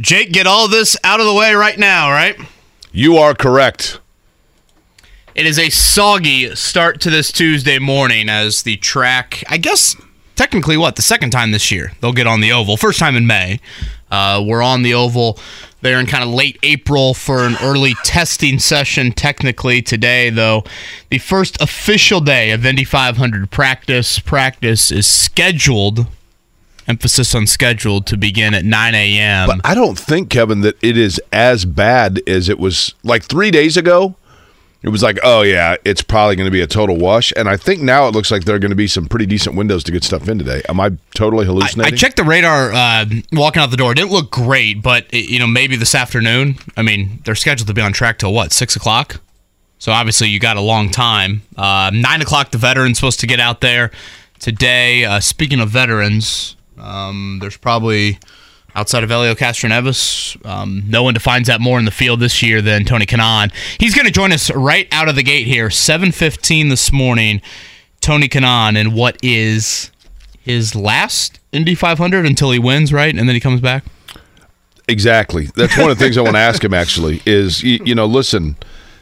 Jake, get all this out of the way right now, right? You are correct. It is a soggy start to this Tuesday morning as the track, I guess, technically, what, the second time this year they'll get on the oval. First time in May. Uh, we're on the oval there in kind of late April for an early testing session, technically today, though. The first official day of Indy 500 practice. Practice is scheduled emphasis on scheduled to begin at 9 a.m. But I don't think, Kevin, that it is as bad as it was like three days ago. It was like, oh yeah, it's probably going to be a total wash, and I think now it looks like there are going to be some pretty decent windows to get stuff in today. Am I totally hallucinating? I, I checked the radar uh, walking out the door. It didn't look great, but it, you know maybe this afternoon. I mean, they're scheduled to be on track till what six o'clock. So obviously you got a long time. Uh, Nine o'clock, the veterans supposed to get out there today. Uh, speaking of veterans, um, there's probably outside of Helio Castroneves, um, no one defines that more in the field this year than Tony Kanaan. He's going to join us right out of the gate here, 7:15 this morning. Tony Kanaan and what is his last Indy 500 until he wins, right? And then he comes back. Exactly. That's one of the things I want to ask him. Actually, is you, you know, listen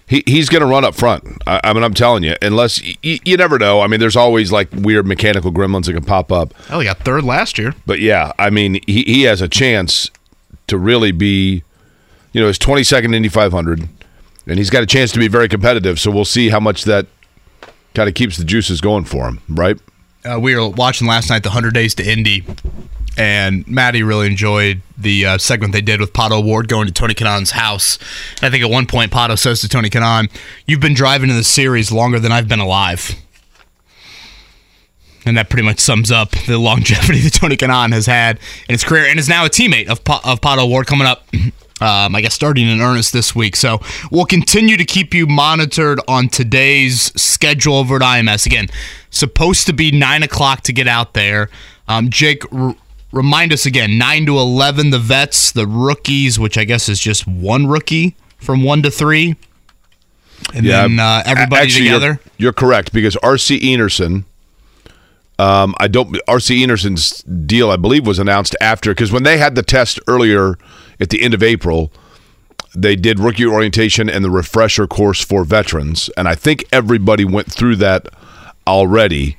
he, he's going to run up front. I, I, mean, I'm telling you, unless you, you never know. I mean, there's always like weird mechanical gremlins that can pop up. Oh, he got third last year. But yeah, I mean, he, he has a chance to really be, you know, his 22nd Indy 500, and he's got a chance to be very competitive. So we'll see how much that kind of keeps the juices going for him, right? Uh, we were watching last night the 100 Days to Indy, and Maddie really enjoyed the uh, segment they did with Pato O'Ward going to Tony Kanaan's house. And I think at one point Pato says to Tony Kanaan, "You've been driving in the series longer than I've been alive." And that pretty much sums up the longevity that Tony Kanaan has had in his career, and is now a teammate of of Pato O'Ward coming up. Um, I guess starting in earnest this week. So we'll continue to keep you monitored on today's schedule over at IMS. Again, supposed to be nine o'clock to get out there. Um, Jake, remind us again 9 to 11 the vets the rookies which i guess is just one rookie from 1 to 3 and yeah, then uh, everybody actually, together? you're, you're, correct because rc enerson um, i don't rc enerson's deal i believe was announced after because when they had the test earlier at the end of april they did rookie orientation and the refresher course for veterans and i think everybody went through that already.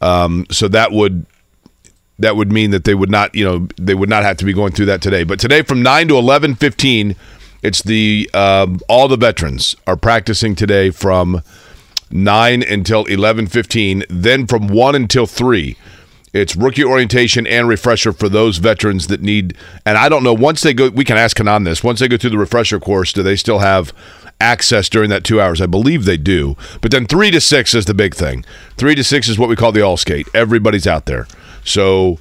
Um, so that would that would mean that they would not, you know, they would not have to be going through that today. But today from 9 to 11:15, it's the um, all the veterans are practicing today from 9 until 11:15, then from 1 until 3 it's rookie orientation and refresher for those veterans that need. And I don't know once they go. We can ask Kanaan this. Once they go through the refresher course, do they still have access during that two hours? I believe they do. But then three to six is the big thing. Three to six is what we call the all skate. Everybody's out there. So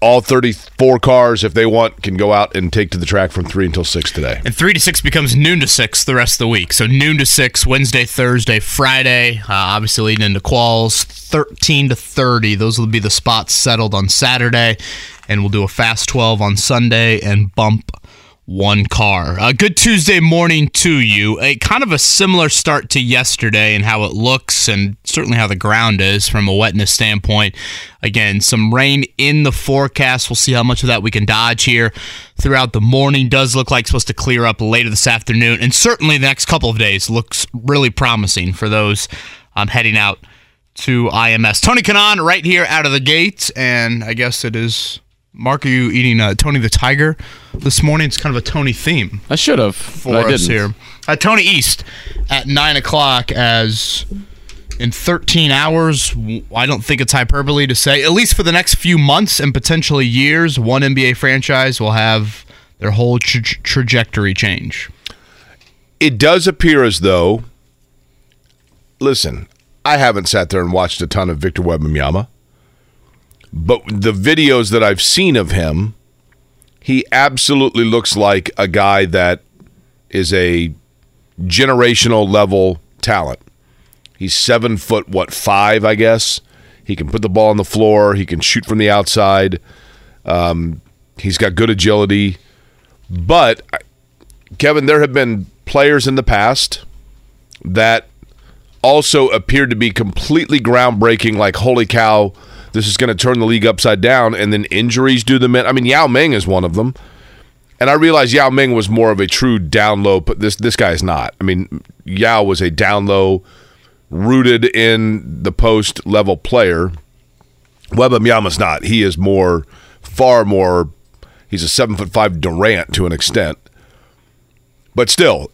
all 34 cars, if they want, can go out and take to the track from 3 until 6 today. And 3 to 6 becomes noon to 6 the rest of the week. So noon to 6, Wednesday, Thursday, Friday, uh, obviously leading into quals, 13 to 30. Those will be the spots settled on Saturday. And we'll do a fast 12 on Sunday and bump one car. A good Tuesday morning to you. A kind of a similar start to yesterday and how it looks and certainly how the ground is from a wetness standpoint. Again, some rain in the forecast. We'll see how much of that we can dodge here throughout the morning. Does look like supposed to clear up later this afternoon and certainly the next couple of days looks really promising for those um, heading out to IMS. Tony Kanaan right here out of the gate and I guess it is Mark, are you eating uh, Tony the Tiger this morning? It's kind of a Tony theme. I should have for us didn't. here. Uh, Tony East at nine o'clock as in 13 hours. I don't think it's hyperbole to say, at least for the next few months and potentially years, one NBA franchise will have their whole tra- trajectory change. It does appear as though. Listen, I haven't sat there and watched a ton of Victor Wembanyama. But the videos that I've seen of him, he absolutely looks like a guy that is a generational level talent. He's seven foot, what, five, I guess. He can put the ball on the floor. He can shoot from the outside. Um, he's got good agility. But, Kevin, there have been players in the past that also appeared to be completely groundbreaking, like, holy cow, this is going to turn the league upside down, and then injuries do the. Men. I mean, Yao Ming is one of them, And I realize Yao Ming was more of a true down low, but this this guy is not. I mean, Yao was a down low, rooted in the post level player. Wembanyama's not. He is more, far more. He's a seven foot five Durant to an extent, but still,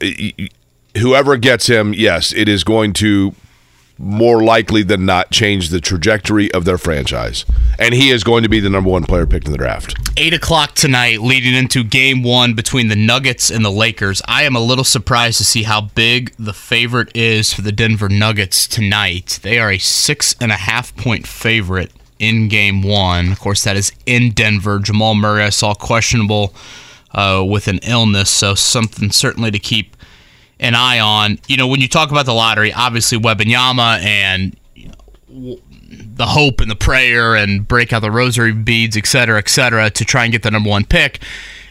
whoever gets him, yes, it is going to more likely than not change the trajectory of their franchise. And he is going to be the number one player picked in the draft. Eight o'clock tonight, leading into game one between the Nuggets and the Lakers. I am a little surprised to see how big the favorite is for the Denver Nuggets tonight. They are a six and a half point favorite in game one. Of course, that is in Denver. Jamal Murray, I saw questionable uh, with an illness, so something certainly to keep an eye on. You know, when you talk about the lottery, obviously Wembanyama and you know, the hope and the prayer and break out the rosary beads, et cetera, et cetera, to try and get the number one pick,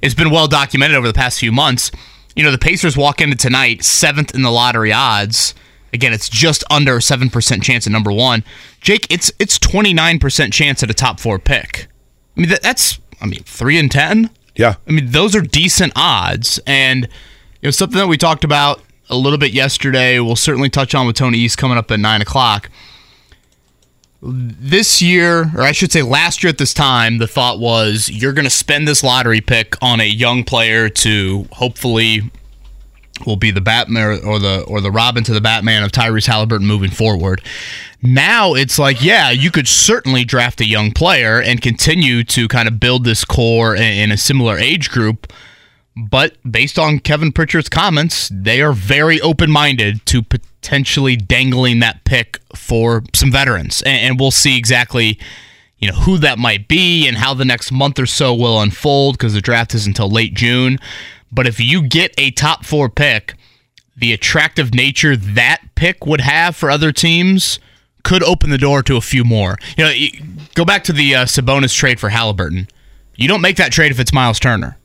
it's been well documented over the past few months. You know, the Pacers walk into tonight seventh in the lottery odds. Again, it's just under a seven percent chance at number one. Jake, it's it's twenty nine percent chance at a top four pick. I mean, that, that's I mean three and ten. Yeah. I mean, those are decent odds, and know, something that we talked about a little bit yesterday. We'll certainly touch on with Tony East coming up at nine o'clock. This year, or I should say last year at this time, the thought was you're going to spend this lottery pick on a young player to hopefully will be the Batman or the or the Robin to the Batman of Tyrese Halliburton moving forward. Now it's like, yeah, you could certainly draft a young player and continue to kind of build this core in a similar age group but based on Kevin Pritchard's comments, they are very open minded to potentially dangling that pick for some veterans. And, we'll see exactly you know who that might be and how the next month or so will unfold because the draft is until late June. But if you get a top four pick, the attractive nature that pick would have for other teams could open the door to a few more. You know, go back to the uh, Sabonis trade for Halliburton. You don't make that trade if it's Miles Turner.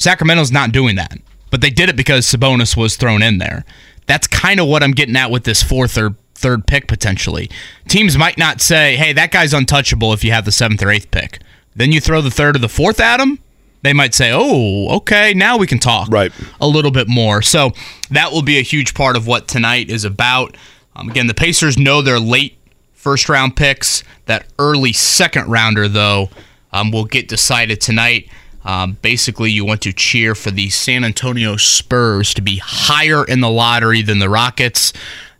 Sacramento's not doing that, but they did it because Sabonis was thrown in there. That's kind of what I'm getting at with this fourth or third pick potentially. Teams might not say, "Hey, that guy's untouchable" if you have the seventh or eighth pick. Then you throw the third or the fourth at him. They might say, "Oh, okay, now we can talk right. a little bit more." So that will be a huge part of what tonight is about. Um, again, the Pacers know their late first round picks. That early second rounder, though, um, will get decided tonight. Um, basically, you want to cheer for the San Antonio Spurs to be higher in the lottery than the Rockets.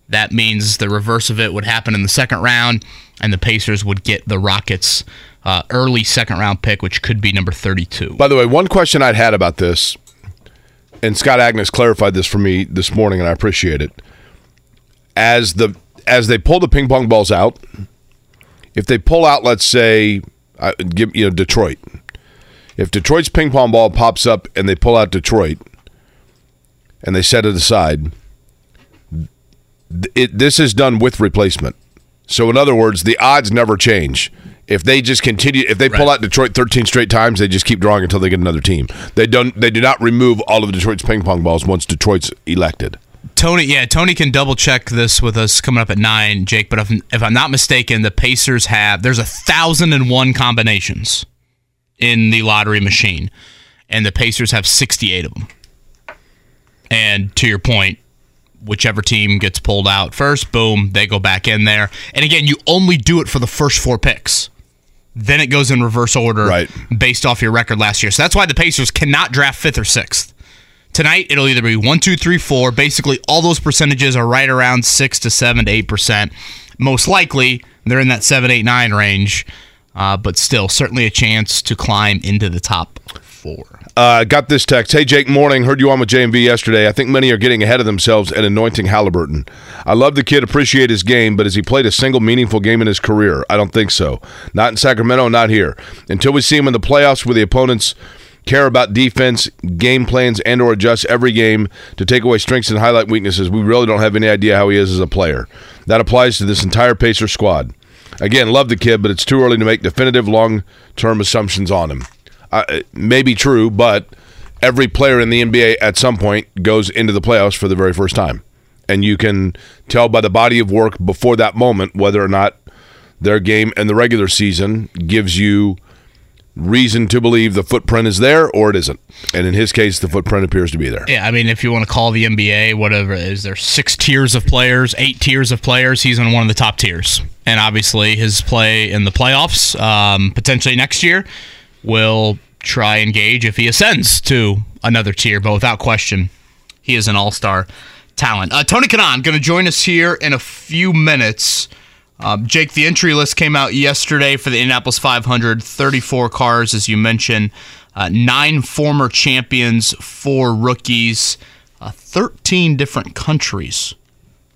That means the reverse of it would happen in the second round, and the Pacers would get the Rockets' uh, early second round pick, which could be number 32. By the way, one question I'd had about this, and Scott Agness clarified this for me this morning, and I appreciate it. As the as they pull the ping pong balls out, if they pull out, let's say, uh, give you know Detroit, if Detroit's ping pong ball pops up and they pull out Detroit and they set it aside, it, this is done with replacement. So, in other words, the odds never change. If they just continue, if they pull out Detroit 13 straight times, they just keep drawing until they get another team. They don't. They do not remove all of Detroit's ping pong balls once Detroit's elected. Tony, yeah, Tony can double check this with us coming up at nine, Jake. But if, if I'm not mistaken, the Pacers have there's a thousand and one combinations in the lottery machine, and the Pacers have 68 of them. And to your point, whichever team gets pulled out first, boom, they go back in there. And again, you only do it for the first four picks. Then it goes in reverse order right. based off your record last year. So that's why the Pacers cannot draft fifth or sixth. Tonight, it'll either be one, two, three, four. Basically, all those percentages are right around six to seven to eight percent. Most likely, they're in that seven, eight, nine range uh, but still, certainly a chance to climb into the top four. Uh, got this text. Hey, Jake, morning. Heard you on with JMV yesterday. I think many are getting ahead of themselves and anointing Halliburton. I love the kid, appreciate his game, but has he played a single meaningful game in his career? I don't think so. Not in Sacramento, not here. Until we see him in the playoffs where the opponents care about defense, game plans, and or adjust every game to take away strengths and highlight weaknesses, we really don't have any idea how he is as a player. That applies to this entire Pacer squad. Again, love the kid, but it's too early to make definitive long term assumptions on him. Uh, it may be true, but every player in the NBA at some point goes into the playoffs for the very first time. And you can tell by the body of work before that moment whether or not their game in the regular season gives you reason to believe the footprint is there or it isn't. And in his case, the footprint appears to be there. Yeah, I mean, if you want to call the NBA, whatever is, there's six tiers of players, eight tiers of players. He's in one of the top tiers. And obviously, his play in the playoffs, um, potentially next year, will try and gauge if he ascends to another tier. But without question, he is an all star talent. Uh, Tony Kanaan going to join us here in a few minutes. Um, Jake, the entry list came out yesterday for the Indianapolis 500. 34 cars, as you mentioned, uh, nine former champions, four rookies, uh, 13 different countries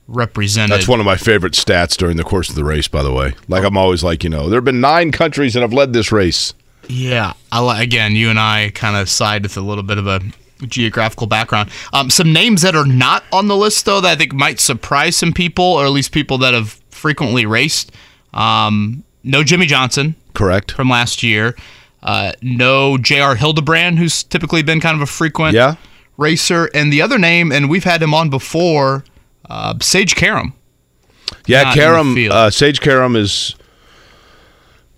represented. That's one of my favorite stats during the course of the race, by the way. Like I'm always like, you know, there have been nine countries that have led this race. Yeah, I, again, you and I kind of side with a little bit of a geographical background. Um, some names that are not on the list, though, that I think might surprise some people, or at least people that have frequently raced. Um, no Jimmie Johnson. Correct. From last year. Uh, no J.R. Hildebrand, who's typically been kind of a frequent yeah. racer. And the other name, and we've had him on before, uh, Sage Karam. Yeah, Karam, uh, Sage Karam is,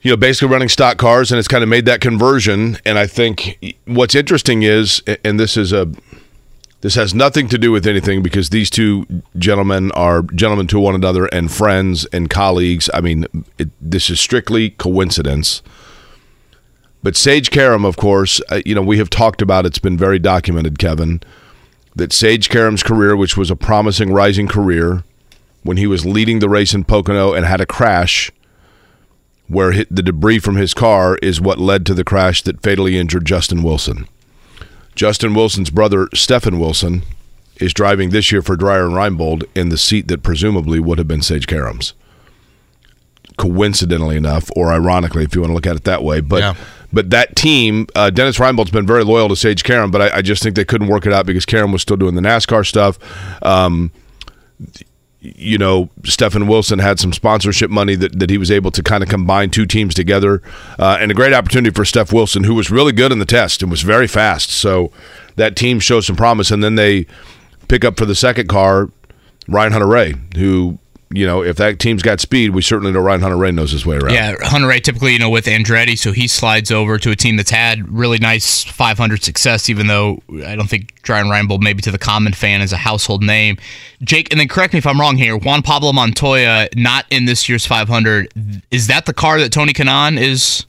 you know, basically running stock cars, and it's kind of made that conversion. And I think what's interesting is, and this is a this has nothing to do with anything because these two gentlemen are gentlemen to one another and friends and colleagues. I mean, it, this is strictly coincidence. But Sage Karam, of course, uh, you know, we have talked about it's been very documented, Kevin, that Sage Karam's career, which was a promising rising career, when he was leading the race in Pocono and had a crash where the debris from his car is what led to the crash that fatally injured Justin Wilson. Justin Wilson's brother, Stefan Wilson, is driving this year for Dreyer and Reinbold in the seat that presumably would have been Sage Karam's. Coincidentally enough, or ironically, if you want to look at it that way, but yeah. but that team, uh, Dennis Reinbold's been very loyal to Sage Karam, but I, I, just think they couldn't work it out because Karam was still doing the NASCAR stuff. Um, you know, Stefan Wilson had some sponsorship money that, that he was able to kind of combine two teams together. Uh, and a great opportunity for Steph Wilson, who was really good in the test and was very fast. So that team showed some promise. And then they pick up for the second car Ryan Hunter-Reay, who you know, if that team's got speed, we certainly know Ryan Hunter-Reay knows his way around. Yeah, Hunter-Reay typically, you know, with Andretti, so he slides over to a team that's had really nice 500 success, even though I don't think Ryan Reinbold, maybe to the common fan, is a household name. Jake, and then correct me if I'm wrong here, Juan Pablo Montoya, not in this year's 500. Is that the car that Tony Kanaan is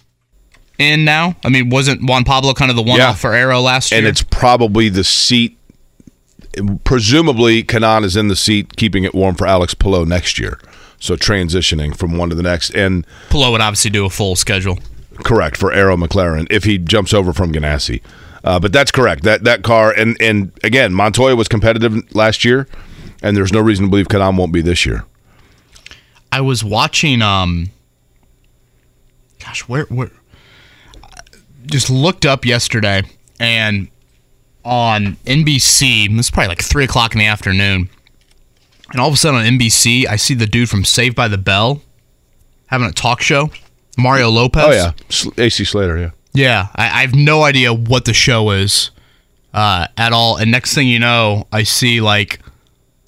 in now? I mean, wasn't Juan Pablo kind of the one yeah. off for Arrow last year? And it's probably the seat presumably Kanaan is in the seat keeping it warm for Alex Palou next year. So transitioning from one to the next. And Palou would obviously do a full schedule. Correct for Arrow McLaren if he jumps over from Ganassi. Uh, but that's correct. That that car and and again Montoya was competitive last year, and there's no reason to believe Kanaan won't be this year. I was watching. Um, gosh, where where? Just looked up yesterday, and on NBC. It's probably like three o'clock in the afternoon, and all of a sudden on NBC, I see the dude from Saved by the Bell having a talk show. Mario Lopez. Oh yeah, AC Slater. Yeah. Yeah, I, I have no idea what the show is uh, at all. And next thing you know, I see like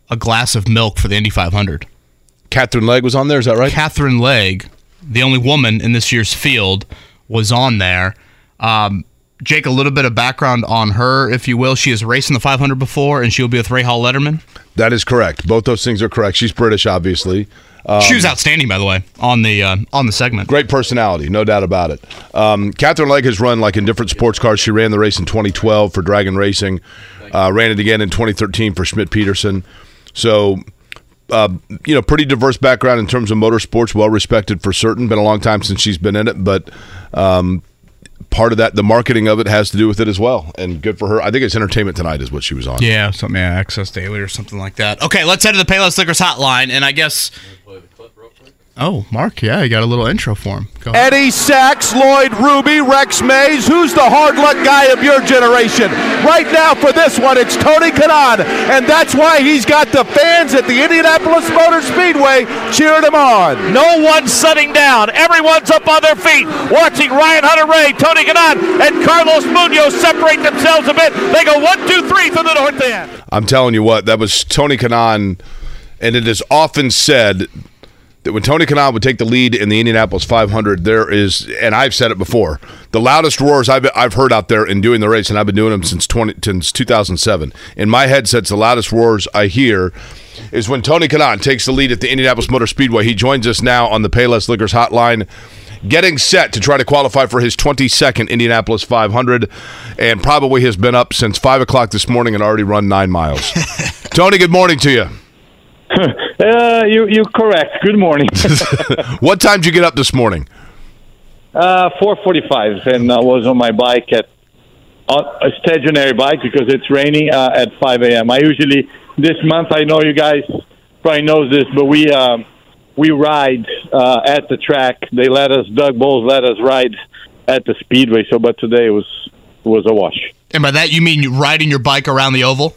a glass of milk for the Indy 500. Katherine Legge was on there. Is that right? Katherine Legge, the only woman in this year's field, was on there. Um, Jake, a little bit of background on her, if you will. She has raced in the 500 before, and she'll be with Rahal Letterman. That is correct. Both those things are correct. She's British, obviously. Um, she was outstanding, by the way, on the uh, on the segment. Great personality, no doubt about it. Um, Katherine Legge has run like in different sports cars. She ran the race in 2012 for Dragon Racing, uh, ran it again in 2013 for Schmidt Peterson. So, uh, you know, pretty diverse background in terms of motorsports, well respected for certain. Been a long time since she's been in it, but um, part of that, the marketing of it has to do with it as well. And good for her. I think it's Entertainment Tonight is what she was on. Yeah, something, yeah, Access Daily or something like that. Okay, let's head to the Payless Liquors hotline. And I guess Oh, Mark, yeah, you got a little intro for him. Go Eddie Sachs, Lloyd Ruby, Rex Mays. Who's the hard luck guy of your generation? Right now, for this one, it's Tony Kanaan, and that's why he's got the fans at the Indianapolis Motor Speedway cheering him on. No one's sitting down. Everyone's up on their feet, watching Ryan Hunter-Reay, Tony Kanaan, and Carlos Munoz separate themselves a bit. They go one, two, three through the north end. I'm telling you what, that was Tony Kanaan, and it is often said that when Tony Kanaan would take the lead in the Indianapolis 500, there is, and I've said it before, the loudest roars I've, I've heard out there in doing the race, and I've been doing them since 20, since 2007. In my headsets, the loudest roars I hear is when Tony Kanaan takes the lead at the Indianapolis Motor Speedway. He joins us now on the Payless Liquors hotline getting set to try to qualify for his 22nd Indianapolis 500, and probably has been up since 5 o'clock this morning and already run nine miles. Tony, good morning to you. Uh, you you correct. Good morning. what time did you get up this morning? uh, four forty-five, and I was on my bike at on a stationary bike because it's raining uh, at five a.m. I usually this month I know you guys probably knows this, but we um, we ride uh, at the track. They let us Doug Boles let us ride at the speedway. So, but today it was was a wash. And by that you mean you riding your bike around the oval?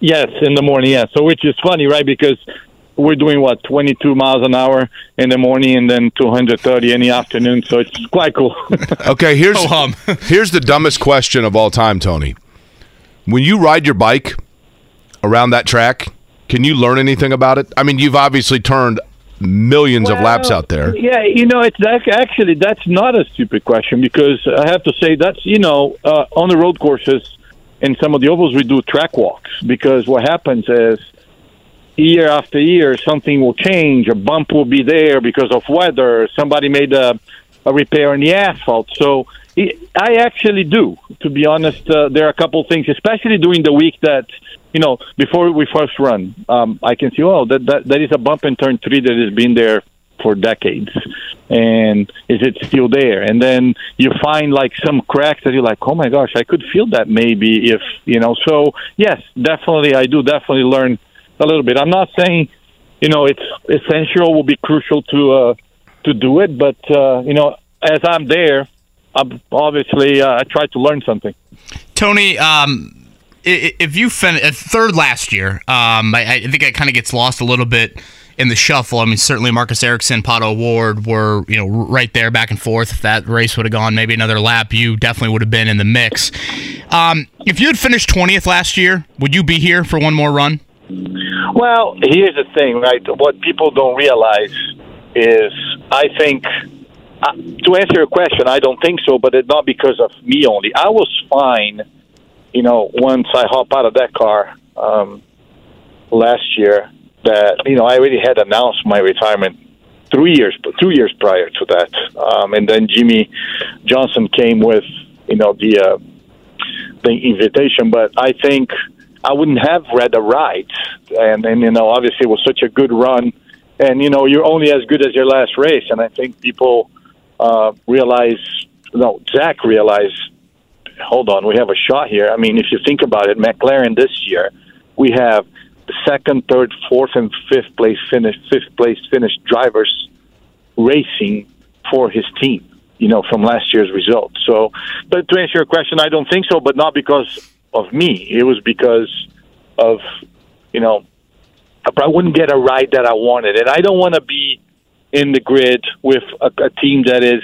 Yes, in the morning. Yeah. So, which is funny, right? Because we're doing what 22 miles an hour in the morning and then 230 in the afternoon. So it's quite cool. Okay, here's Ho hum. here's the dumbest question of all time, Tony. When you ride your bike around that track, can you learn anything about it? I mean, you've obviously turned millions of laps out there. Yeah, you know, it's ac- actually that's not a stupid question because I have to say that's you know uh, on the road courses in some of the ovals we do track walks because what happens is year after year something will change, a bump will be there because of weather, somebody made a, a repair in the asphalt, so. I I actually do. To be honest, uh, there are a couple things, especially during the week that you know before we first run. Um, I can see, oh, that, that that is a bump in turn three that has been there for decades, and is it still there? And then you find like some cracks that you're like, oh my gosh, I could feel that maybe if you know. So yes, definitely, I do definitely learn a little bit. I'm not saying you know it's essential, will be crucial to uh, to do it, but uh, you know, as I'm there. I'm obviously, uh, I tried to learn something. Tony, um, if you finished third last year, um, I, I think it kind of gets lost a little bit in the shuffle. I mean, certainly Marcus Ericsson, Pato O'Ward were you know right there back and forth. If that race would have gone maybe another lap, you definitely would have been in the mix. Um, if you had finished twentieth last year, would you be here for one more run? Well, here's the thing, right? What people don't realize is, I think, uh, to answer your question, I don't think so, but it's not because of me only. I was fine, you know, once I hop out of that car um, last year. That you know, I already had announced my retirement three years, two years prior to that, um, and then Jimmie Johnson came with, you know, the uh, the invitation. But I think I wouldn't have read the right, and and you know, obviously it was such a good run, and you know, you're only as good as your last race, and I think people uh, realize, no, Zak realized, hold on, we have a shot here. I mean, if you think about it, McLaren this year, we have second, third, fourth, and fifth place finish, fifth place finished drivers racing for his team. You know, from last year's result. So, but to answer your question, I don't think so. But not because of me. It was because of, you know, I probably wouldn't get a ride that I wanted, and I don't want to be in the grid with a, a team that is.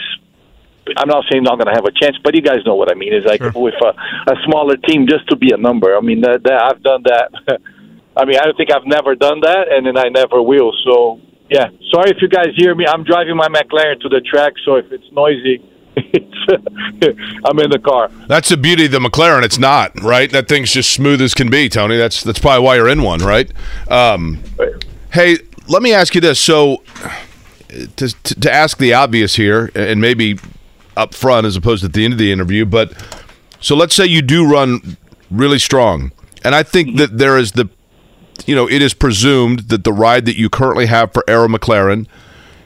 I'm not saying not going to have a chance, but you guys know what I mean. Is like with a, a smaller team just to be a number. I mean, that, that I've done that. I mean, I don't think I've never done that, and then I never will. So, yeah. Sorry if you guys hear me. I'm driving my McLaren to the track, so if it's noisy, it's, I'm in the car. That's the beauty of the McLaren. It's not right. That thing's just smooth as can be, Tony. That's that's probably why you're in one, right? Um, hey, let me ask you this. So, to, to to ask the obvious here, and maybe up front as opposed to at the end of the interview, but so let's say you do run really strong, and I think that there is the, you know, it is presumed that the ride that you currently have for Arrow McLaren,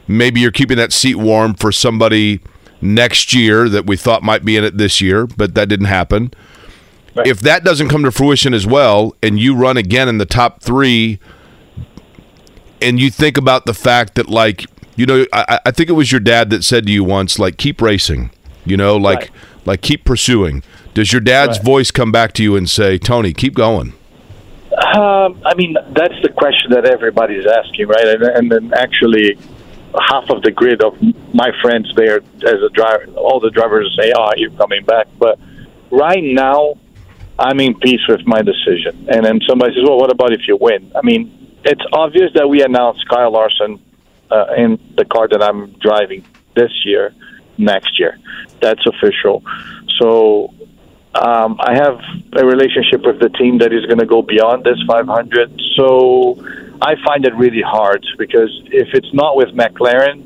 maybe you're keeping that seat warm for somebody next year that we thought might be in it this year, but that didn't happen. If that doesn't come to fruition as well, and you run again in the top three, and you think about the fact that, like, you know, I, I think it was your dad that said to you once, like, keep racing, you know, like, Right. like keep pursuing. Does your dad's Right. voice come back to you and say, Tony, keep going? Um, I mean, that's the question that everybody's asking, right? And, and then actually, half of the grid of my friends there, as a driver, all the drivers say, "Oh, you're coming back." But right now, I'm in peace with my decision. And then somebody says, "Well, what about if you win?" I mean, it's obvious that we announced Kyle Larson uh, in the car that I'm driving this year, next year. That's official. So um, I have a relationship with the team that is going to go beyond this 500. So I find it really hard because if it's not with McLaren,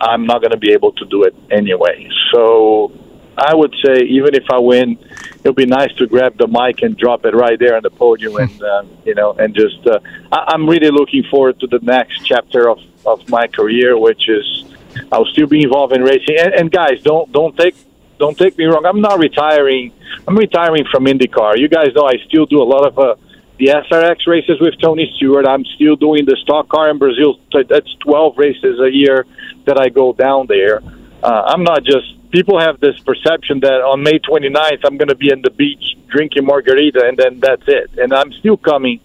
I'm not going to be able to do it anyway. So I would say even if I win, it'll be nice to grab the mic and drop it right there on the podium, and uh, you know, and just uh, I- I'm really looking forward to the next chapter of of my career, which is I'll still be involved in racing. And, and guys, don't don't take don't take me wrong. I'm not retiring. I'm retiring from IndyCar. You guys know I still do a lot of uh, the SRX races with Tony Stewart. I'm still doing the stock car in Brazil. That's 12 races a year that I go down there. Uh, I'm not just. People have this perception that on May 29th I'm going to be in the beach drinking margarita and then that's it. And I'm still coming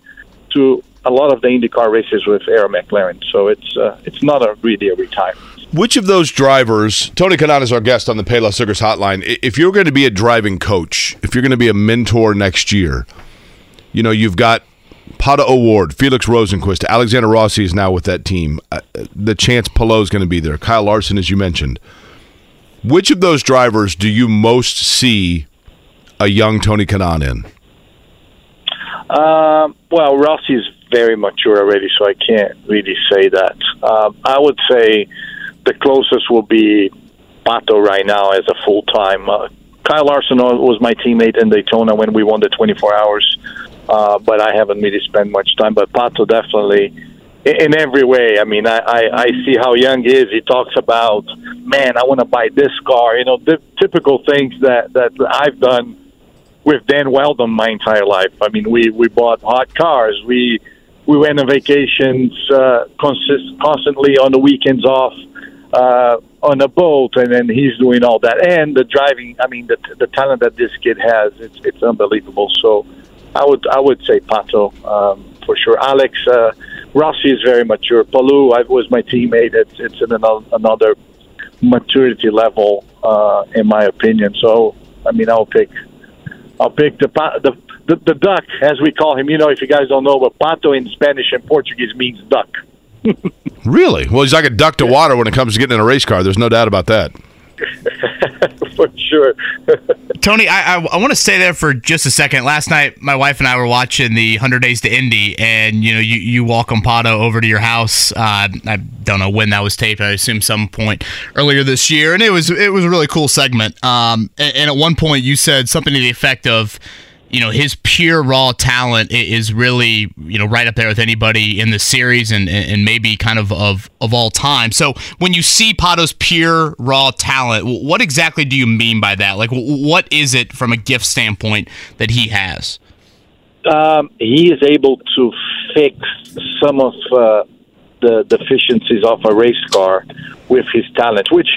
to a lot of the IndyCar races with Arrow McLaren. So it's uh, it's not a really a retirement. Which of those drivers, Tony Kanaan is our guest on the Payless Liquors Hotline. If you're going to be a driving coach, if you're going to be a mentor next year, you know, you've got Pato O'Ward, Felix Rosenqvist, Alexander Rossi is now with that team. Uh, the chance Palou is going to be there. Kyle Larson, as you mentioned. Which of those drivers do you most see a young Tony Kanaan in? Um, well, Rossi's very mature already, so I can't really say that. Um, I would say the closest will be Pato right now as a full time. Uh, Kyle Larson was my teammate in Daytona when we won the 24 hours, uh, but I haven't really spent much time. But Pato definitely, in, in every way. I mean, I, I, I see how young he is. He talks about, man, I want to buy this car. You know, the typical things that that I've done with Dan Wheldon my entire life. I mean, we we bought hot cars. We we went on vacations uh, consist- constantly on the weekends off uh, on a boat, and then he's doing all that. And the driving. I mean, the the talent that this kid has, it's it's unbelievable. So, I would I would say Pato um, for sure. Alex uh, Rossi is very mature. Palou, I was my teammate. It's it's in another, another maturity level, uh, in my opinion. So, I mean, I'll pick I'll pick the, the the the duck, as we call him. You know, if you guys don't know, but pato in Spanish and Portuguese means duck. Really? Well, he's like a duck to water when it comes to getting in a race car. There's no doubt about that. for sure. Tony, I, I, I want to stay there for just a second. Last night, my wife and I were watching the 100 Days to Indy, and you know, you, you welcome Pato over to your house. Uh, I don't know when that was taped. I assume some point earlier this year, and it was it was a really cool segment. Um, and, and at one point, you said something to the effect of, you know, his pure raw talent is really you know right up there with anybody in the series, and and maybe kind of of of all time. So when you see Pato's pure raw talent, what exactly do you mean by that? Like, what is it from a gift standpoint that he has? um, he is able to fix some of uh, the deficiencies of a race car with his talent, which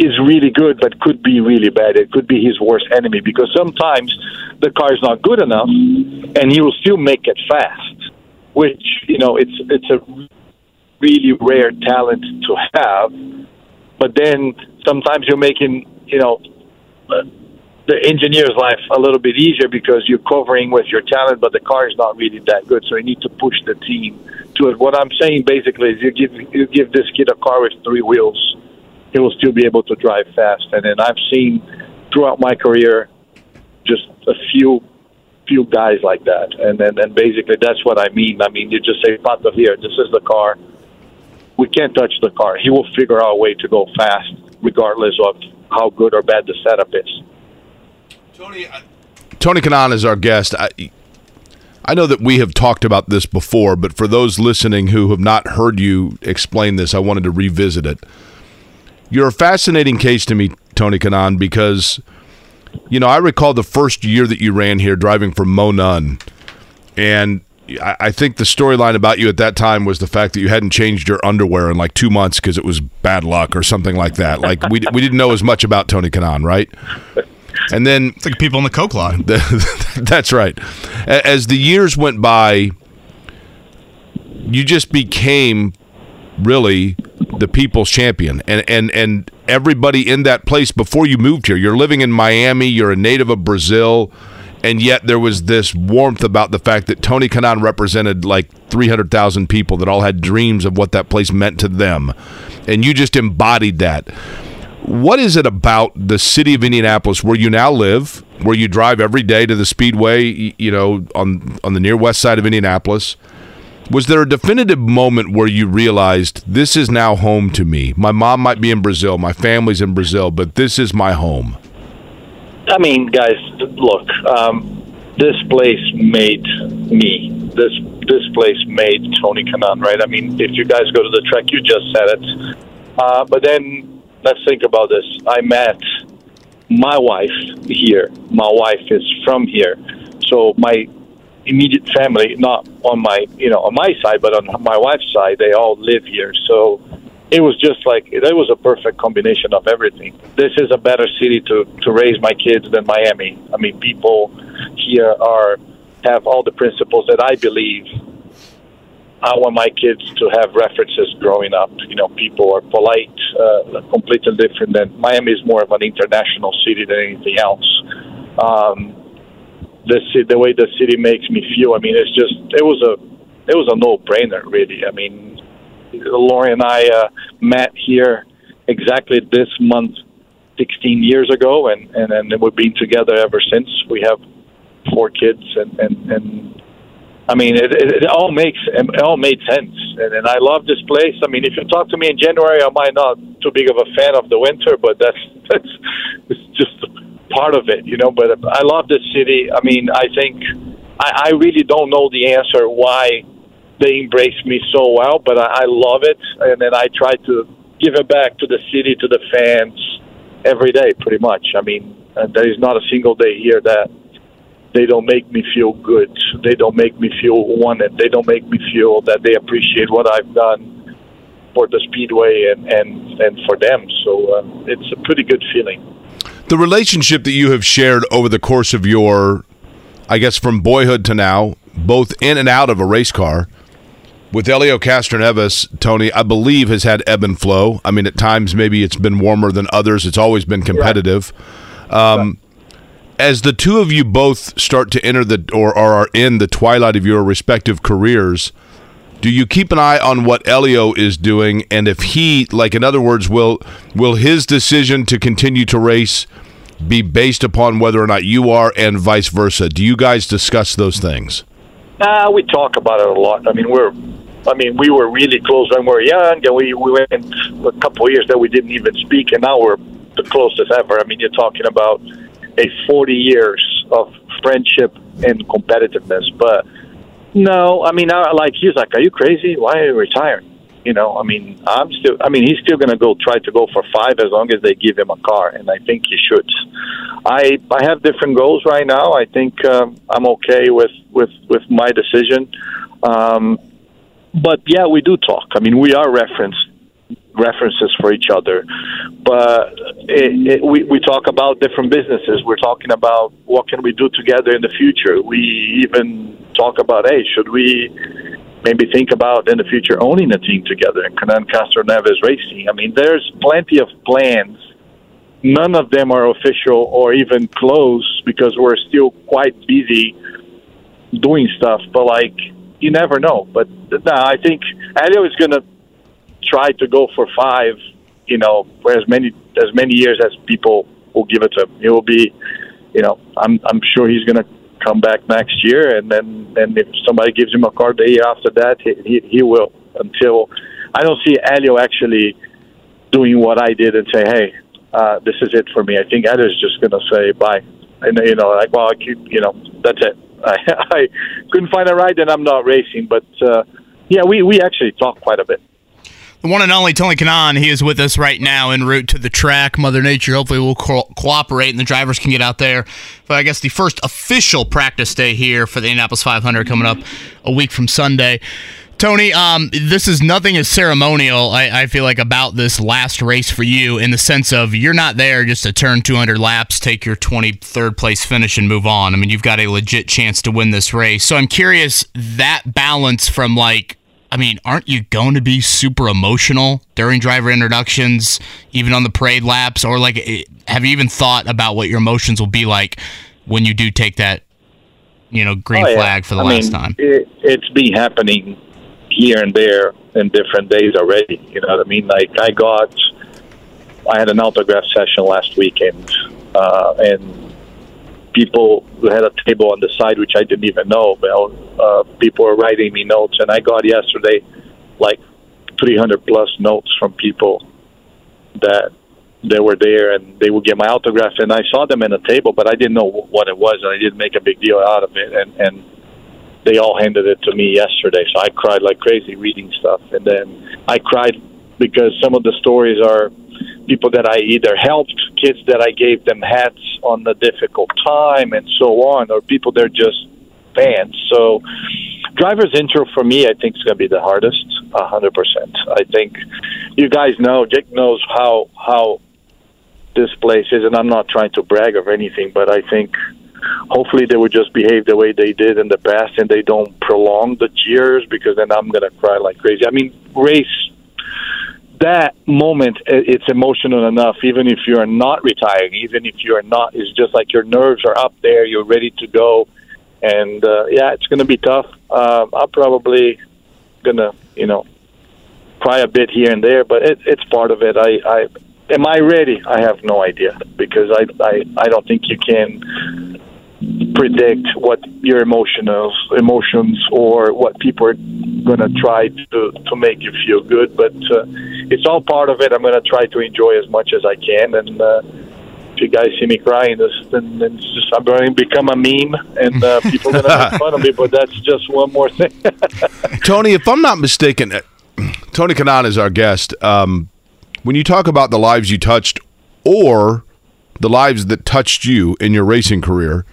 is really good, but could be really bad. It could be his worst enemy because sometimes the car is not good enough, and he will still make it fast. Which you know, it's it's a really rare talent to have. But then sometimes you're making you know uh, the engineer's life a little bit easier because you're covering with your talent, but the car is not really that good. So you need to push the team to it. What I'm saying basically is you give you give this kid a car with three wheels, he will still be able to drive fast. And then I've seen throughout my career just a few few guys like that. And then and basically that's what I mean. I mean you just say, Pato, here, this is the car. We can't touch the car. He will figure out a way to go fast, regardless of how good or bad the setup is. Tony Kanaan is our guest. I, I know that we have talked about this before, but for those listening who have not heard you explain this, I wanted to revisit it. You're a fascinating case to me, Tony Kanaan, because you know I recall the first year that you ran here driving for Mo Nunn, and I, I think the storyline about you at that time was the fact that you hadn't changed your underwear in like two months because it was bad luck or something like that. Like we we didn't know as much about Tony Kanaan, right? And then It's like people in the Coke line. That's right. As the years went by, you just became really the people's champion, and and and everybody in that place before you moved here. You're living in Miami. You're a native of Brazil, and yet there was this warmth about the fact that Tony Kanaan represented like 300,000 people that all had dreams of what that place meant to them. And you just embodied that. What is it about the city of Indianapolis where you now live, where you drive every day to the Speedway, you know, on on the near west side of Indianapolis? Was there a definitive moment where you realized this is now home to me? My mom might be in Brazil, my family's in Brazil, but this is my home. I mean, guys, look, um, this place made me. This this place made Tony Kanaan, right? I mean, if you guys go to the track, you just said it. Uh, but then let's think about this. I met my wife here. My wife is from here, so my immediate family, not on my you know on my side, but on my wife's side, they all live here. So it was just like it was a perfect combination of everything. This is a better city to to raise my kids than Miami. I mean, people here are have all the principles that I believe I want my kids to have references growing up. You know, people are polite, uh, completely different than Miami is more of an international city than anything else. Um, the the way the city makes me feel. I mean, it's just it was a it was a no brainer, really. I mean, Lori and I uh, met here exactly this month, 16 years ago, and and and we've been together ever since. We have four kids, and and and I mean, it, it, it all makes it all made sense, and, and I love this place. I mean, if you talk to me in January, I might not too big of a fan of the winter, but that's that's it's just part of it, you know. But I love this city. I mean, I think I, I really don't know the answer why they embrace me so well, but I, I love it, and then I try to give it back to the city, to the fans, every day, pretty much. I mean, uh, there is not a single day here that they don't make me feel good. They don't make me feel wanted. They don't make me feel that they appreciate what I've done for the speedway and and and for them. So uh, it's a pretty good feeling. The relationship that you have shared over the course of your, I guess, from boyhood to now, both in and out of a race car with Helio Castroneves, Tony, I believe has had ebb and flow. I mean, at times maybe it's been warmer than others. It's always been competitive. Um, as the two of you both start to enter the or are in the twilight of your respective careers, do you keep an eye on what Elio is doing, and if he, like in other words, will will his decision to continue to race be based upon whether or not you are, and vice versa? Do you guys discuss those things? Uh, we talk about it a lot. I mean, we're I mean, we were really close when we were young, and we, we went a couple of years that we didn't even speak, and now we're the closest ever. I mean, you're talking about a 40 years of friendship and competitiveness. But no, I mean, I, like he's like, "Are you crazy? Why are you retiring?" You know, I mean, I'm still. I mean, he's still going to go try to go for five as long as they give him a car, and I think he should. I I have different goals right now. I think um, I'm okay with with with my decision. Um, but yeah, we do talk. I mean, we are reference references for each other, but it, it, we we talk about different businesses. We're talking about what can we do together in the future. We even talk about, hey, should we maybe think about in the future owning a team together and Castroneves Racing? I mean, there's plenty of plans. None of them are official or even close because we're still quite busy doing stuff. But like you never know. But no, I think Helio is going to try to go for five. You know, for as many as many years as people will give it to him. He will be, you know, I'm I'm sure he's going to come back next year, and then and if somebody gives him a card the year after that, he he, he will. Until I don't see Helio actually doing what I did and say, hey, uh, this is it for me. I think Helio's just going to say bye, and you know, like, well, I keep, you know, that's it. I, I couldn't find a ride, and I'm not racing. But uh, yeah, we we actually talk quite a bit. The one and only Tony Kanaan, he is with us right now en route to the track. Mother Nature hopefully will co- cooperate and the drivers can get out there. But I guess the first official practice day here for the Indianapolis 500 coming up a week from Sunday. Tony, um, this is nothing as ceremonial, I, I, feel like, about this last race for you in the sense of you're not there just to turn 200 laps, take your 23rd place finish, and move on. I mean, you've got a legit chance to win this race. So I'm curious that balance from like, I mean, aren't you going to be super emotional during driver introductions, even on the parade laps? Or like, eh, have you even thought about what your emotions will be like when you do take that you know green Oh, yeah. flag for the I last mean, time. It, it's been happening here and there in different days already. You know what I mean? Like I got, I had an autograph session last weekend, uh, and people who had a table on the side which I didn't even know. Well, uh, people were writing me notes, and I got yesterday like 300 plus notes from people that they were there and they would get my autograph and I saw them in a table but I didn't know what it was and I didn't make a big deal out of it and and they all handed it to me yesterday so I cried like crazy reading stuff and then I cried because some of the stories are people that I either helped kids that I gave them hats on the difficult time and so on or people that are just fans so driver's intro for me I think is going to be the hardest a hundred percent I think you guys know Jake knows how how this place is, and I'm not trying to brag of anything, but I think hopefully they would just behave the way they did in the past, and they don't prolong the cheers because then I'm gonna cry like crazy. I mean, race that moment it's emotional enough even if you're not retiring even if you're not it's just like your nerves are up there you're ready to go. And uh, yeah it's going to be tough. Uh, i'm probably going to you know cry a bit here and there but it, it's part of it. I i am i ready? I have no idea because i i i don't think you can predict what your emotional emotions or what people are going to try to to make you feel good but uh, it's all part of it i'm going to try to enjoy as much as i can and uh, if you guys see me crying this then, then it's just i'm going to become a meme and uh, people are going to make fun of me but that's just one more thing Tony, if I'm not mistaken, Tony Kanaan is our guest. Um, when you talk about the lives you touched or the lives that touched you in your racing career,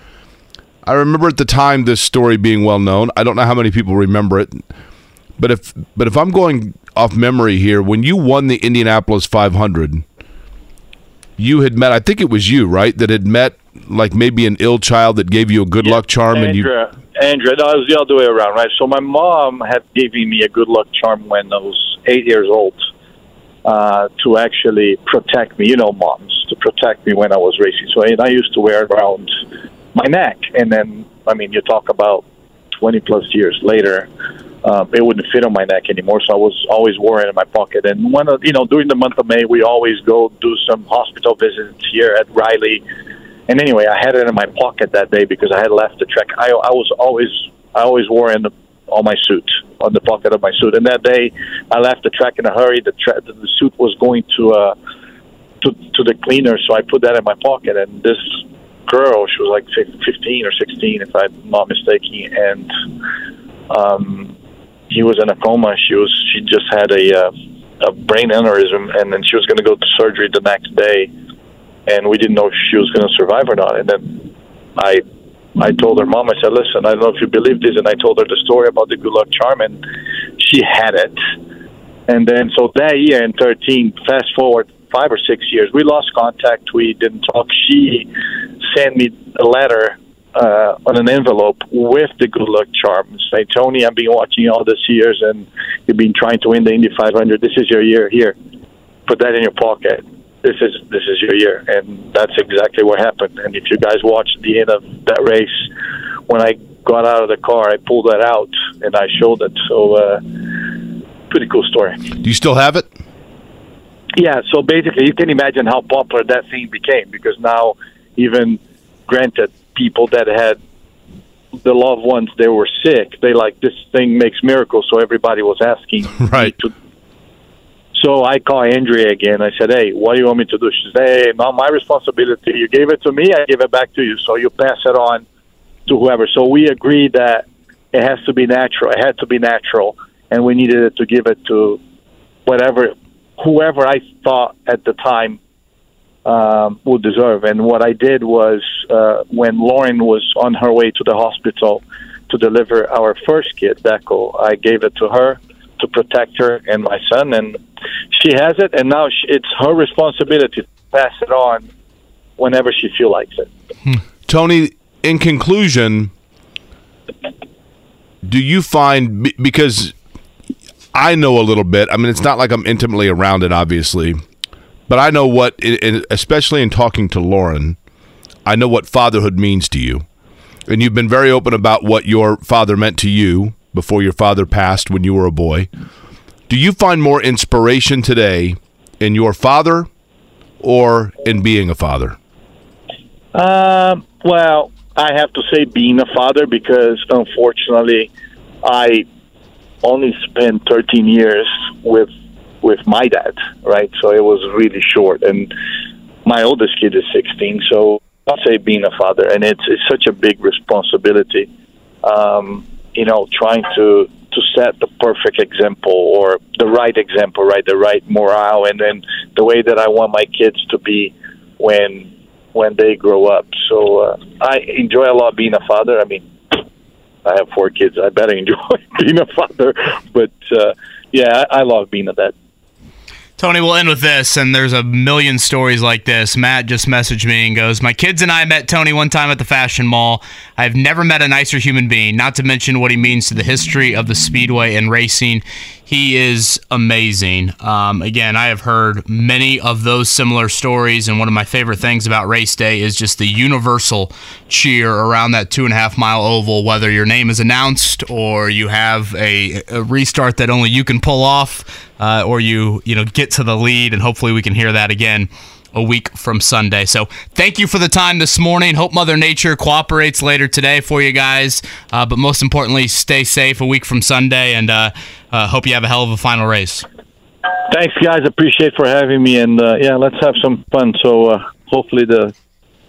I remember at the time this story being well known. I don't know how many people remember it, but if but if I'm going off memory here, when you won the Indianapolis 500, you had met. I think it was you, right, that had met like maybe an ill child that gave you a good luck charm, and you Andrea, Andrea, no, it was the other way around, right? So my mom had given me a good luck charm when I was eight years old uh, to actually protect me. You know, moms to protect me when I was racing. So and I used to wear it around my neck, and then I mean, you talk about twenty plus years later. Uh, it wouldn't fit on my neck anymore, so I was always wearing it in my pocket. And when you know, during the month of May, we always go do some hospital visits here at Riley. And anyway, I had it in my pocket that day because I had left the track. I, I was always I always wore in the, on my suit on the pocket of my suit. And that day, I left the track in a hurry. The tra- the, the suit was going to uh, to to the cleaner, so I put that in my pocket. And this girl, she was like fifteen or sixteen, if I'm not mistaken, and um, he was in a coma. She was she just had a uh, a brain aneurysm, and then she was going to go to surgery the next day and we didn't know if she was going to survive or not. And then I, I told her mom, I said, "Listen, I don't know if you believe this," and I told her the story about the good luck charm, and she had it. And then so that year in 13, fast forward five or six years, we lost contact. We didn't talk. She sent me a letter uh, on an envelope with the good luck charm. Say, Tony, I've been watching you all these years, and you've been trying to win the Indy 500. This is your year. Here, put that in your pocket this is this is your year, and that's exactly what happened. And if you guys watched the end of that race, when I got out of the car, I pulled that out and I showed it. So, uh, pretty cool story. do you still have it? Yeah. So basically, you can imagine how popular that thing became because now, even granted, people that had the loved ones they were sick, they like this thing makes miracles. So everybody was asking Right. to so I call Andrea again. I said, "Hey, what do you want me to do?" She said, "Hey, not my responsibility. You gave it to me. I give it back to you. So you pass it on to whoever." So we agreed that it has to be natural. It had to be natural, and we needed it to give it to whatever, whoever I thought at the time um, would deserve. And what I did was, uh, when Lauren was on her way to the hospital to deliver our first kid, Deco, I gave it to her to protect her and my son, and she has it, and now she, it's her responsibility to pass it on whenever she feels like it. Tony, in conclusion, do you find because I know a little bit. I mean, it's not like I'm intimately around it, obviously, but I know what, especially in talking to Lauren, I know what fatherhood means to you, and you've been very open about what your father meant to you before your father passed when you were a boy. Do you find more inspiration today in your father or in being a father? Um, well, I have to say being a father because unfortunately, I only spent 13 years with with my dad, right? So it was really short, and my oldest kid is 16. So I'll say being a father, and it's it's such a big responsibility. Um, you know, trying to to set the perfect example or the right example, right? The right morale, and then the way that I want my kids to be when when they grow up. So uh, I enjoy a lot being a father. I mean, I have four kids. I better enjoy being a father. But uh, yeah, I, I love being a dad. Tony, we'll end with this, and there's a million stories like this. Matt just messaged me and goes, My kids and I met Tony one time at the fashion mall. I've never met a nicer human being, not to mention what he means to the history of the Speedway and racing. He is amazing. Um, again, I have heard many of those similar stories, and one of my favorite things about race day is just the universal cheer around that two and a half mile oval, whether your name is announced or you have a, a restart that only you can pull off uh, or you you know get to the lead, and hopefully we can hear that again a week from Sunday. So thank you for the time this morning. Hope Mother Nature cooperates later today for you guys. Uh, but most importantly, stay safe a week from Sunday, and uh, uh, hope you have a hell of a final race. Thanks, guys. Appreciate for having me, and uh, yeah, let's have some fun. So uh, hopefully the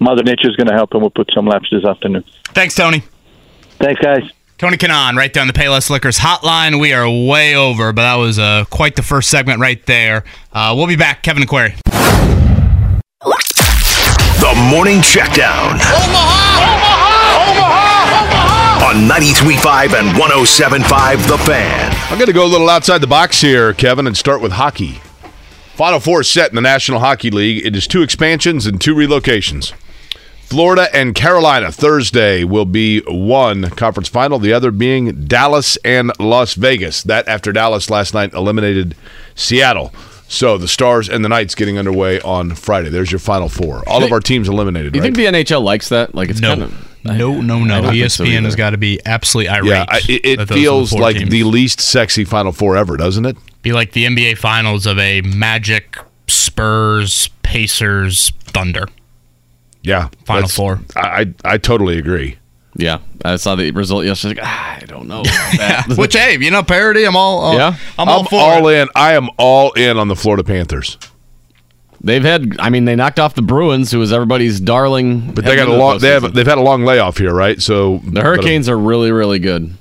Mother Nature is going to help, and we'll put some laps this afternoon. Thanks, Tony. Thanks, guys. Tony Kanaan, right down the Payless Liquors hotline. We are way over, but that was uh, quite the first segment right there. Uh, we'll be back. Kevin and Query. The Morning Checkdown. Omaha! Omaha! Omaha! On 93.5 and 107.5 The Fan. I'm going to go a little outside the box here, Kevin, and start with hockey. Final four set in the National Hockey League. It is two expansions and two relocations. Florida and Carolina Thursday will be one conference final, the other being Dallas and Las Vegas. That after Dallas last night eliminated Seattle. So the Stars and the Knights getting underway on Friday. There's your final four. All of our teams eliminated. Do you right? think the NHL likes that? Like it's No. kind of No, no, no. I don't think so has got to be absolutely irate. yeah, I, it, that it those the feels like teams. the least sexy Final Four ever, doesn't it? be like the NBA Finals of a Magic, Spurs, Pacers, Thunder. Yeah, Final Four. I, I I totally agree. Yeah, I saw the result yesterday. Like, ah, I don't know. about. Which hey, you know, parody. I'm all. all Yeah. I'm all I'm for all it. in. I am all in on the Florida Panthers. They've had. I mean, they knocked off the Bruins, who was everybody's darling. But they got a long. They have. They've had a long layoff here, right? So The Hurricanes are really, really good.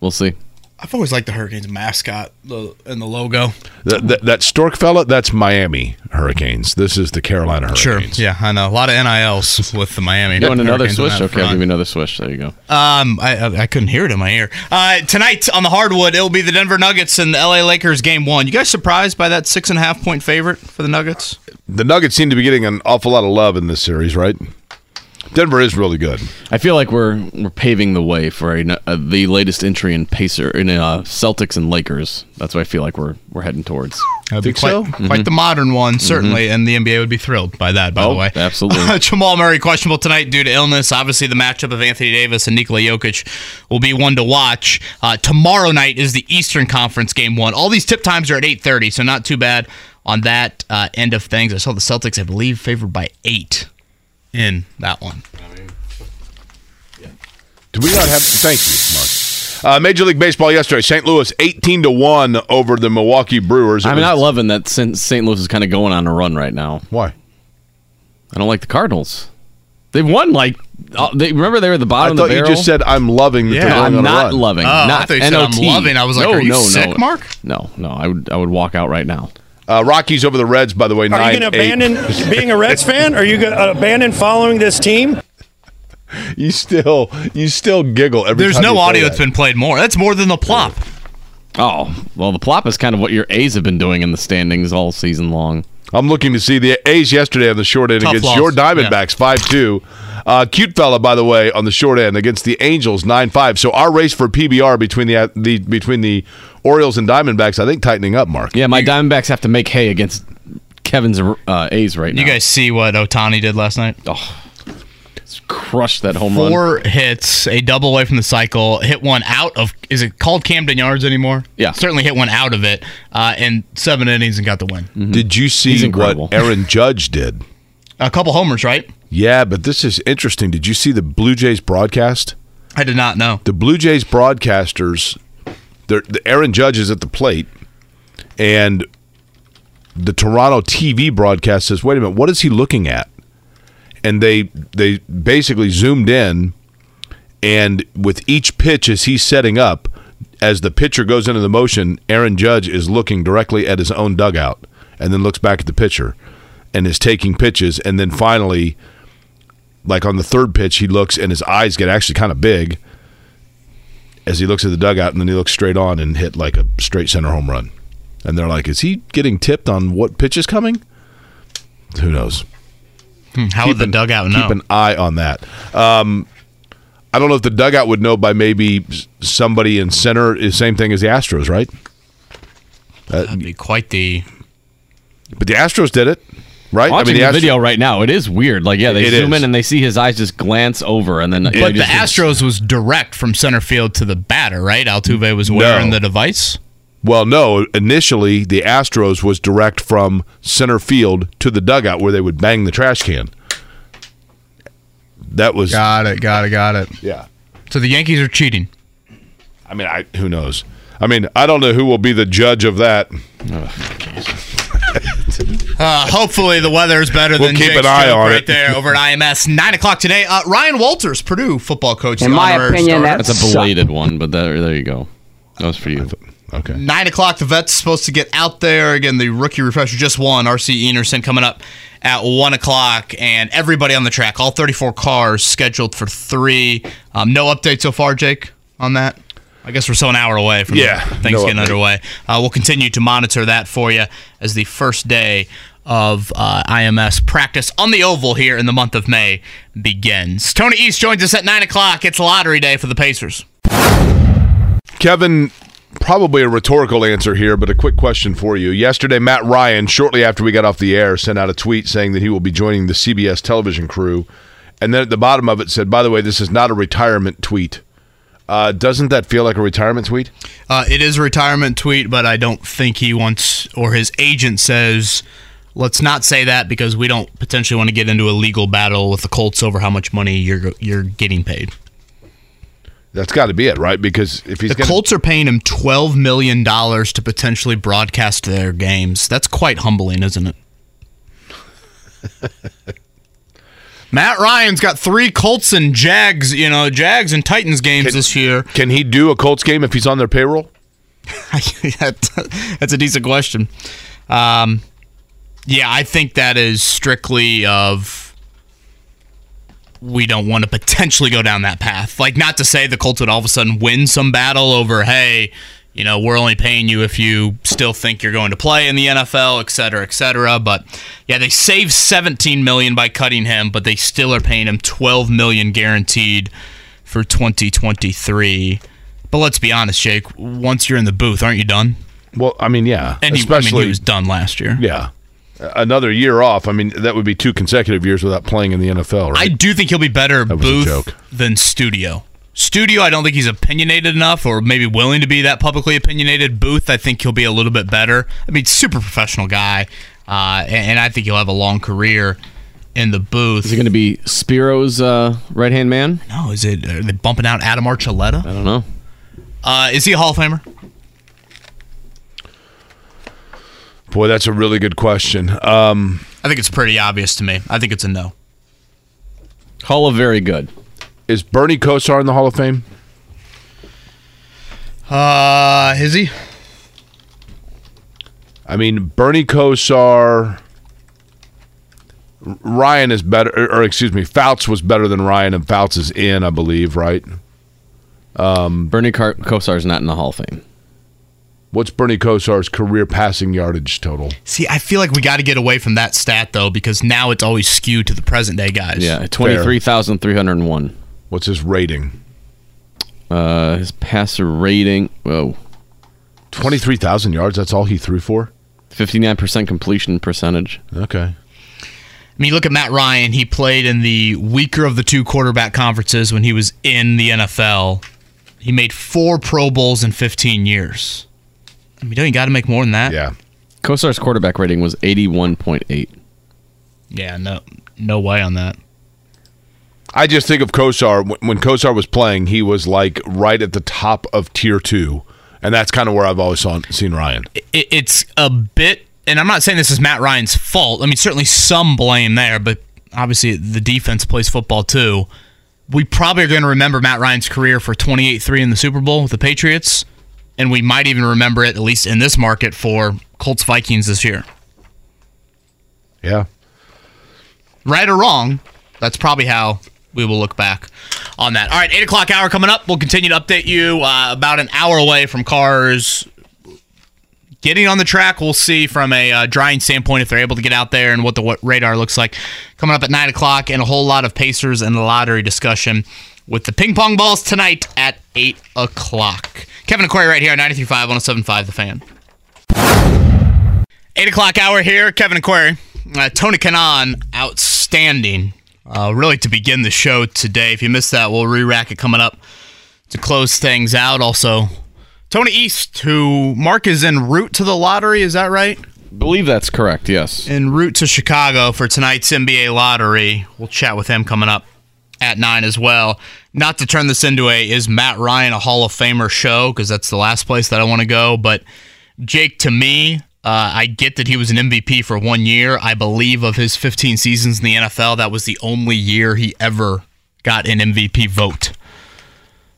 We'll see. I've always liked the Hurricanes mascot the, and the logo. That, that, that Stork fella, that's Miami Hurricanes. This is the Carolina Hurricanes. Sure. Hurricanes. Yeah, I know. A lot of NILs with the Miami. You want another Hurricanes swish? that Okay, I'll give you another swish. There you go. Um, I, I I couldn't hear it in my ear. Uh, tonight on the hardwood, it'll be the Denver Nuggets and the LA Lakers game one. You guys surprised by that six and a half point favorite for the Nuggets? The Nuggets seem to be getting an awful lot of love in this series, right? Denver is really good. I feel like we're we're paving the way for a, uh, the latest entry in Pacer in uh, Celtics and Lakers. That's what I feel like we're we're heading towards. That'd be Think quite, so? quite the modern one, certainly, and the NBA would be thrilled by that. By Oh, the way, absolutely. Jamal Murray questionable tonight due to illness. Obviously, the matchup of Anthony Davis and Nikola Jokic will be one to watch. Uh, tomorrow night is the Eastern Conference game one. All these tip times are at eight thirty, so not too bad on that uh, end of things. I saw the Celtics, I believe, favored by eight in that one. I mean, yeah. Do we not have? Thank you, Mark. Uh, Major League Baseball yesterday, St. Louis eighteen to one over the Milwaukee Brewers. It I'm was- not loving that St. St. Louis is kind of going on a run right now. Why? I don't like the Cardinals. They've won like uh, they remember they were at the I bottom of thought the you just said I'm loving that Yeah, I'm not run. loving. Oh, I not thought you said I'm NOT. loving. I was like, no, are you no, sick, no. Mark? No, no. I would I would walk out right now. Uh, Rockies over the Reds, by the way. Are nine you going to abandon being a Reds fan? Are you going to abandon following this team? You still, you still giggle every. There's time no audio that. that's been played more. That's more than the plop. Oh well, the plop is kind of what your A's have been doing in the standings all season long. I'm looking to see the A's yesterday on the short end Tough against loss. your Diamondbacks, five two. Uh, cute fella, by the way, on the short end against the Angels, nine five. So our race for PBR between the, the between the Orioles and Diamondbacks, I think tightening up. Mark, Yeah, my Diamondbacks have to make hay against Kevin's uh, A's right now. You guys see what Ohtani did last night? Oh. Crushed that home run. Four hits, a double away from the cycle, hit one out of. Is it called Camden Yards anymore? Yeah. certainly hit one out of it, uh, in seven innings and got the win. Did you see what Aaron Judge did? A couple homers, right? Yeah, but this is interesting. Did you see the Blue Jays broadcast? I did not know. The Blue Jays broadcasters, they're- the Aaron Judge is at the plate, and the Toronto TV broadcast says, "Wait a minute, what is he looking at?" And they they basically zoomed in, and with each pitch as he's setting up, as the pitcher goes into the motion, Aaron Judge is looking directly at his own dugout, and then looks back at the pitcher, and is taking pitches, and then finally, like on the third pitch, he looks and his eyes get actually kind of big as he looks at the dugout, and then he looks straight on and hit like a straight center home run. And they're like, "Is he getting tipped on what pitch is coming?" Who knows? How would the an- dugout know? Keep an eye on that. Um, I don't know if the dugout would know by maybe somebody in center is same thing as the Astros, right? That'd be quite the. But the Astros did it, right? Watching the, Astros- video right now, it is weird. Like, yeah, they It zoom is. in and they see his eyes just glance over, and then. But the Astros was direct from center field to the batter, right? Altuve was wearing the device. Well, no. Initially, the Astros was direct from center field to the dugout where they would bang the trash can. That was Got it. Got it. Got it. yeah. So the Yankees are cheating. I mean, I who knows? I mean, I don't know who will be the judge of that. Uh, hopefully the weather is better We'll than keep Jake's an eye on right it. there over at IMS. Nine o'clock today. Uh, Ryan Walters, Purdue football coach. In my opinion, starter. That's a belated one, but there, there you go. That was for you. Okay. Nine o'clock. The vet's supposed to get out there again. The rookie refresher just won. RC Enerson coming up at one o'clock, and everybody on the track. All thirty-four cars scheduled for three. Um, no update so far, Jake, on that. I guess we're still an hour away from Yeah, things no getting update. underway. Uh, we'll continue to monitor that for you as the first day of uh, IMS practice on the Oval here in the month of May begins. Tony East joins us at nine o'clock. It's lottery day for the Pacers. Kevin, probably a rhetorical answer here, but a quick question for you. Yesterday, Matt Ryan, shortly after we got off the air, sent out a tweet saying that he will be joining the CBS television crew. And then at the bottom of it said, by the way, this is not a retirement tweet. Uh, doesn't that feel like a retirement tweet? Uh, it is a retirement tweet, but I don't think he wants, or his agent says, let's not say that because we don't potentially want to get into a legal battle with the Colts over how much money you're you're getting paid. That's got to be it, right? Because if he's The gonna, Colts are paying him twelve million dollars to potentially broadcast their games. That's quite humbling, isn't it? Matt Ryan's got three Colts and Jags, you know, Jags and Titans games this year. can he do a Colts game if he's on their payroll? That's a decent question. Um, yeah, I think that is strictly of we don't want to potentially go down that path. Like, not to say the Colts would all of a sudden win some battle over, hey, you know, we're only paying you if you still think you're going to play in the NFL, et cetera, et cetera. But yeah, they saved 17 million by cutting him, but they still are paying him 12 million guaranteed for 2023. But let's be honest, Jake. Once you're in the booth, aren't you done? Well, I mean, yeah. And he, I especially mean, he was done last year. yeah. Another year off. I mean, that would be two consecutive years without playing in the NFL, Right? I do think he'll be better booth than studio. Studio, I don't think he's opinionated enough, or maybe willing to be that publicly opinionated. Booth, I think he'll be a little bit better. I mean, super professional guy, uh, and, and I think he'll have a long career in the booth. Is he going to be Spero's uh, right hand man? no, is it? Are they bumping out Adam Archuleta? I don't know. Uh, is he a Hall of Famer? Boy, that's a really good question. Um, I think it's pretty obvious to me. I think it's a no. Hall of very good. Is Bernie Kosar in the Hall of Fame? Uh, is he? I mean, Bernie Kosar. Ryan is better, or, or excuse me, Fouts was better than Ryan, and Fouts is in, I believe, right? Um, Bernie Car- is not in the Hall of Fame. What's Bernie Kosar's career passing yardage total? See, I feel like we got to get away from that stat though, because now it's always skewed to the present day guys. Yeah, 23,301. What's his rating? Uh, his passer rating, whoa, 23,000 yards. That's all he threw for? 59% completion percentage. Okay. I mean, look at Matt Ryan. He played in the weaker of the two quarterback conferences when he was in the NFL. He made four Pro Bowls in 15 years. I mean, don't you got to make more than that? Yeah. Kosar's quarterback rating was 81.8. Yeah, no, no way on that. I just think of Kosar when- Kosar was playing, he was like right at the top of tier two, and that's kind of where I've always saw, seen Ryan. It's a bit, and I'm not saying this is Matt Ryan's fault. I mean, certainly some blame there, but obviously the defense plays football too. We probably are going to remember Matt Ryan's career for 28-3 in the Super Bowl with the Patriots, and we might even remember it at least in this market for Colts Vikings this year. Yeah. right or wrong, that's probably how we will look back on that. All right, eight o'clock hour coming up. We'll continue to update you uh, about an hour away from cars getting on the track. We'll see from a uh, drying standpoint if they're able to get out there and what the what radar looks like. Coming up at nine o'clock, and a whole lot of Pacers and the lottery discussion with the ping pong balls tonight at eight o'clock. Kevin and Query right here on 93.5, 107.5 The Fan. Eight o'clock hour here. Kevin and Query. Uh, Tony Kanaan, outstanding. Uh, really to begin the show today. If you missed that, we'll re-rack it coming up to close things out. Also, Tony East, who Mark is en route to the lottery. Is that right? believe that's correct, yes. En route to Chicago for tonight's NBA lottery. We'll chat with him coming up at nine as well. Not to turn this into a is Matt Ryan a Hall of Famer show because that's the last place that I want to go. But Jake, to me, uh, I get that he was an MVP for one year. I believe of his 15 seasons in the NFL, that was the only year he ever got an MVP vote.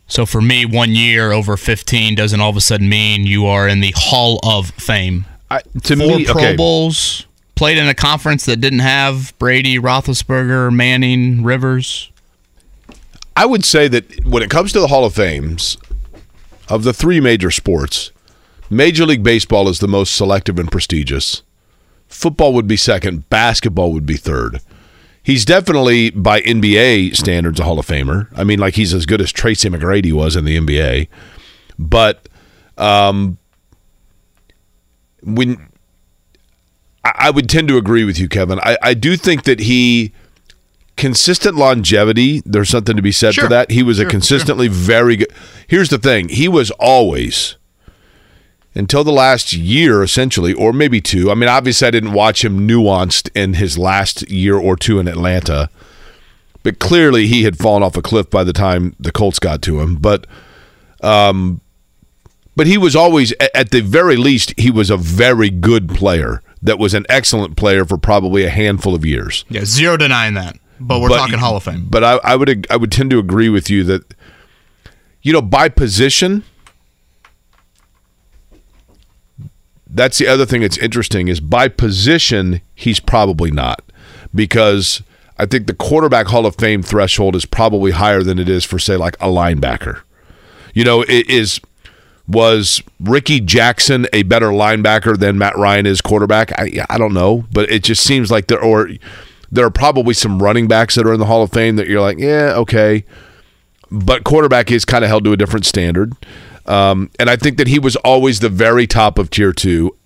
So for me, one year over 15 doesn't all of a sudden mean you are in the Hall of Fame. I, to Four me, Pro okay. Bowls, played in a conference that didn't have Brady, Roethlisberger, Manning, Rivers. I would say that when it comes to the Hall of Fames, of the three major sports, Major League Baseball is the most selective and prestigious. Football would be second. Basketball would be third. He's definitely, by NBA standards, a Hall of Famer. I mean, like he's as good as Tracy McGrady was in the NBA. But um, when I, I would tend to agree with you, Kevin, I, I do think that he consistent longevity. There's something to be said Sure. for that. He was a Sure, consistently very good. Here's the thing: he was always until the last year, essentially, or maybe two. I mean, obviously, I didn't watch him nuanced in his last year or two in Atlanta, but clearly he had fallen off a cliff by the time the Colts got to him. But, um, but he was always, at the very least, he was a very good player. That was an excellent player for probably a handful of years. Yeah, zero denying that. But we're But- talking Hall of Fame. But I, I would I would tend to agree with you that you know by position. That's the other thing that's interesting is by position he's probably not because I think the quarterback Hall of Fame threshold is probably higher than it is for say like a linebacker. You know, it is was Rickey Jackson a better linebacker than Matt Ryan is quarterback? I I don't know, but it just seems like there or there are probably some running backs that are in the Hall of Fame that you're like, yeah, okay, but quarterback is kind of held to a different standard. Um, and I think that he was always the very top of tier two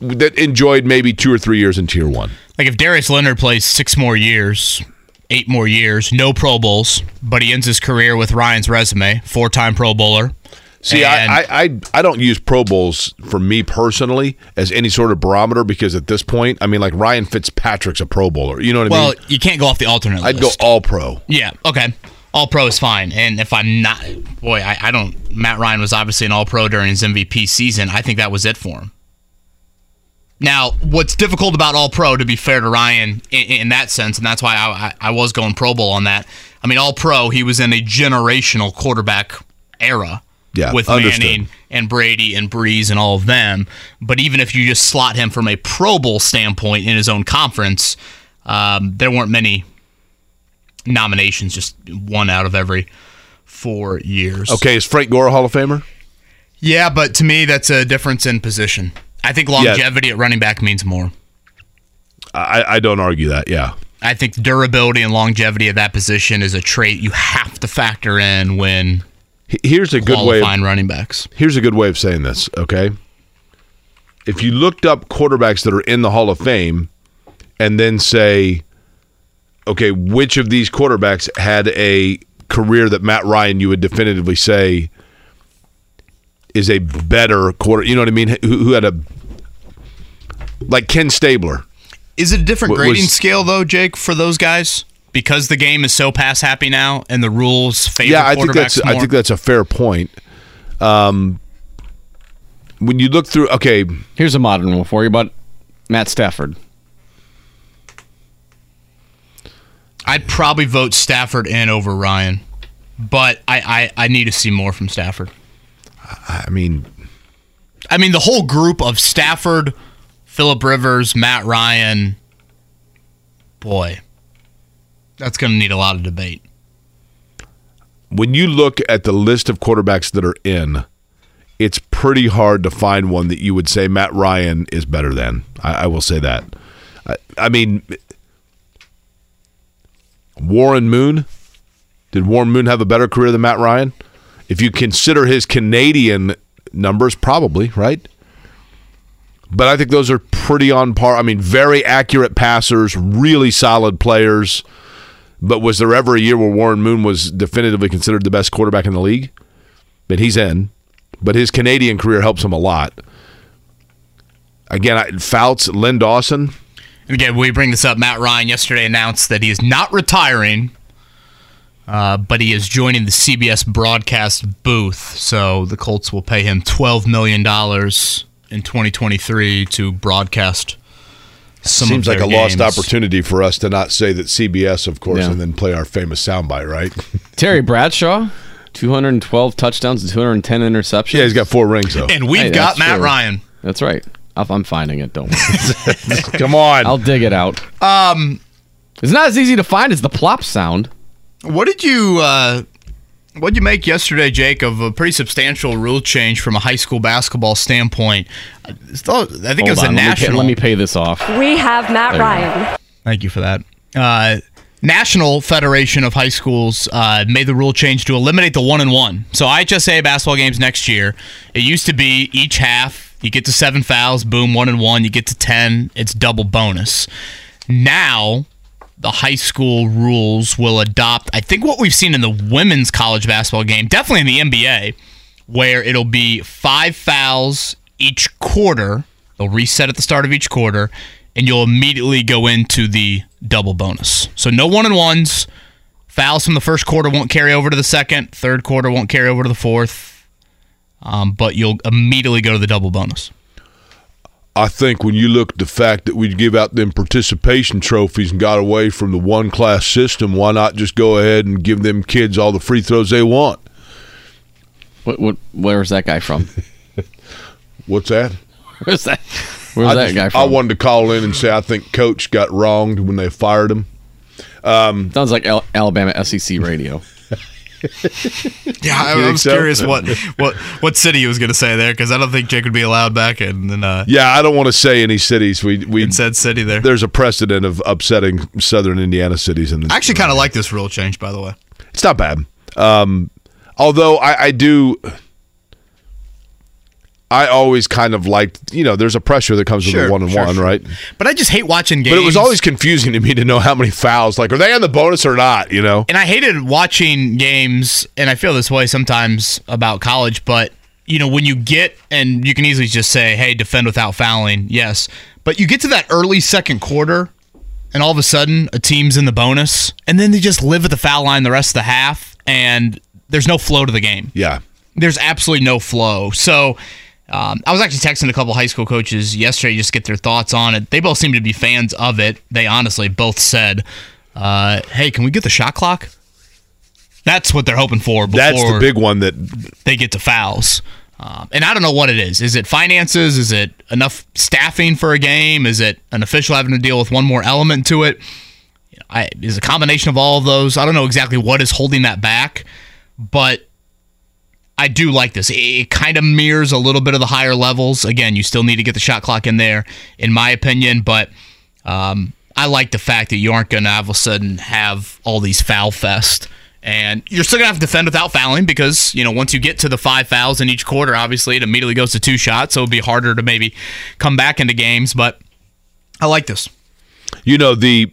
that enjoyed maybe two or three years in tier one. Like if Darius Leonard plays six more years, eight more years, no Pro Bowls, but he ends his career with Ryan's resume, four-time Pro Bowler. See, I, I, I I don't use Pro Bowls for me personally as any sort of barometer because at this point, I mean, like Ryan Fitzpatrick's a Pro Bowler. You know what I Well, mean? Well, you can't go off the alternate I'd go all pro. Yeah, okay. All pro is fine. And if I'm not, boy, I, I don't. Matt Ryan was obviously an all pro during his MVP season. I think that was it for him. Now, what's difficult about all pro, to be fair to Ryan, in, in that sense, and that's why I, I, I was going Pro Bowl on that. I mean, all pro, he was in a generational quarterback era. Yeah, with understood. Manning and Brady and Brees and all of them. But even if you just slot him from a Pro Bowl standpoint in his own conference, um, there weren't many nominations, just one out of every four years. Okay, is Frank Gore a Hall of Famer? Yeah, but to me, that's a difference in position. I think longevity at running back means more. I, I don't argue that. Yeah. I think durability and longevity of that position is a trait you have to factor in when Here's a good way. Of, qualifying running backs. here's a good way of saying this. Okay. If you looked up quarterbacks that are in the Hall of Fame, and then say, okay, which of these quarterbacks had a career that Matt Ryan you would definitively say is a better quarter? You know what I mean? Who, who had a like Ken Stabler? Is it a different grading was- scale though, Jake, for those guys? Because the game is so pass happy now, and the rules favor yeah, I think that's quarterbacks I think that's a fair point. Um, when you look through, okay, Here's a modern one for you, but Matt Stafford. I'd probably vote Stafford in over Ryan, but I, I, I need to see more from Stafford. I mean, I mean, the whole group of Stafford, Philip Rivers, Matt Ryan, boy, that's going to need a lot of debate. when you look at the list of quarterbacks that are in, it's pretty hard to find one that you would say Matt Ryan is better than. I, I will say that. I, I mean, Warren Moon. Did Warren Moon have a better career than Matt Ryan? If you consider his Canadian numbers, probably, right? But I think those are pretty on par. I mean, very accurate passers, really solid players. But was there ever a year where Warren Moon was definitively considered the best quarterback in the league? But he's in. But his Canadian career helps him a lot. Again, I, Fouts, Len Dawson. And again, we bring this up. Matt Ryan yesterday announced that he is not retiring, uh, but he is joining the CBS broadcast booth. So the Colts will pay him $12 million in 2023 to broadcast some Seems like a their lost opportunity for us to not say that CBS, of course, Yeah. and then play our famous soundbite, right? Terry Bradshaw, 212 touchdowns and 210 interceptions. yeah, he's got four rings, though. And we've Hey, got Matt true. Ryan. That's right. I'll- I'm finding it. Don't worry. Come on. I'll dig it out. Um, it's not as easy to find as the plop sound. What did you uh, what did you make yesterday, Jake, of a pretty substantial rule change from a high school basketball standpoint? I thought- I think it Hold was a on, let me, pay, national. let me pay this off. We have Matt There you. Ryan. Thank you for that. Uh, National Federation of High Schools uh, made the rule change to eliminate the one and one. So IHSA basketball games next year, it used to be each half you get to seven fouls, boom, one and one. You get to ten, it's double bonus. Now the high school rules will adopt. I think what we've seen in the women's college basketball game, definitely in the NBA, where it'll be five fouls each quarter. They'll reset at the start of each quarter, and you'll immediately go into the double bonus. So no one and ones. Fouls from the first quarter won't carry over to the second. Third quarter won't carry over to the fourth. Um, but you'll immediately go to the double bonus. I think when you look at the fact that we give out them participation trophies and got away from the one class system, why not just go ahead and give them kids all the free throws they want? What, what, where's that guy from? What's that? Where's that? Where's I, that just- guy from? I wanted to call in and say I think coach got wronged when they fired him. Sounds like Al- Alabama SEC radio. Yeah, I, I was so? curious what, what what city he was going to say there because I don't think Jake would be allowed back in, in, uh, Yeah, I don't want to say any cities. We we said city there. there's a precedent of upsetting southern Indiana cities, and I actually kind of like this rule change, by the way. it's not bad. Um, although I, I do, I always kind of liked. You know, there's a pressure that comes with Sure, a one and sure, one, sure. right? But I just hate watching games. But it was always confusing to me to know how many fouls. Like, are they on the bonus or not? You know? and I hated watching games, and I feel this way sometimes about college. But you know, when you get and you can easily just say, "Hey, defend without fouling," yes. But you get to that early second quarter, and all of a sudden, a team's in the bonus, and then they just live at the foul line the rest of the half, and there's no flow to the game. Yeah. there's absolutely no flow. So um, I was actually texting a couple high school coaches yesterday just to get their thoughts on it. They both seem to be fans of it. They honestly both said, uh, "Hey, can we get the shot clock?" That's what they're hoping for before That's the big one that they get to fouls. Um, and I don't know what it is. Is it finances? Is it enough staffing for a game? Is it an official having to deal with one more element to it? I, is a combination of all of those. I don't know exactly what is holding that back, but I do like this. It, it kind of mirrors a little bit of the higher levels. Again, you still need to get the shot clock in there, in my opinion, but um, I like the fact that you aren't going to all of a sudden have all these foul fest. And you're still going to have to defend without fouling because, you know, once you get to the five fouls in each quarter, obviously it immediately goes to two shots. So it'll be harder to maybe come back into games. But I like this. You know the.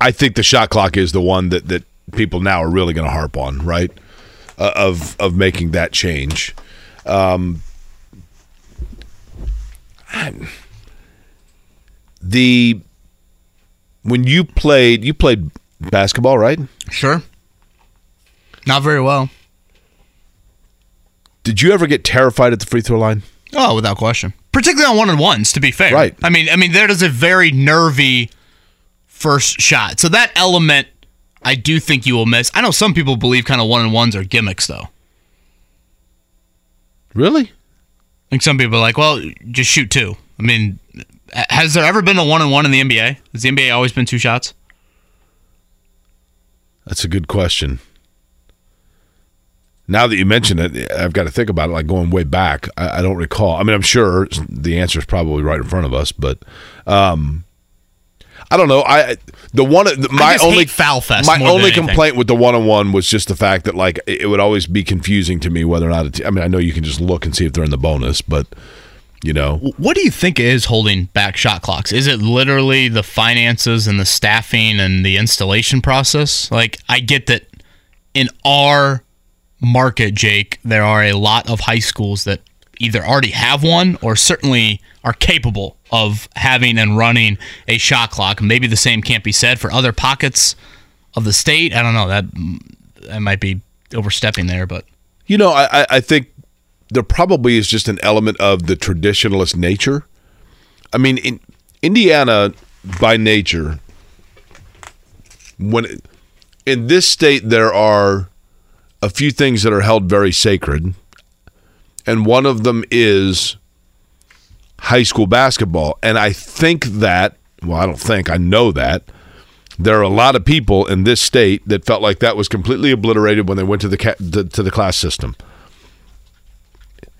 I think the shot clock is the one that that people now are really going to harp on, right? Uh, of of making that change. Um, the when you played, you played basketball, right? Sure. Not very well. Did you ever get terrified at the free throw line? Oh, without question. Particularly on one on ones, to be fair. Right. I mean, I mean, there is a very nervy first shot. So that element, I do think you will miss. I know some people believe kind of one on ones are gimmicks, though. Really? I think some people are like, well, just shoot two. I mean, has there ever been a one on one in the NBA? Has the NBA always been two shots? That's a good question. Now that you mention it, I've got to think about it. Like going way back, I, I don't recall. I mean, I'm sure the answer is probably right in front of us, but um, I don't know. I the one my only foul fest My only complaint with the one on one was just the fact that like it would always be confusing to me whether or not. I mean, I know you can just look and see if they're in the bonus, but you know, What do you think is holding back shot clocks? Is it literally the finances and the staffing and the installation process? Like, I get that in our market, Jake, there are a lot of high schools that either already have one or certainly are capable of having and running a shot clock. Maybe the same can't be said for other pockets of the state. I don't know. That that might be overstepping there, but You know, I, I- I think there probably is just an element of the traditionalist nature. I mean, in Indiana, by nature, when in this state there are a few things that are held very sacred, and one of them is high school basketball. And I think that, well, I don't think, I know that there are a lot of people in this state that felt like that was completely obliterated when they went to the ca- to, to the class system.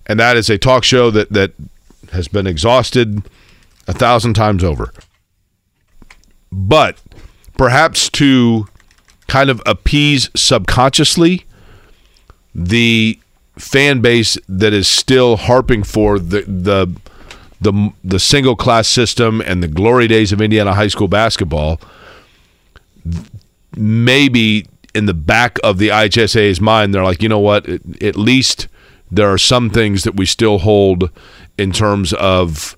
And that is a talk show that that has been exhausted a thousand times over. But perhaps to kind of appease subconsciously the fan base that is still harping for the the the the single class system and the glory days of Indiana high school basketball maybe in the back of the IHSA's mind, they're like, you know what? At, least there are some things that we still hold in terms of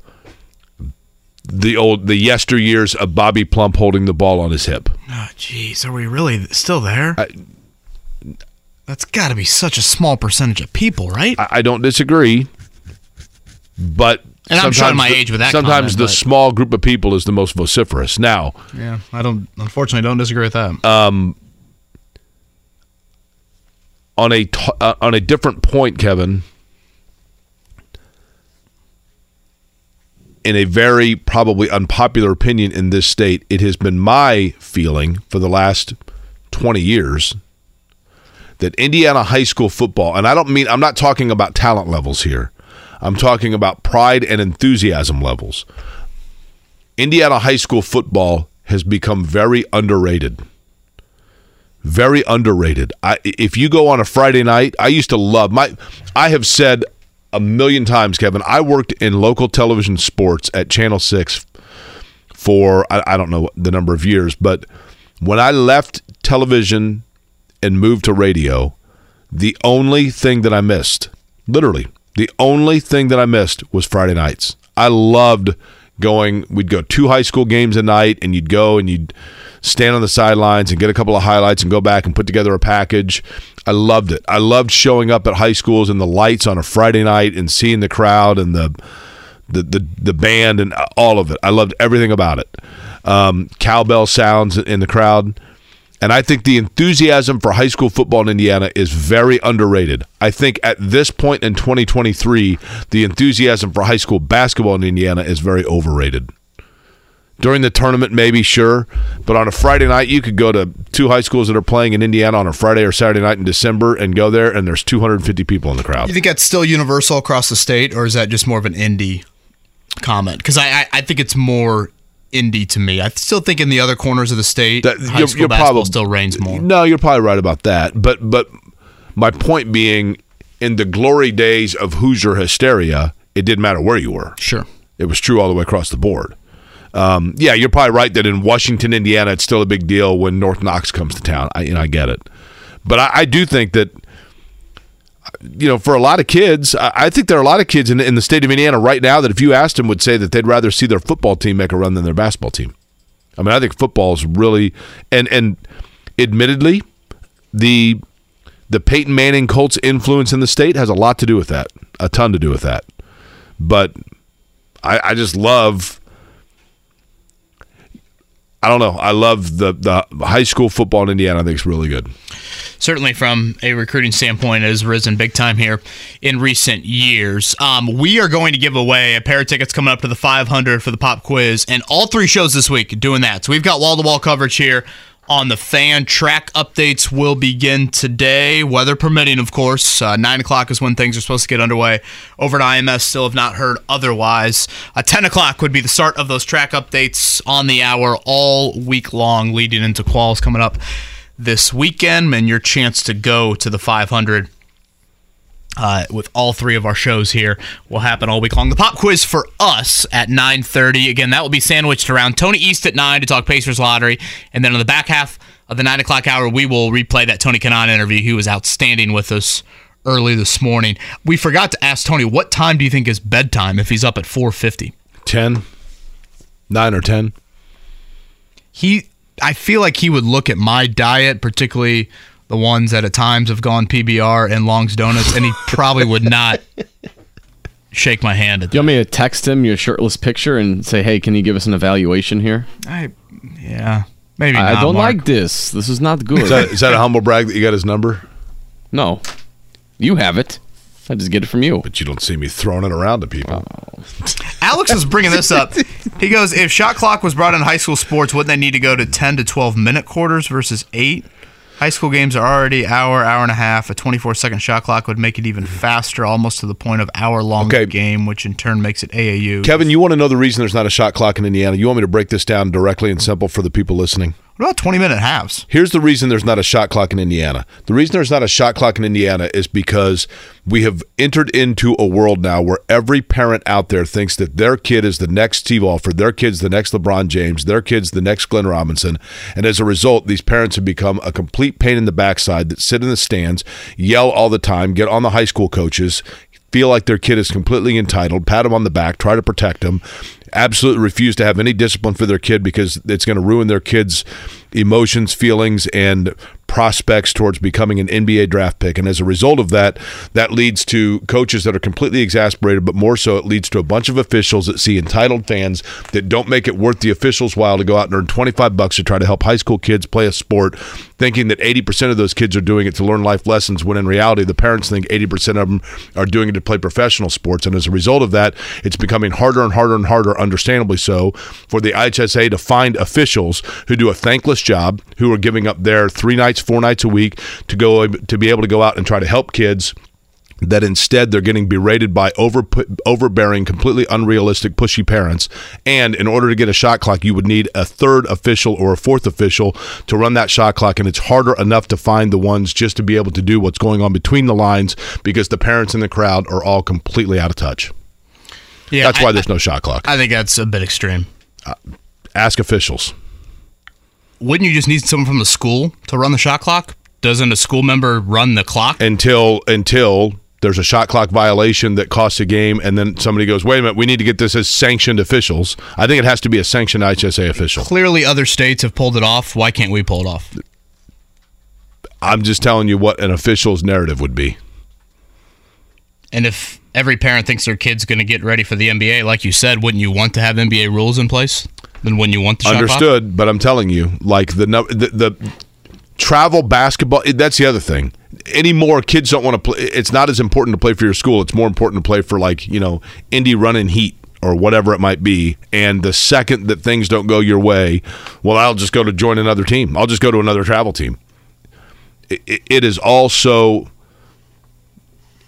the old the yesteryears of Bobby Plump holding the ball on his hip. Oh, jeez, are we really still there? That's got to be such a small percentage of people, right? I, I don't disagree, but And I'm showing sometimes my the- age with that Sometimes comment, the but- small group of people is the most vociferous. Now, yeah, I don't. Unfortunately, don't disagree with that. Um, on a t- uh, on a different point, Kevin. In a very probably unpopular opinion in this state, it has been my feeling for the last 20 years that Indiana high school football, and I don't mean, I'm not talking about talent levels here, I'm talking about pride and enthusiasm levels. Indiana high school football has become very underrated very underrated. I, if you go on a Friday night, I used to love my. I have said a million times, Kevin. I worked in local television sports at Channel Six for I, I don't know the number of years, but when I left television and moved to radio, the only thing that I missed, literally, the only thing that I missed was Friday nights. I loved going. We'd go two high school games a night, and you'd go and you'd stand on the sidelines and get a couple of highlights and go back and put together a package. I loved it. I loved showing up at high schools and the lights on a Friday night and seeing the crowd and the the the, the band and all of it. I loved everything about it. Um, cowbell sounds in the crowd. And I think the enthusiasm for high school football in Indiana is very underrated. I think at this point in 2023, the enthusiasm for high school basketball in Indiana is very overrated. During the tournament, maybe, sure. But on a Friday night, you could go to two high schools that are playing in Indiana on a Friday or Saturday night in December and go there, and there's 250 people in the crowd. You think that's still universal across the state, or is that just more of an indie comment? Because I, I, I think it's more indie to me. I still think in the other corners of the state, That- high you're- school you're basketball probab- still reigns more. No, you're probably right about that. But but my point being, in the glory days of Hoosier hysteria, it didn't matter where you were. Sure. It was true all the way across the board. Um, yeah, you're probably right that in Washington, Indiana, it's still a big deal when North Knox comes to town. I, you know, I get it, but I, I do think that you know, for a lot of kids, I think there are a lot of kids in, in the state of Indiana right now that if you asked them would say that they'd rather see their football team make a run than their basketball team. I mean, I think football is really and and admittedly, the the Peyton Manning Colts influence in the state has a lot to do with that, a ton to do with that. But I, I just love. I don't know. I love the the high school football in Indiana. I think it's really good. certainly from a recruiting standpoint, it has risen big time here in recent years. Um, we are going to give away a pair of tickets coming up to the 500 for the pop quiz, and all three shows this week doing that. So we've got wall to wall coverage here on the fan. Track updates will begin today, weather permitting, of course. Uh, 9 o'clock is when things are supposed to get underway over at IMS. Still have not heard otherwise. Uh, 10 o'clock would be the start of those track updates on the hour all week long, leading into quals coming up this weekend and your chance to go to the 500 uh, with all three of our shows here will happen all week long. The pop quiz for us at 9.30. Again, that will be sandwiched around Tony East at 9 to talk Pacers lottery. And then on the back half of the 9 o'clock hour, we will replay that Tony Kanaan interview. He was outstanding with us early this morning. We forgot to ask Tony, what time do you think is bedtime if he's up at 4.50? 10, 9 or 10. he I feel like he would look at my diet, particularly the ones that at times have gone PBR and Long's Donuts, and he probably would not shake my hand at Do you that. want me to text him your shirtless picture and say, "Hey, can you give us an evaluation here?" I, yeah, maybe I not, don't Mark. like this. This is not good. Is that, is that a humble brag that you got his number? no, you have it. I just get it from you. But you don't see me throwing it around to people. Oh. Alex is bringing this up. He goes, if shot clock was brought in high school sports, wouldn't they need to go to 10 to 12 minute quarters versus 8? High school games are already hour, hour and a half. A 24 second shot clock would make it even mm-hmm. faster, almost to the point of hour long Okay. game, which in turn makes it AAU. Kevin, you want to know the reason there's not a shot clock in Indiana? You want me to break this down directly and simple for the people listening? What about 20 minute halves? Here's the reason there's not a shot clock in Indiana. The reason there's not a shot clock in Indiana is because we have entered into a world now where every parent out there thinks that their kid is the next Steve Alford, their kid's the next LeBron James, their kid's the next Glenn Robinson. And as a result, these parents have become a complete pain in the backside that sit in the stands, yell all the time, get on the high school coaches, feel like their kid is completely entitled, pat them on the back, try to protect them, absolutely refuse to have any discipline for their kid because it's going to ruin their kid's emotions, feelings, and prospects towards becoming an NBA draft pick. And as a result of that, that leads to coaches that are completely exasperated, but more so, it leads to a bunch of officials that see entitled fans that don't make it worth the officials' while to go out and earn 25 bucks to try to help high school kids play a sport, thinking that 80% of those kids are doing it to learn life lessons, when in reality, the parents think 80% of them are doing it to play professional sports. And as a result of that, it's becoming harder and harder and harder, understandably so, for the IHSA to find officials who do a thankless job, who are giving up their three nights, four nights a week to go to be able to go out and try to help kids that instead they're getting berated by over overbearing, completely unrealistic, pushy parents. And in order to get a shot clock, you would need a third official or a fourth official to run that shot clock. And it's harder enough to find the ones just to be able to do what's going on between the lines because the parents in the crowd are all completely out of touch. Yeah, That's why I, there's no shot clock. I think that's a bit extreme. Uh, ask officials. Wouldn't you just need someone from the school to run the shot clock? Doesn't a school member run the clock? until until there's a shot clock violation that costs a game, and then somebody goes, "Wait a minute, we need to get this as sanctioned officials." I think it has to be a sanctioned HSA official. Clearly, other states have pulled it off. Why can't we pull it off? I'm just telling you what an official's narrative would be. And if every parent thinks their kid's going to get ready for the NBA, like you said, wouldn't you want to have NBA rules in place? Then wouldn't you want clock? Understood, but I'm telling you, like the the, the travel basketball. That's the other thing. Anymore, kids don't want to play. It's not as important to play for your school. It's more important to play for like you know indie running heat or whatever it might be. And the second that things don't go your way, well, I'll just go to join another team. I'll just go to another travel team. It- it is also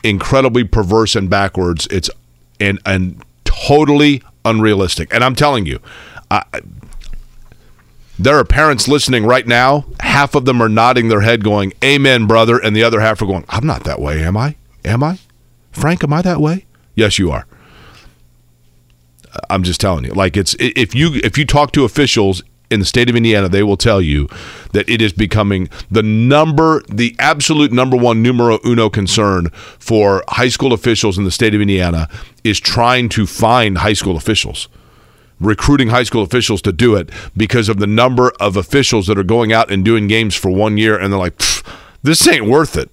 incredibly perverse and backwards. It's and and totally unrealistic. And I'm telling you, I, there are parents listening right now. Half of them are nodding their head, going "Amen, brother," and the other half are going, "I'm not that way, am I? Am I? Frank, am I that way? Yes, you are." I'm just telling you. Like it's if you if you talk to officials in the state of Indiana, they will tell you that it is becoming the number, the absolute number one numero uno concern for high school officials in the state of Indiana is trying to find high school officials recruiting high school officials to do it because of the number of officials that are going out and doing games for one year and they're like this ain't worth it.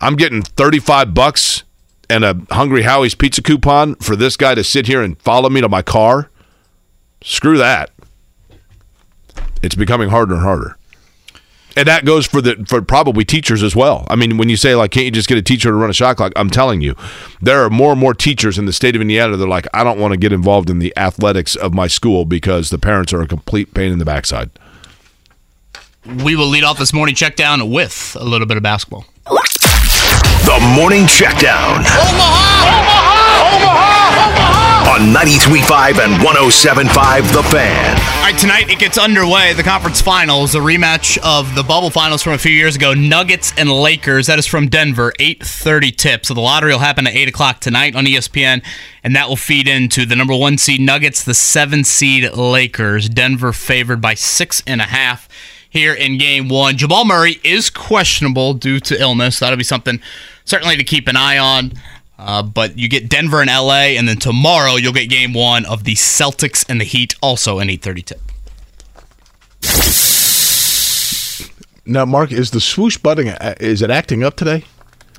I'm getting 35 bucks and a hungry howie's pizza coupon for this guy to sit here and follow me to my car? Screw that. It's becoming harder and harder and that goes for the for probably teachers as well. I mean, when you say like, can't you just get a teacher to run a shot clock? I'm telling you, there are more and more teachers in the state of Indiana that are like, I don't want to get involved in the athletics of my school because the parents are a complete pain in the backside. We will lead off this morning check down with a little bit of basketball. The Morning Checkdown. On 93.5 and 107.5 The Fan. All right, tonight it gets underway. The conference finals, a rematch of the bubble finals from a few years ago. Nuggets and Lakers. That is from Denver. 8:30 tip. So the lottery will happen at 8 o'clock tonight on ESPN, and that will feed into the number one seed Nuggets, the seven seed Lakers. Denver favored by six and a half here in Game One. Jamal Murray is questionable due to illness. That'll be something certainly to keep an eye on. Uh, but you get Denver and LA, and then tomorrow you'll get Game One of the Celtics and the Heat, also an 8:30 tip. Now, Mark, is the swoosh button is it acting up today?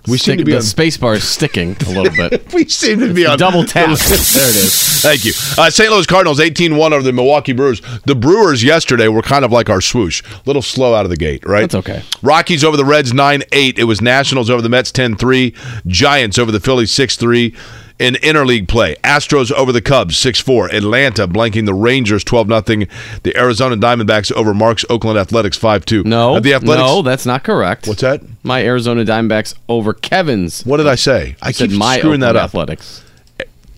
We seem to be the on. space bar is sticking a little bit. We seem to be on Double tap. there it is. Thank you. Uh, St. Louis Cardinals 18 1 over the Milwaukee Brewers. The Brewers yesterday were kind of like our swoosh, a little slow out of the gate, right? That's okay. Rockies over the Reds 9 8. It was Nationals over the Mets 10 3. Giants over the Phillies 6 3. In interleague play, Astros over the Cubs 6 4. Atlanta blanking the Rangers 12 0. The Arizona Diamondbacks over Mark's Oakland Athletics 5 2. No, the Athletics. no, that's not correct. What's that? My Arizona Diamondbacks over Kevin's. What did I say? I I said keep my screwing that up. Athletics.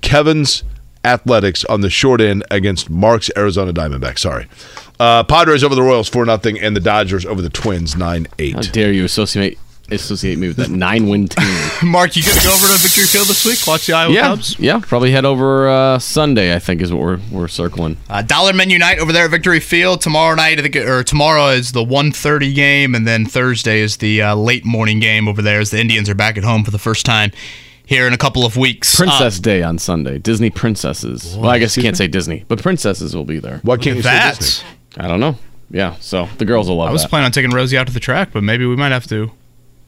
Kevin's Athletics on the short end against Mark's Arizona Diamondbacks. Sorry. Uh, Padres over the Royals 4 0, and the Dodgers over the Twins 9 8. How 8. dare you associate associate me with that nine win team? Mark, you gonna go over to Victory Field this week? Watch the Iowa yeah, Cubs. yeah. Probably head over uh, Sunday. I think is what we're we're circling. Uh, Dollar Menu Night over there at Victory Field tomorrow night. I think, or tomorrow is the 1:30 game, and then Thursday is the uh, late morning game over there. As the Indians are back at home for the first time here in a couple of weeks. Princess Uh, Day on Sunday. Disney princesses. well, I guess you can't say Disney, but princesses will be there. What can't you say that's. Disney? I don't know. Yeah, so the girls will love I was that. planning on taking Rosie out to the track, but maybe we might have to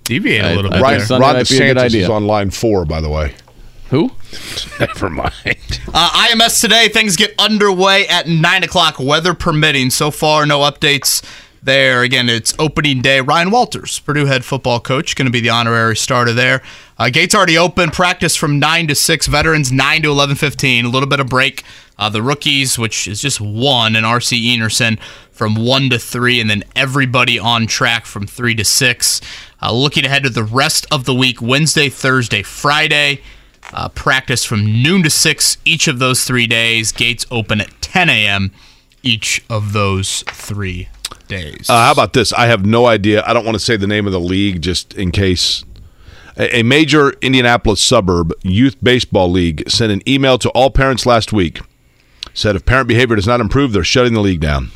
deviate I- a little I bit. think Ryan, there. Sunday Ron might be a good DeSantis is on line four, by the way. Who? Never mind. Uh, IMS today, things get underway at 9 o'clock, weather permitting. So far, no updates there. Again, it's opening day. Ryan Walters, Purdue head football coach, going to be the honorary starter there. Uh, gates already open. Practice from 9 to 6. Veterans 9 to 11.15. A little bit of break. Uh, the rookies, which is just one, and R.C. Enerson from 1 to 3. And then everybody on track from 3 to 6. Uh, looking ahead to the rest of the week, Wednesday, Thursday, Friday. Uh, practice from noon to 6 each of those three days. Gates open at 10 a.m. each of those three days. Uh, how about this? I have no idea. I don't want to say the name of the league just in case. A, a major Indianapolis suburb youth baseball league sent an email to all parents last week. Said if parent behavior does not improve, they're shutting the league down.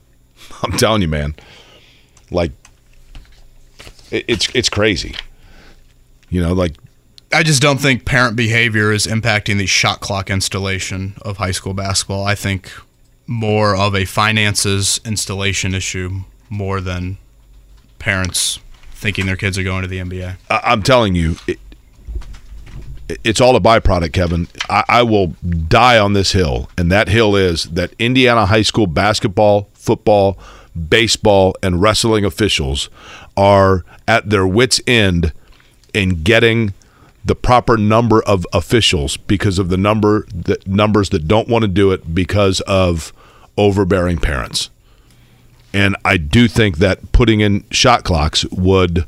I'm telling you, man. Like, it, it's it's crazy. You know, like I just don't think parent behavior is impacting the shot clock installation of high school basketball. I think more of a finances installation issue more than parents thinking their kids are going to the NBA. I- I'm telling you, it, it's all a byproduct, Kevin. I, I will die on this hill, and that hill is that Indiana high school basketball, football, baseball, and wrestling officials are at their wits' end in getting the proper number of officials because of the number that numbers that don't want to do it because of overbearing parents. And I do think that putting in shot clocks would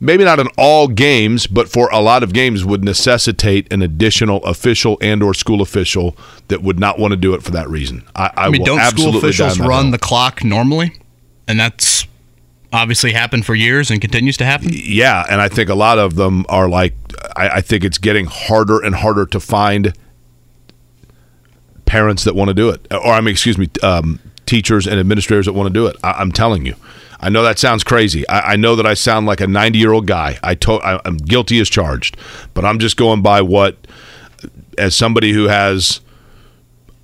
maybe not in all games, but for a lot of games would necessitate an additional official and or school official that would not want to do it for that reason. I, I, I mean, don't school officials run the clock normally? And that's obviously happened for years and continues to happen. Yeah, and I think a lot of them are like I, I think it's getting harder and harder to find parents that want to do it, or I mean, excuse me, um, teachers and administrators that want to do it. I, I'm telling you. I know that sounds crazy. I, I know that I sound like a 90 year old guy. I to, I, I'm guilty as charged, but I'm just going by what, as somebody who has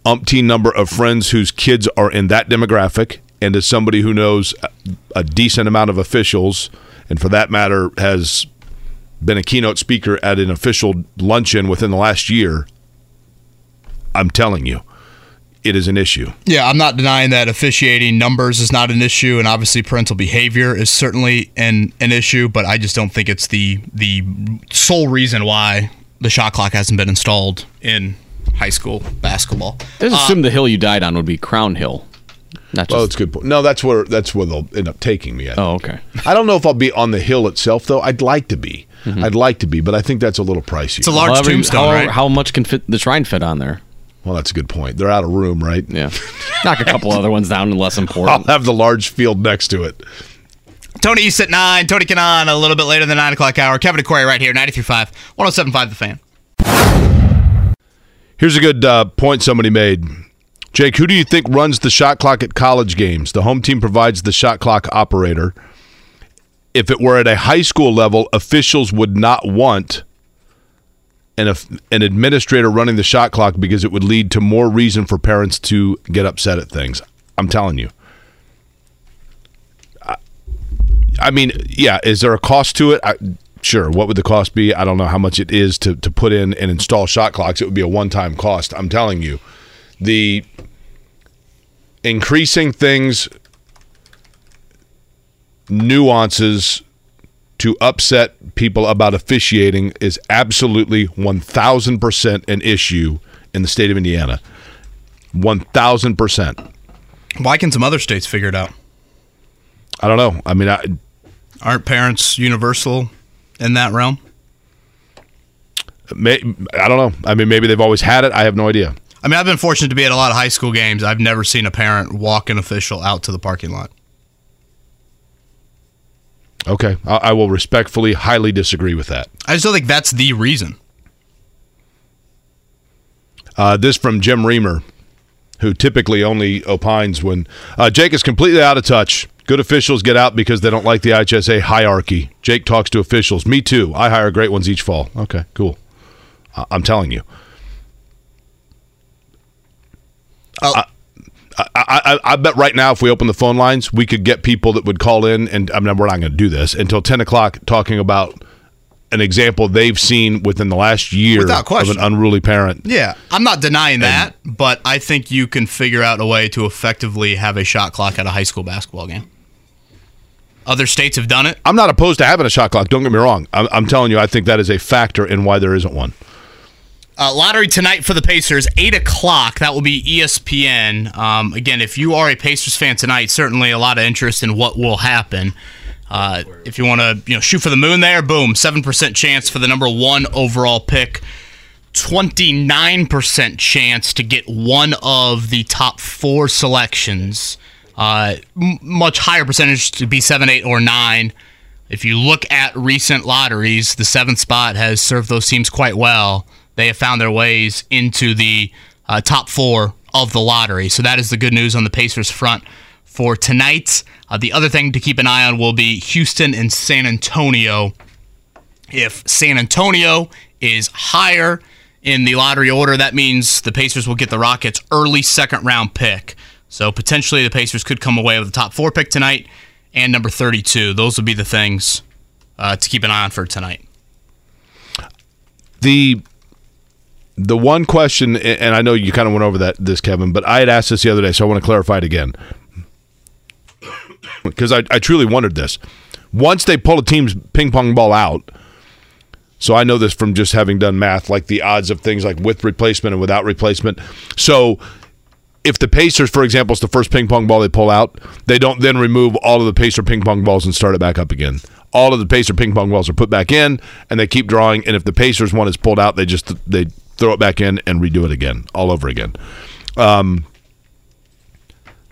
umpteen number of friends whose kids are in that demographic, and as somebody who knows a, a decent amount of officials, and for that matter has been a keynote speaker at an official luncheon within the last year, I'm telling you, it is an issue. Yeah, I'm not denying that officiating numbers is not an issue, and obviously parental behavior is certainly an an issue. But I just don't think it's the the sole reason why the shot clock hasn't been installed in high school basketball. Let's assume uh, the hill you died on would be Crown Hill. Not just. Well, it's a good. point. No, that's where that's where they'll end up taking me. I oh, okay. I don't know if I'll be on the hill itself, though. I'd like to be. Mm-hmm. I'd like to be, but I think that's a little pricey. It's a large However- tombstone, how, right? how much can fit the shrine fit on there? Well, that's a good point. They're out of room, right? Yeah. Knock a couple other ones down and less important. I'll have the large field next to it. Tony East at 9, Tony Kanaan a little bit later than 9 o'clock hour. Kevin and Query right here, 93.5, 107.5 The Fan. Here's a good uh, point somebody made. Jake, who do you think runs the shot clock at college games? The home team provides the shot clock operator. If it were at a high school level, officials would not want an, an administrator running the shot clock because it would lead to more reason for parents to get upset at things. I'm telling you. I, I mean, yeah, is there a cost to it? I, sure. What would the cost be? I don't know how much it is to, to put in and install shot clocks. It would be a one time cost. I'm telling you. The increasing things nuances to upset people about officiating is absolutely 1000% an issue in the state of Indiana. 1000%. Why can some other states figure it out? I don't know. I mean, I, Aren't parents universal in that realm? may, I don't know. I mean, maybe they've always had it. I have no idea. I mean, I've been fortunate to be at a lot of high school games. I've never seen a parent walk an official out to the parking lot. Okay. I, I will respectfully, highly disagree with that. I just don't think that's the reason. Uh, this from Jim Reamer, who typically only opines when uh, Jake is completely out of touch. Good officials get out because they don't like the IHSA hierarchy. Jake talks to officials. Me too. I hire great ones each fall. Okay, cool. I- I'm telling you. I, I, I, I bet right now, if we open the phone lines, we could get people that would call in, and I mean, we're not going to do this until 10 o'clock, talking about an example they've seen within the last year of an unruly parent. Yeah, I'm not denying that, but I think you can figure out a way to effectively have a shot clock at a high school basketball game. Other states have done it. I'm not opposed to having a shot clock. Don't get me wrong. I'm, I'm telling you, I think that is a factor in why there isn't one. Uh, lottery tonight for the Pacers, eight o'clock. That will be ESPN. Um, again, if you are a Pacers fan tonight, certainly a lot of interest in what will happen. Uh, if you want to, you know, shoot for the moon, there, boom, seven percent chance for the number one overall pick. 29% chance to get one of the top four selections. Uh, m- much higher percentage to be 7, 8, or 9. If you look at recent lotteries, the seventh spot has served those teams quite well. They have found their ways into the uh, top four of the lottery. So that is the good news on the Pacers front for tonight. Uh, the other thing to keep an eye on will be Houston and San Antonio. If San Antonio is higher in the lottery order, that means the Pacers will get the Rockets' early second round pick. So potentially the Pacers could come away with the top four pick tonight and number 32. Those would be the things uh, to keep an eye on for tonight. The the one question, and I know you kind of went over that this, Kevin, but I had asked this the other day, so I want to clarify it again because I, I truly wondered this. Once they pull a team's ping pong ball out, so I know this from just having done math, like the odds of things like with replacement and without replacement. So if the Pacers, for example, is the first ping pong ball they pull out, they don't then remove all of the Pacer ping pong balls and start it back up again. All of the Pacer ping pong balls are put back in, and they keep drawing. And if the Pacers one is pulled out, they just they throw it back in and redo it again, all over again. Um,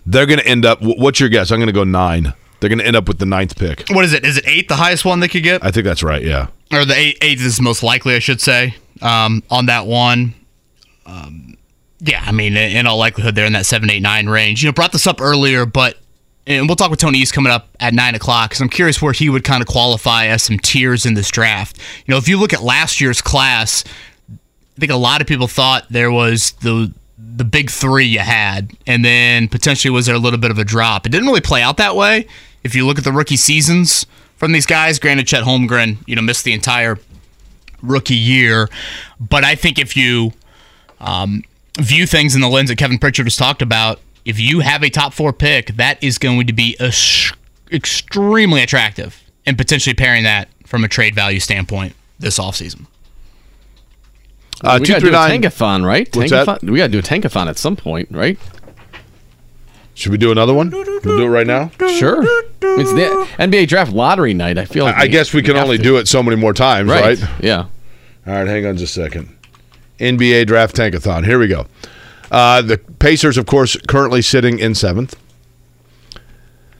they're going to end up. What's your guess? I'm going to go nine. They're going to end up with the ninth pick. What is it? Is it eight the highest one they could get? I think that's right. Yeah. or the eight, eight is most likely, I should say, um, on that one. Um, Yeah, I mean, in all likelihood, they're in that seven, eight, nine range. You know, brought this up earlier, but and we'll talk with Tony East coming up at nine o'clock because I'm curious where he would kind of qualify as some tiers in this draft. You know, if you look at last year's class, I think a lot of people thought there was the the big three you had, and then potentially was there a little bit of a drop. It didn't really play out that way. If you look at the rookie seasons from these guys, granted, Chet Holmgren, you know, missed the entire rookie year, but I think if you um, view things in the lens that Kevin Pritchard has talked about, if you have a top four pick, that is going to be sh- extremely attractive and potentially pairing that from a trade value standpoint this offseason. Uh, we got to do a tankathon, right? Tankathon? We got to do a tankathon at some point, right? Should we do another one? We'll do it right now. Sure. It's the NBA draft lottery night. I feel like I guess we can have only to. do it so many more times, right. right? Yeah. All right, hang on just a second. NBA Draft Tankathon. Here we go. Uh, the Pacers, of course, currently sitting in seventh.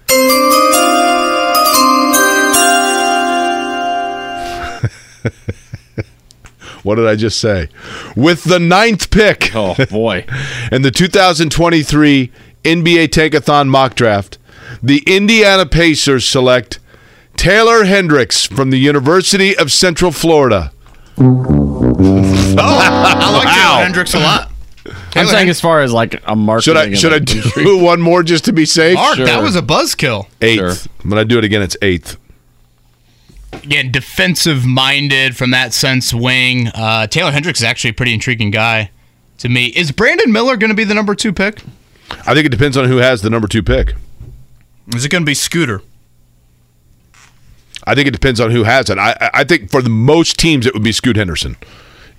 what did I just say? With the ninth pick Oh boy. in the 2023 NBA Tankathon mock draft, the Indiana Pacers select Taylor Hendricks from the University of Central Florida. oh, I like Taylor Hendricks a lot. I'm saying as far as like a marketing. Should I should I do one more just to be safe? Mark, that was a buzzkill. Eighth. Sure. When I do it again, it's eighth. Again, defensive minded from that sense wing. Uh, Taylor Hendricks is actually a pretty intriguing guy to me. Is Brandon Miller going to be the number two pick? I think it depends on who has the number two pick. Is it going to be Scooter? I think it depends on who has it. I, I- I think for the most teams, it would be Scoot Henderson.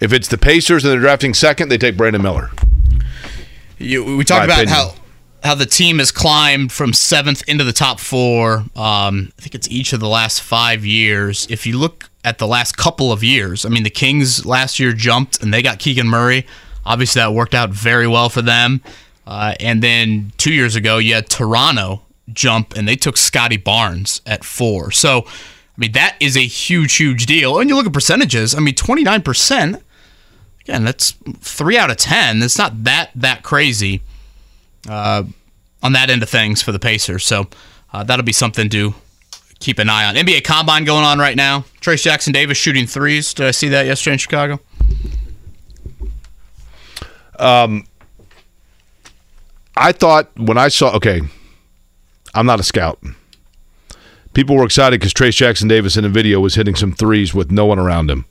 If it's the Pacers and they're drafting second, they take Brandon Miller. You, we talked about opinion. how how the team has climbed from seventh into the top four. Um, I think it's each of the last five years. If you look at the last couple of years, I mean, the Kings last year jumped and they got Keegan Murray. Obviously, that worked out very well for them. Uh, and then two years ago, you had Toronto jump and they took Scottie Barnes at four. So, I mean, that is a huge, huge deal. And you look at percentages. I mean, twenty nine percent. Again, that's three out of ten. It's not that that crazy uh, on that end of things for the Pacers. So uh, that'll be something to keep an eye on. NBA Combine going on right now. Trayce Jackson Davis shooting threes. Did I see that yesterday in Chicago? Um, I thought when I saw, okay, I'm not a scout. People were excited because Trayce Jackson Davis in the video was hitting some threes with no one around him.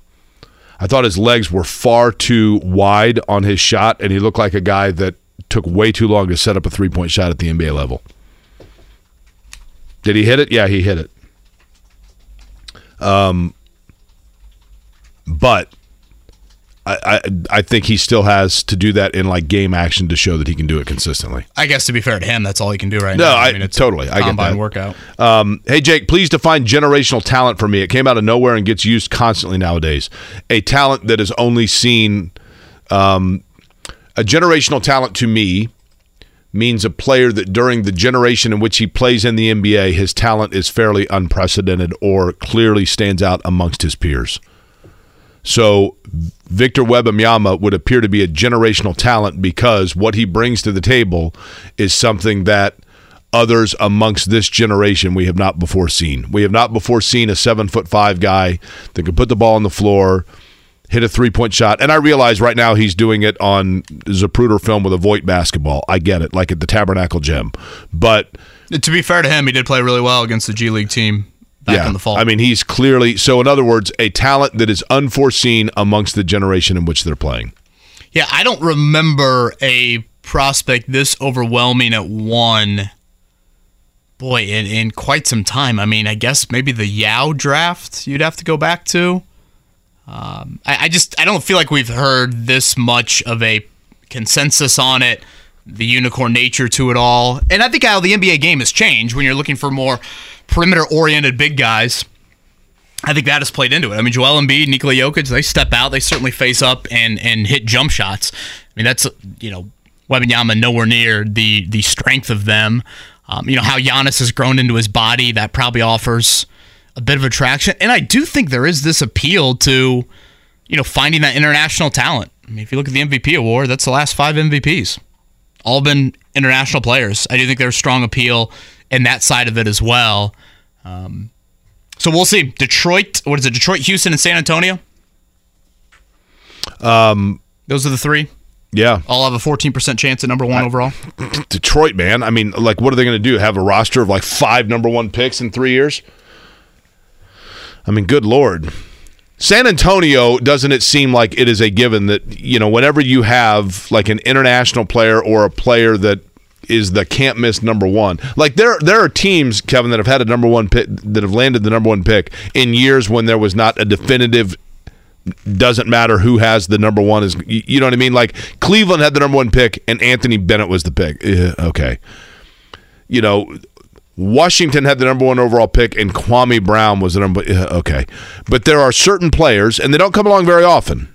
I thought his legs were far too wide on his shot, and he looked like a guy that took way too long to set up a three point shot at the NBA level. Did he hit it? Yeah, he hit it. Um, but I, I I think he still has to do that in like game action to show that he can do it consistently. I guess to be fair to him, that's all he can do right No, now. I- I, mean it's totally. a I get that. workout. Um, hey, Jake, please define generational talent for me. It came out of nowhere and gets used constantly nowadays. A talent that is only seen, um, a generational talent to me means a player that during the generation in which he plays in the NBA, his talent is fairly unprecedented or clearly stands out amongst his peers. So Victor Wembanyama would appear to be a generational talent because what he brings to the table is something that others amongst this generation we have not before seen. We have not before seen a seven foot five guy that can put the ball on the floor, hit a three point shot. And I realize right now he's doing it on Zapruder film with a Voit basketball. I get it, like at the Tabernacle Gym. But To be fair to him, he did play really well against the G League team back in the fall. I mean, he's clearly so. In other words, a talent that is unforeseen amongst the generation in which they're playing. Yeah, I don't remember a prospect this overwhelming at one. Boy, in, in quite some time. I mean, I guess maybe the Yao draft you'd have to go back to. Um, I, I just I don't feel like we've heard this much of a consensus on it, the unicorn nature to it all, and I think how the NBA game has changed when you're looking for more perimeter-oriented big guys. I think that has played into it. I mean, Joel Embiid, Nikola Jokic, they step out, they certainly face up and and hit jump shots. I mean, that's you know, Wembanyama nowhere near the the strength of them. Um, you know how Giannis has grown into his body, that probably offers a bit of attraction. And I do think there is this appeal to, you know, finding that international talent. I mean, if you look at the MVP award, that's the last five MVPs. All been international players. I do think there's strong appeal in that side of it as well. Um, so we'll see. Detroit, what is it? Detroit, Houston, and San Antonio. Um, Those are the three. yeah, All have a 14% chance at number one overall. Detroit, man. I mean, like, what are they going to do? Have a roster of like five number one picks in three years? I mean, good lord. San Antonio, doesn't it seem like it is a given that, you know, whenever you have like an international player or a player that is the can't miss number one. Like there there are teams, Kevin, that have had a number one pick that have landed the number one pick in years when there was not a definitive doesn't matter who has the number one is you know what I mean? Like Cleveland had the number one pick and Anthony Bennett was the pick. Eh, okay. You know, Washington had the number one overall pick and Kwame Brown was the number eh, okay. But there are certain players and they don't come along very often.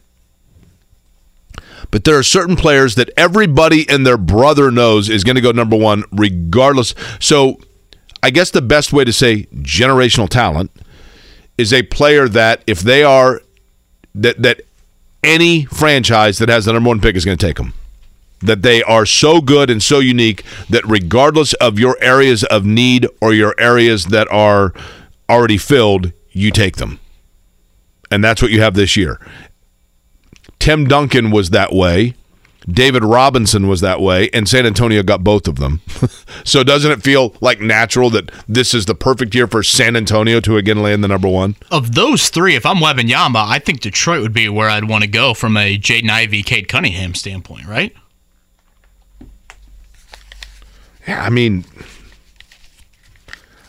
But there are certain players that everybody and their brother knows is going to go number one regardless. So I guess the best way to say generational talent is a player that if they are that that any franchise that has the number one pick is going to take them. That they are so good and so unique that regardless of your areas of need or your areas that are already filled, you take them. And that's what you have this year. Tim Duncan was that way. David Robinson was that way, and San Antonio got both of them. so doesn't it feel like natural that this is the perfect year for San Antonio to again land the number one? Of those three, if I'm Yama, I think Detroit would be where I'd want to go from a Jaden Ivey, Cade Cunningham standpoint, right? Yeah, I mean,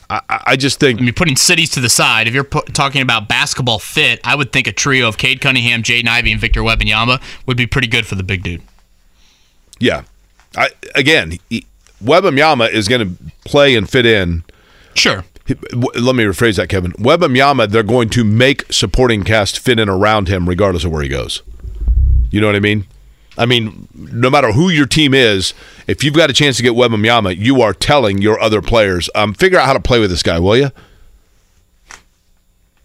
I, I just think I mean, putting cities to the side, if you're pu- talking about basketball fit, I would think a trio of Cade Cunningham, Jaden Ivey, and Victor Wembanyama would be pretty good for the big dude. Yeah. I, again, he, Wembanyama is going to play and fit in. Sure. He- w- Let me rephrase that, Kevin. Wembanyama, they're going to make supporting cast fit in around him regardless of where he goes. You know what I mean? I mean, no matter who your team is, if you've got a chance to get Wembanyama, you are telling your other players, um, figure out how to play with this guy, will you?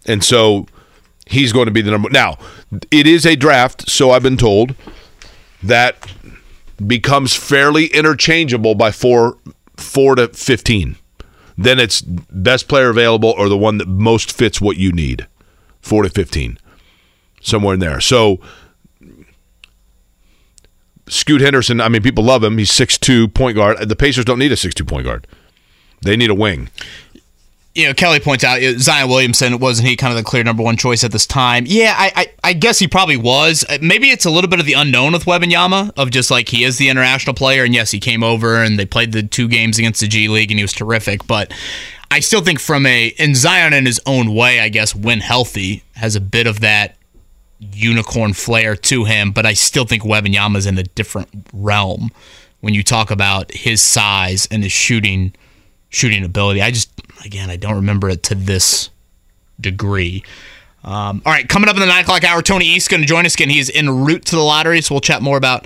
And so he's going to be the number. Now, it is a draft, so I've been told that becomes fairly interchangeable by four four to fifteen. Then it's best player available or the one that most fits what you need. Four to fifteen. Somewhere in there. So Scoot Henderson, I mean, people love him. He's six two point guard. The Pacers don't need a six two point guard. They need a wing. you know, Kelly points out uh, Zion Williamson wasn't he kind of the clear number one choice at this time? Yeah, I, I, I guess he probably was. Uh, Maybe it's a little bit of the unknown with Wembanyama of just like he is the international player, and yes, he came over and they played the two games against the G League and he was terrific. But I still think from a and Zion in his own way, I guess when healthy, has a bit of that unicorn flair to him. But I still think Wembanyama's in a different realm when you talk about his size and his shooting shooting ability. I just, again, I don't remember it to this degree. Um, all right, coming up in the nine o'clock hour, Tony East going to join us again. He's en route to the lottery, so we'll chat more about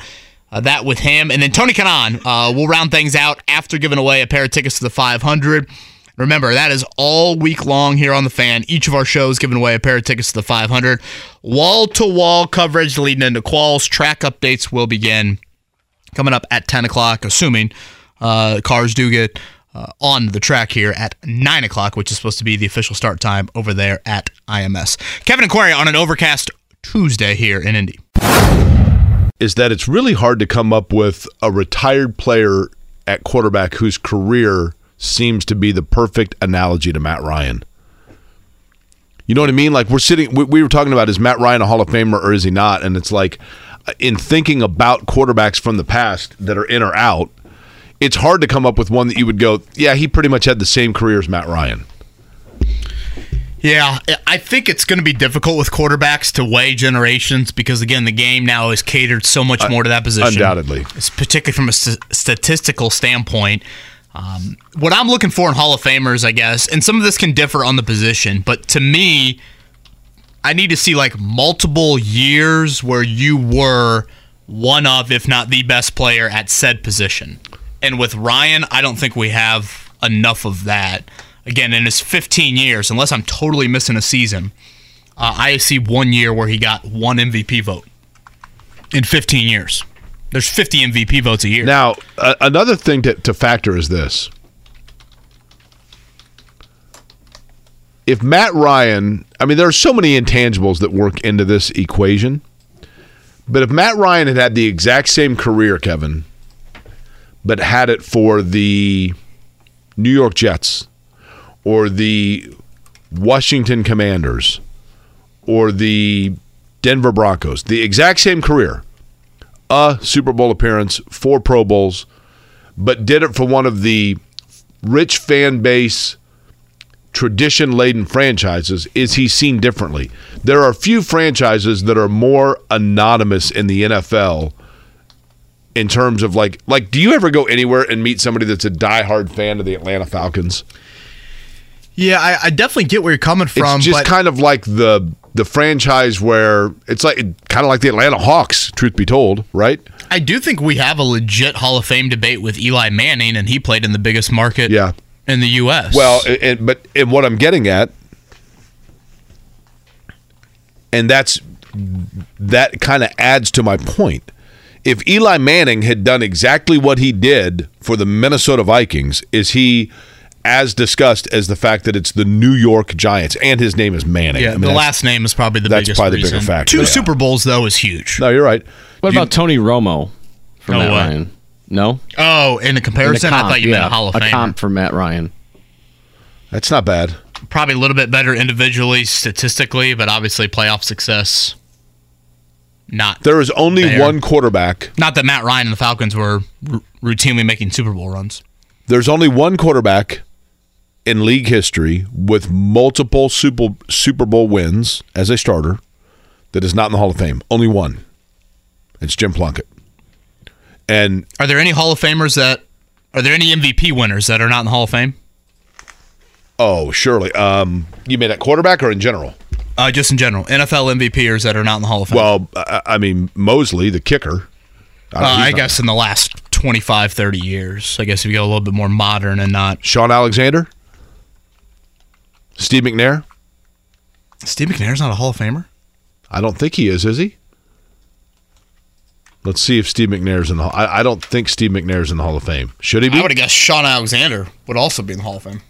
uh, that with him. And then Tony Kanaan, uh, we'll round things out after giving away a pair of tickets to the 500. Remember, that is all week long here on the fan. Each of our shows giving away a pair of tickets to the 500. Wall to wall coverage leading into quals. Track updates will begin coming up at 10 o'clock, assuming uh, cars do get uh, on the track here at 9 o'clock, which is supposed to be the official start time over there at IMS. Kevin and on an overcast Tuesday here in Indy. is that it's really hard to come up with a retired player at quarterback whose career seems to be the perfect analogy to Matt Ryan. You know what I mean? Like we're sitting, we, we were talking about is Matt Ryan a Hall of Famer or is he not? And it's like, in thinking about quarterbacks from the past that are in or out, it's hard to come up with one that you would go, yeah, he pretty much had the same career as Matt Ryan. Yeah, I think it's going to be difficult with quarterbacks to weigh generations because, again, the game now is catered so much more to that position. Undoubtedly. It's particularly from a st- statistical standpoint. Um, what I'm looking for in Hall of Famers, I guess, and some of this can differ on the position, but to me, I need to see like multiple years where you were one of, if not the best player at said position. And with Ryan, I don't think we have enough of that. Again, in his 15 years, unless I'm totally missing a season, uh, I see one year where he got one MVP vote. in 15 years. There's 50 MVP votes a year. Now, uh, another thing to, to factor is this. If Matt Ryan, I mean, there are so many intangibles that work into this equation, but if Matt Ryan had had the exact same career, Kevin, but had it for the New York Jets or the Washington Commanders or the Denver Broncos, the exact same career, a Super Bowl appearance, four Pro Bowls, but did it for one of the rich fan base, tradition laden franchises, is he seen differently? There are few franchises that are more anonymous in the NFL in terms of like like do you ever go anywhere and meet somebody that's a diehard fan of the Atlanta Falcons? yeah, I, I definitely get where you're coming from. it's just kind of like the the franchise where it's like kind of like the Atlanta Hawks, truth be told, right? I do think we have a legit Hall of Fame debate with Eli Manning, and he played in the biggest market Yeah. in the U.S. Well, and, but and what I'm getting at, and that's that kind of adds to my point. If Eli Manning had done exactly what he did for the Minnesota Vikings, is he as discussed as the fact that it's the New York Giants and his name is Manning? yeah, I mean, the last name is probably the that's biggest probably the reason. bigger factor, Two yeah. Super Bowls, though, is huge. No, you're right. What You- about Tony Romo from No Matt way. Ryan? No? Oh, in the In the comparison, I thought you yeah, meant a Hall of Fame. a Fame. comp for Matt Ryan. That's not bad. Probably a little bit better individually, statistically, but obviously playoff success. Not There is only There. one quarterback. not that Matt Ryan and the Falcons were r- routinely making Super Bowl runs. There's only one quarterback in league history with multiple Super Super Bowl wins as a starter that is not in the Hall of Fame. Only one. It's Jim Plunkett. And Are there any Hall of Famers that are there any MVP winners that are not in the Hall of Fame? oh, surely. Um, you mean at quarterback or in general? Uh, just in general, NFL MVPers that are not in the Hall of Fame. Well, I, I mean Moseley, the kicker. uh, I guess in the last 25, 30 years. I guess if you go a little bit more modern and not Shaun Alexander, Steve McNair. Steve McNair's not a Hall of Famer. I don't think he is. Is he? Let's see if Steve McNair's in the. I, I don't think Steve McNair's in the Hall of Fame. Should he be? I would have guessed Shaun Alexander would also be in the Hall of Fame.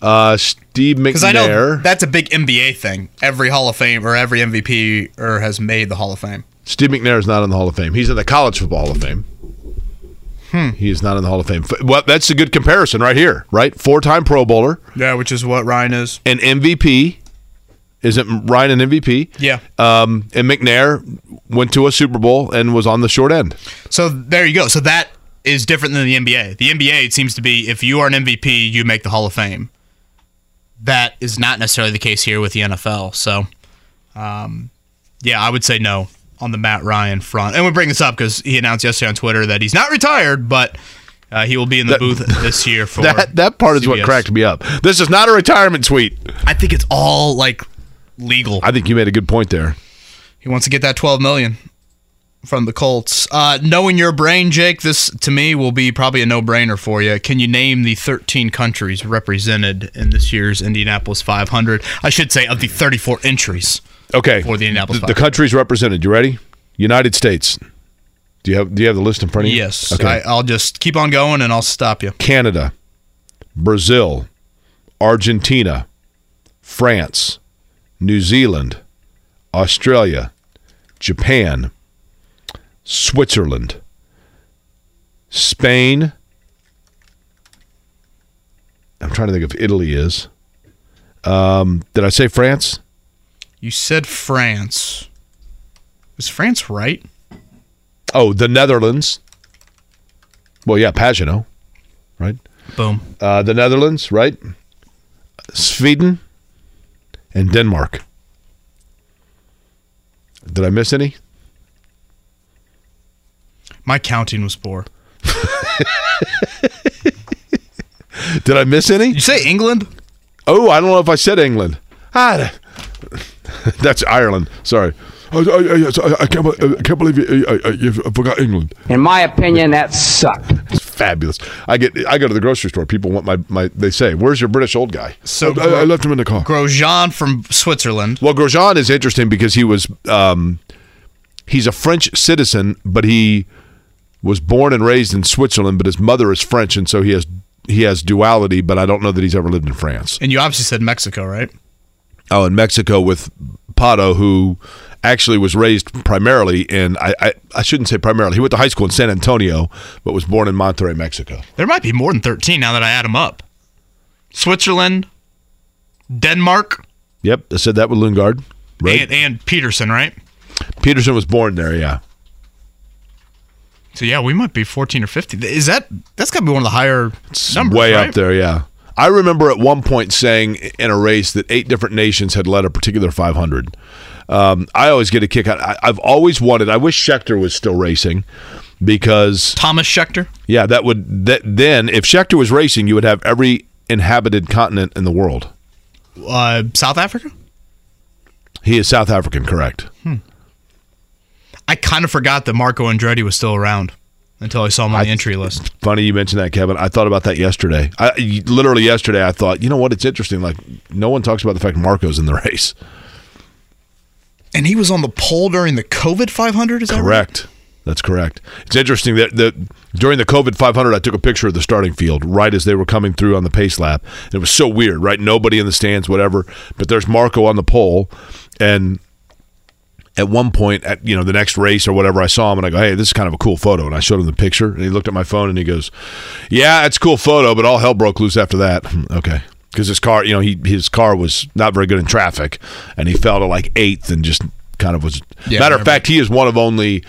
Uh, Steve Because I know McNair. that's a big NBA thing. Every Hall of Fame or every MVP or has made the Hall of Fame. Steve McNair is not in the Hall of Fame. He's in the College Football Hall of Fame. Hmm. He is not in the Hall of Fame. Well, that's a good comparison right here, right? Four-time Pro Bowler, Yeah, which is what Ryan is. an MVP. Isn't Ryan an MVP? Yeah. Um, and McNair went to a Super Bowl and was on the short end. So there you go. So that is different than the NBA. The NBA, it seems to be if you are an MVP, you make the Hall of Fame. That is not necessarily the case here with the NFL. So, um, yeah, I would say no on the Matt Ryan front. And we bring this up because he announced yesterday on Twitter that he's not retired, but uh, he will be in the That- booth this year for That that part is what cracked me up. This is not a retirement tweet. I think it's all like legal. I think you made a good point there. He wants to get that 12 million from the Colts. Uh, knowing your brain, Jake, this to me will be probably a no-brainer for you. Can you name the 13 countries represented in this year's Indianapolis 500? I should say of the 34 entries. Okay. For the Indianapolis the, the countries represented. You ready? United States. Do you have Do you have the list in front of you? Yes. Okay. I, I'll just keep on going and I'll stop you. Canada, Brazil, Argentina, France, New Zealand, Australia, Japan, Switzerland, Spain. I'm trying to think if Italy is. Um, did I say France? You said France. Was France right? Oh, the Netherlands. Well, yeah, Pagano, right? Boom. Uh, the Netherlands, right? Sweden and Denmark. Did I miss any? My counting was poor. Did I miss any? You say England? Oh, I don't know if I said England. Ah, that's Ireland. Sorry. I, I, I, I, can't, I can't believe you, I, I, you forgot England. In my opinion, that sucked. It's fabulous. I get. I go to the grocery store. People want my, my. They say, "Where's your British old guy?" So I, I left him in the car. Grosjean from Switzerland. Well, Grosjean is interesting because he was um, he's a French citizen, but he was born and raised in Switzerland, but his mother is French, and so he has he has duality. But I don't know that he's ever lived in France. And you obviously said Mexico, right? Oh, in Mexico with Pato, who actually was raised primarily in I, I I shouldn't say primarily. He went to high school in San Antonio, but was born in Monterrey, Mexico. There might be more than 13 now that I add them up. Switzerland, Denmark, Yep, I said that with Lundgaard. Right, and, and Pedersen, right? Pedersen was born there. Yeah, So yeah, we might be 14 or 15. Is that that's got to be one of the higher numbers, way right? up there. Yeah, I remember at one point saying in a race that eight different nations had led a particular 500. Um, I always get a kick out. I, I've always wanted. I wish Scheckter was still racing because Tomas Scheckter. yeah, that would that then if Scheckter was racing, you would have every inhabited continent in the world. Uh, South Africa? He is South African, correct? I kind of forgot that Marco Andretti was still around until I saw him on the entry list. Funny you mentioned that, Kevin. I thought about that yesterday. I literally yesterday. I thought, you know what? It's interesting. Like no one talks about the fact Marco's in the race. And he was on the pole during the COVID 500, is that right? Correct. That's correct. It's interesting that the during the COVID 500, I took a picture of the starting field right as they were coming through on the pace lap. It was so weird, right? Nobody in the stands, whatever. But there's Marco on the pole, and at one point, at you know the next race or whatever, I saw him and I go, "Hey, this is kind of a cool photo." And I showed him the picture, and he looked at my phone and he goes, "Yeah, it's a cool photo, but all hell broke loose after that." Hmm, okay. Because his car, you know, he his car was not very good in traffic, and he fell to like eighth and just kind of was. Yeah, matter of fact, he is one of only.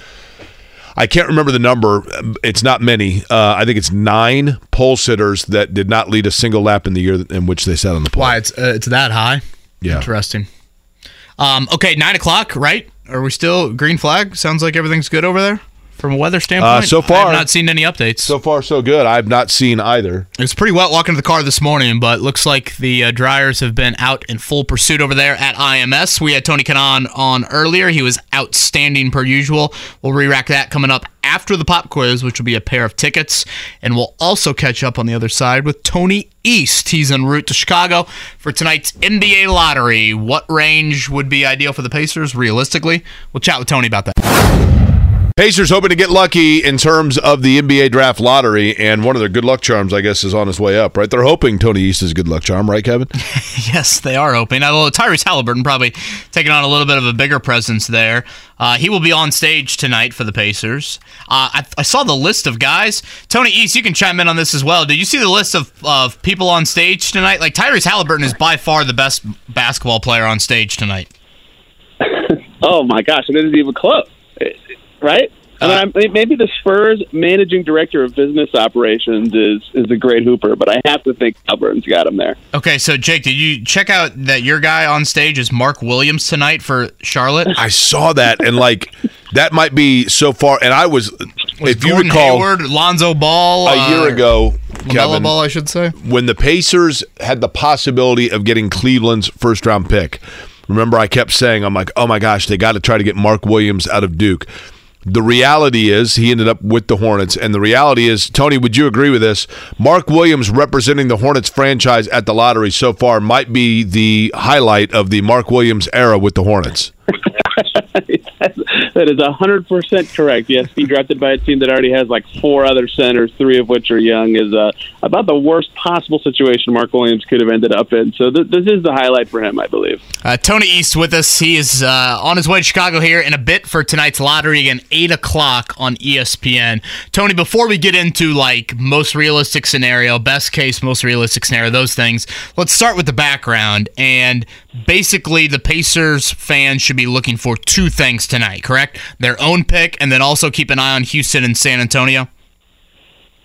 I can't remember the number. It's not many. Uh, I think it's nine pole sitters that did not lead a single lap in the year in which they sat on the pole. Why it's uh, it's that high? Yeah. Interesting. Um, okay, nine o'clock, right? Are we still green flag? Sounds like everything's good over there from a weather standpoint. Uh, so I've not seen any updates. So far, so good. I've not seen either. It was pretty wet walking to the car this morning, but looks like the uh, dryers have been out in full pursuit over there at IMS. We had Tony Kanaan on earlier. He was outstanding per usual. We'll re-rack that coming up after the pop quiz, which will be a pair of tickets. And we'll also catch up on the other side with Tony East. He's en route to Chicago for tonight's NBA lottery. What range would be ideal for the Pacers, realistically? We'll chat with Tony about that. Pacers hoping to get lucky in terms of the NBA draft lottery, and one of their good luck charms, I guess, is on his way up. Right? They're hoping Tony East is a good luck charm, right, Kevin? Yes, they are hoping. Although Tyrese Haliburton probably taking on a little bit of a bigger presence there. Uh, he will be on stage tonight for the Pacers. Uh, I, I saw the list of guys. Tony East, you can chime in on this as well. Did you see the list of, of people on stage tonight? Like Tyrese Haliburton is by far the best basketball player on stage tonight. Oh my gosh, it isn't even close, right? I mean, I'm, maybe the Spurs managing director of business operations is is a great hooper, but I have to think Haliburton's got him there. Okay, so Jake, did you check out that your guy on stage is Mark Williams tonight for Charlotte? I saw that, and like that might be so far. And I was, Was if you Gordon recall, Hayward, Lonzo Ball, a year uh, ago, LaMelo Kevin, Ball, I should say. when the Pacers had the possibility of getting Cleveland's first round pick, remember I kept saying, I'm like, oh my gosh, they got to try to get Mark Williams out of Duke. The reality is he ended up with the Hornets, and the reality is, Tony, would you agree with this? Mark Williams representing the Hornets franchise at the lottery so far might be the highlight of the Mark Williams era with the Hornets. that is hundred percent correct. Yes, being drafted by a team that already has like four other centers, three of which are young, is uh, about the worst possible situation Mark Williams could have ended up in. So th- this is the highlight for him, I believe. Uh, Tony East with us. He is uh, on his way to Chicago here in a bit for tonight's lottery again, eight o'clock on ESPN. Tony, before we get into like most realistic scenario, best case, most realistic scenario, those things, let's start with the background. And basically, the Pacers fans should be looking for two things tonight, correct? Their own pick, and then also keep an eye on Houston and San Antonio.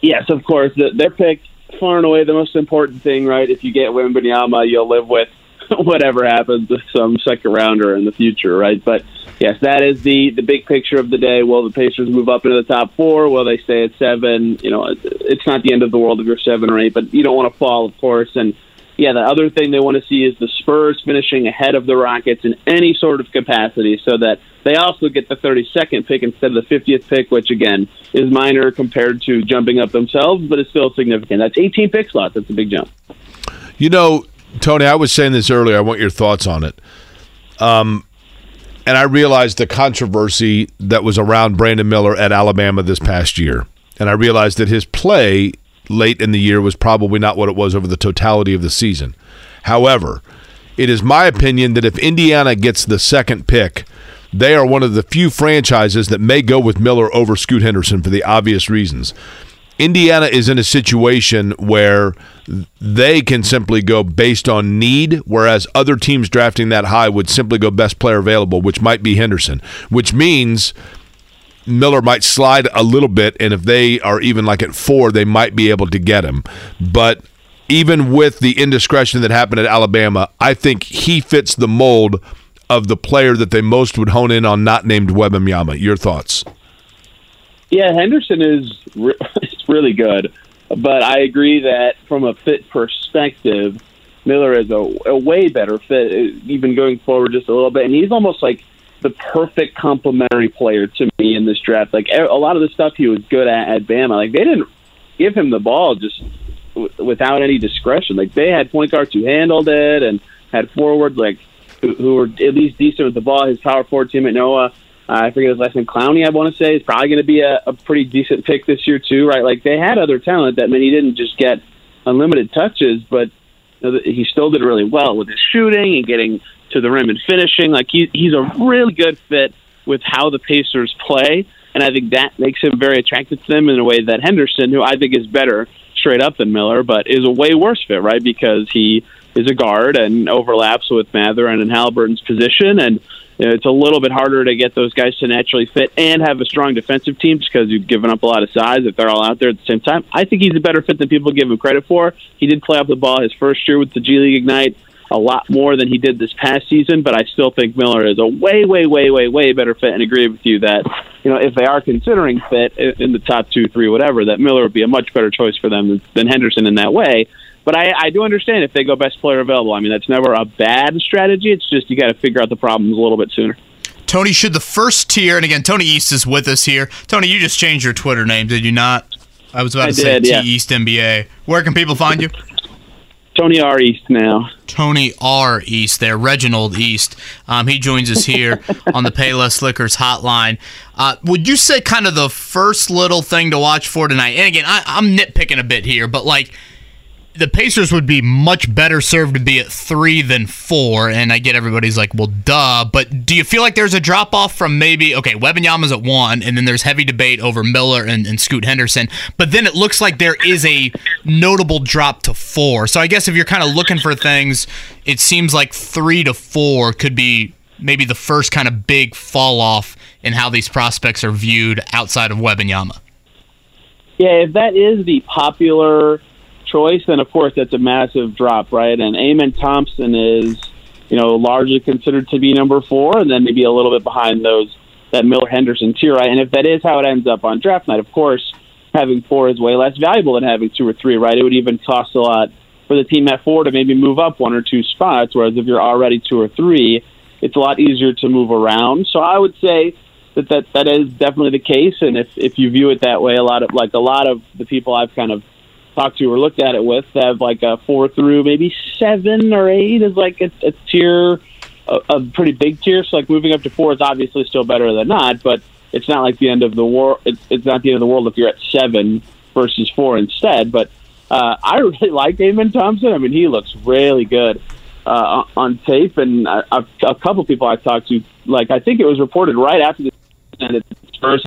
Yes, of course. The, their pick, far and away the most important thing, right? If you get Wembanyama, you'll live with whatever happens with some second rounder in the future, right? But yes, that is the the big picture of the day. Will the Pacers move up into the top four? Will they stay at seven? You know, it's not the end of the world if you're seven or eight, but you don't want to fall, of course. And yeah, the other thing they want to see is the Spurs finishing ahead of the Rockets in any sort of capacity, so that they also get the 32nd pick instead of the 50th pick, which again is minor compared to jumping up themselves, but it's still significant. That's 18 pick slots. That's a big jump. You know, Tony, I was saying this earlier. I want your thoughts on it. Um, and I realized the controversy that was around Brandon Miller at Alabama this past year. And I realized that his play late in the year was probably not what it was over the totality of the season. However, it is my opinion that if Indiana gets the second pick, they are one of the few franchises that may go with Miller over Scoot Henderson for the obvious reasons. Indiana is in a situation where they can simply go based on need, whereas other teams drafting that high would simply go best player available, which might be Henderson, which means Miller might slide a little bit, and if they are even like at four, they might be able to get him. But even with the indiscretion that happened at Alabama, I think he fits the mold of the player that they most would hone in on, not named Wembanyama. Your thoughts? Yeah, Henderson is re- is really good, but I agree that from a fit perspective, Miller is a, a way better fit, even going forward just a little bit. And he's almost like the perfect complementary player to me in this draft. Like a lot of the stuff he was good at at Bama, like they didn't give him the ball just w- without any discretion. Like they had point guards who handled it and had forwards like who, who were at least decent with the ball. His power forward team at Noah. Uh, I forget his last name. Clowney, I want to say, is probably going to be a, a pretty decent pick this year too, right? Like they had other talent that mean he didn't just get unlimited touches, but he still did really well with his shooting and getting to the rim and finishing. Like he, he's a really good fit with how the Pacers play, and I think that makes him very attractive to them in a way that Henderson, who I think is better straight up than Miller, but is a way worse fit, right? Because he is a guard and overlaps with Mathurin and Haliburton's position, and you know, it's a little bit harder to get those guys to naturally fit and have a strong defensive team because you've given up a lot of size if they're all out there at the same time. I think he's a better fit than people give him credit for. He did play off the ball his first year with the G League Ignite a lot more than he did this past season, but I still think Miller is a way, way, way, way, way better fit and agree with you that, you know, if they are considering fit in the top two, three, whatever, that Miller would be a much better choice for them than Henderson in that way. But I, I do understand if they go best player available. I mean, that's never a bad strategy. It's just you got to figure out the problems a little bit sooner. Tony, should the first tier, and again, Tony East is with us here. Tony, you just changed your Twitter name, did you not? I was about I to say yeah. T East NBA. Where can people find you? Tony R. East now. Tony R. East there, Reginald East. Um, he joins us here on the Payless Liquors hotline. Uh, would you say kind of the first little thing to watch for tonight? And again, I, I'm nitpicking a bit here, but like the Pacers would be much better served to be at three than four. And I get everybody's like, well, duh. But do you feel like there's a drop off from maybe, okay, Wembanyama's at one, and then there's heavy debate over Miller and, and Scoot Henderson. But then it looks like there is a notable drop to four. So I guess if you're kind of looking for things, it seems like three to four could be maybe the first kind of big fall off in how these prospects are viewed outside of Wembanyama. Yeah, if that is the popular choice, then of course that's a massive drop, right? And Amen Thompson is, you know, largely considered to be number four, and then maybe a little bit behind those that Miller Henderson tier, right? And if that is how it ends up on draft night, of course, having four is way less valuable than having two or three, right? It would even cost a lot for the team at four to maybe move up one or two spots, whereas if you're already two or three, it's a lot easier to move around. So I would say that that, that is definitely the case, and if if you view it that way, a lot of like a lot of the people I've kind of talked to or looked at it with have like a four through maybe seven or eight is like a, a tier, a, a pretty big tier. So like moving up to four is obviously still better than not, but it's not like the end of the world. It's, it's not the end of the world if you're at seven versus four instead. But uh, I really like Amen Thompson. I mean, he looks really good uh, on tape, and I, I've, a couple people I've talked to, like I think it was reported right after the first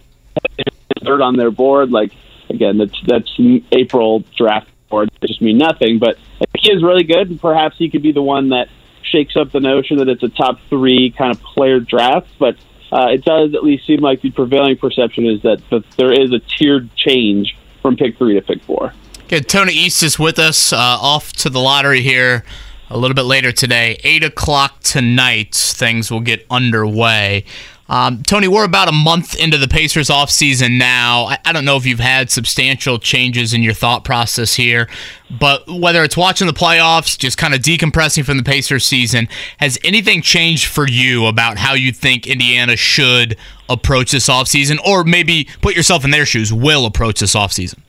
third on their board, like again, that's that's April draft board. It just mean nothing. But he is really good. And perhaps he could be the one that shakes up the notion that it's a top three kind of player draft. But uh, it does at least seem like the prevailing perception is that, that there is a tiered change from pick three to pick four. Okay, Tony East is with us. Uh, off to the lottery here a little bit later today. 8 o'clock tonight, things will get underway. Um, Tony, we're about a month into the Pacers offseason now. I, I don't know if you've had substantial changes in your thought process here, but whether it's watching the playoffs, just kind of decompressing from the Pacers season, has anything changed for you about how you think Indiana should approach this offseason, or maybe put yourself in their shoes, will approach this offseason?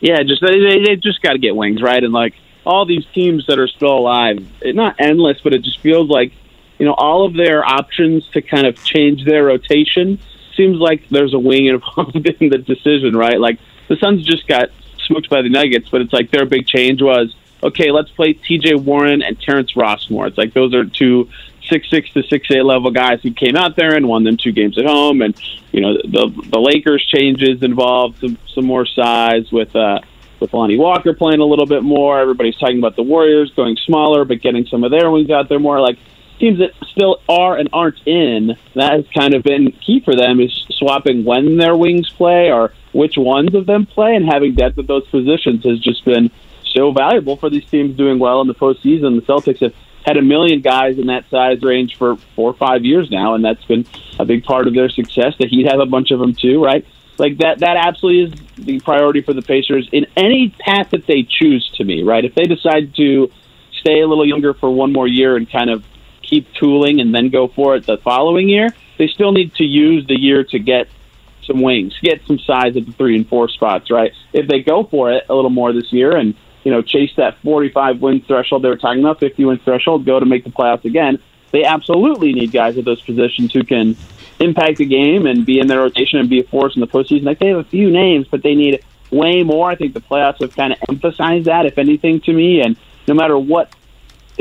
Yeah, just they, they just got to get wings right, and like all these teams that are still alive, it, not endless, but it just feels like you know, all of their options to kind of change their rotation seems like there's a wing involved in the decision, right? Like the Suns just got smoked by the Nuggets, but it's like their big change was okay, let's play T.J. Warren and Terrence Ross more. It's like those are two six six to six eight level guys who came out there and won them two games at home, and you know the the Lakers changes involved some some more size with. uh with Lonnie Walker playing a little bit more, everybody's talking about the Warriors going smaller, but getting some of their wings out there more. Like teams that still are and aren't in, that has kind of been key for them is swapping when their wings play or which ones of them play, and having depth at those positions has just been so valuable for these teams doing well in the postseason. The Celtics have had a million guys in that size range for four or five years now, and that's been a big part of their success. The Heat have a bunch of them too, right? Like that, that absolutely is the priority for the Pacers in any path that they choose to me, right? If they decide to stay a little younger for one more year and kind of keep tooling and then go for it the following year, they still need to use the year to get some wings, get some size at the three and four spots, right? If they go for it a little more this year and you know chase that 45 win threshold they were talking about, 50 win threshold, go to make the playoffs again, they absolutely need guys at those positions who can impact the game and be in their rotation and be a force in the postseason. Like they have a few names, but they need way more. I think the playoffs have kind of emphasized that, if anything, to me. And no matter what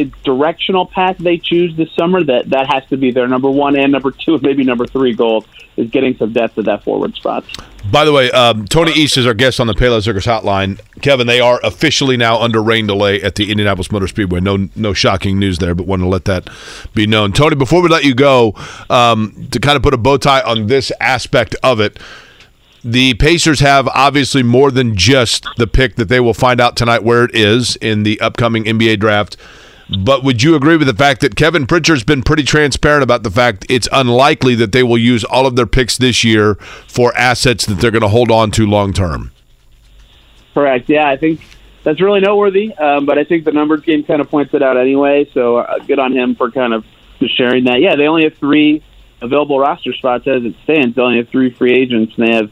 directional path they choose this summer, that that has to be their number one and number two, maybe number three goal is getting some depth at that forward spot. By the way, um, Tony East is our guest on the Payless Liquors Hotline. Kevin, they are officially now under rain delay at the Indianapolis Motor Speedway. No, no shocking news there, but wanted to let that be known. Tony, before we let you go, um, to kind of put a bow tie on this aspect of it. The Pacers have obviously more than just the pick that they will find out tonight where it is in the upcoming NBA draft. But would you agree with the fact that Kevin Pritchard's been pretty transparent about the fact it's unlikely that they will use all of their picks this year for assets that they're going to hold on to long term? Correct. Yeah, I think that's really noteworthy. Um, but I think the numbers game kind of points it out anyway. So uh, good on him for kind of sharing that. Yeah, they only have three available roster spots as it stands. They only have three free agents, and they have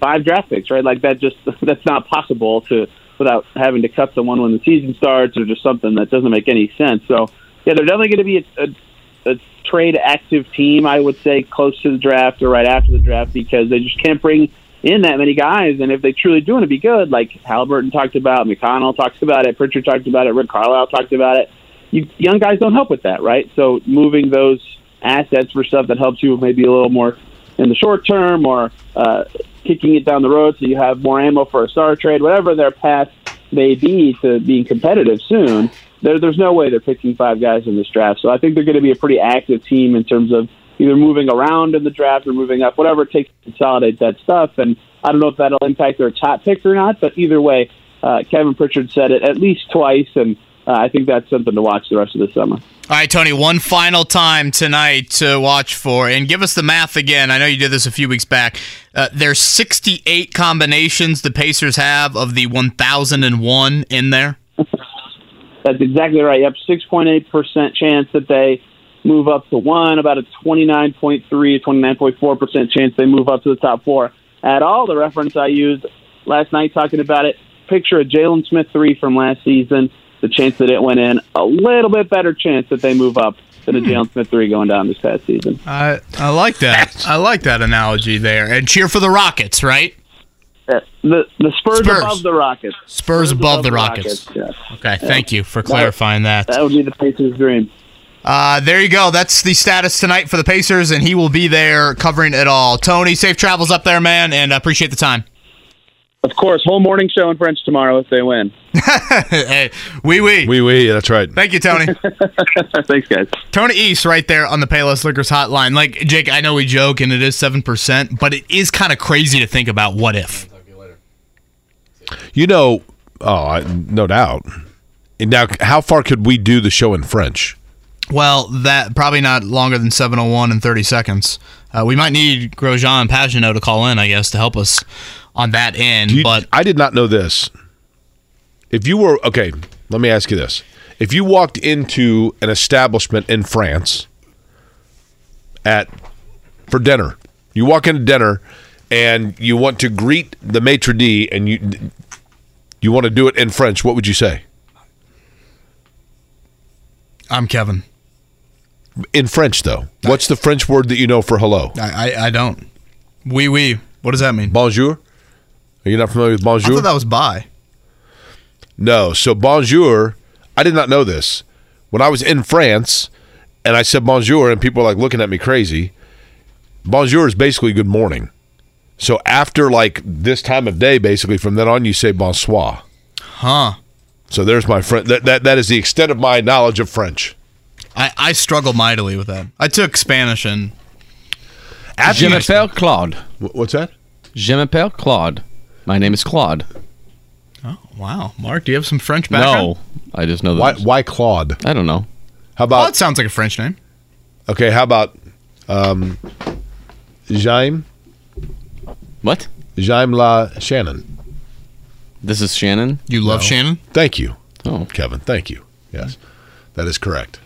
five draft picks. Right, like that. Just that's not possible to without having to cut someone when the season starts or just something that doesn't make any sense. So, yeah, they're definitely going to be a, a, a trade active team, I would say, close to the draft or right after the draft because they just can't bring in that many guys. And if they truly do want to be good, like Haliburton talked about, McConnell talks about it, Pritchard talked about it, Rick Carlisle talked about it, you, young guys don't help with that, right? So moving those assets for stuff that helps you maybe a little more in the short term or uh, kicking it down the road so you have more ammo for a star trade, whatever their path may be to being competitive soon, there, there's no way they're picking five guys in this draft. So I think they're going to be a pretty active team in terms of either moving around in the draft or moving up, whatever it takes to consolidate that stuff. And I don't know if that'll impact their top pick or not, but either way, uh, Kevin Pritchard said it at least twice, and uh, I think that's something to watch the rest of the summer. All right, Tony, one final time tonight to watch for, and give us the math again. I know you did this a few weeks back. Uh, there's 68 combinations the Pacers have of the 1001 in there. That's exactly right. Yep, 6.8% chance that they move up to one, about a 29.3, 29.4% chance they move up to the top four. At all, the reference I used last night talking about it, picture a Jalen Smith three from last season the chance that it went in, a little bit better chance that they move up than a hmm. Jalen Smith three going down this past season. I I like that. I like that analogy there. And cheer for the Rockets, right? Uh, the the Spurs, Spurs, above the Rockets. Spurs, Spurs above, above, the Rockets. Rockets yes. Okay, yeah. thank you for clarifying that. That would be the Pacers' dream. Uh, there you go. That's the status tonight for the Pacers, and he will be there covering it all. Tony, safe travels up there, man, and appreciate the time. Of course, whole morning show in French tomorrow if they win. hey, wee wee. Wee wee, that's right. Thank you, Tony. Thanks, guys. Tony East right there on the Payless Liquors hotline. Like, Jake, I know we joke and it is 7%, but it is kind of crazy to think about what if. You know, oh, I, no doubt. Now, how far could we do the show in French? Well, that probably not longer than 701 and 30 seconds. Uh, we might need Grosjean and Pagenaud to call in, I guess, to help us on that end. You, but I did not know this. If you were okay, let me ask you this: If you walked into an establishment in France at for dinner, you walk into dinner and you want to greet the maitre d, and you you want to do it in French, what would you say? I'm Kevin. in French though. What's the French word that you know for hello? I, I, I don't. Oui, oui. What does that mean? Bonjour. Are you not familiar with bonjour? I thought that was bye. No. So bonjour, I did not know this. When I was in France and I said bonjour and people were like looking at me crazy, bonjour is basically good morning. So after like this time of day, basically from then on you say bonsoir. Huh. So there's my friend. That, that that is the extent of my knowledge of French. I, I struggle mightily with that. I took Spanish and Je m'appelle Claude. What's that? Je m'appelle Claude. My name is Claude. oh wow, Mark, do you have some French background? No, I just know that. Why why Claude? I don't know. How about that sounds like a French name. okay? How about um, Jaime What? Jaime La Shannon? This is Shannon. You love Shannon? Thank you, Oh, Kevin. Thank you. Yes, that is correct.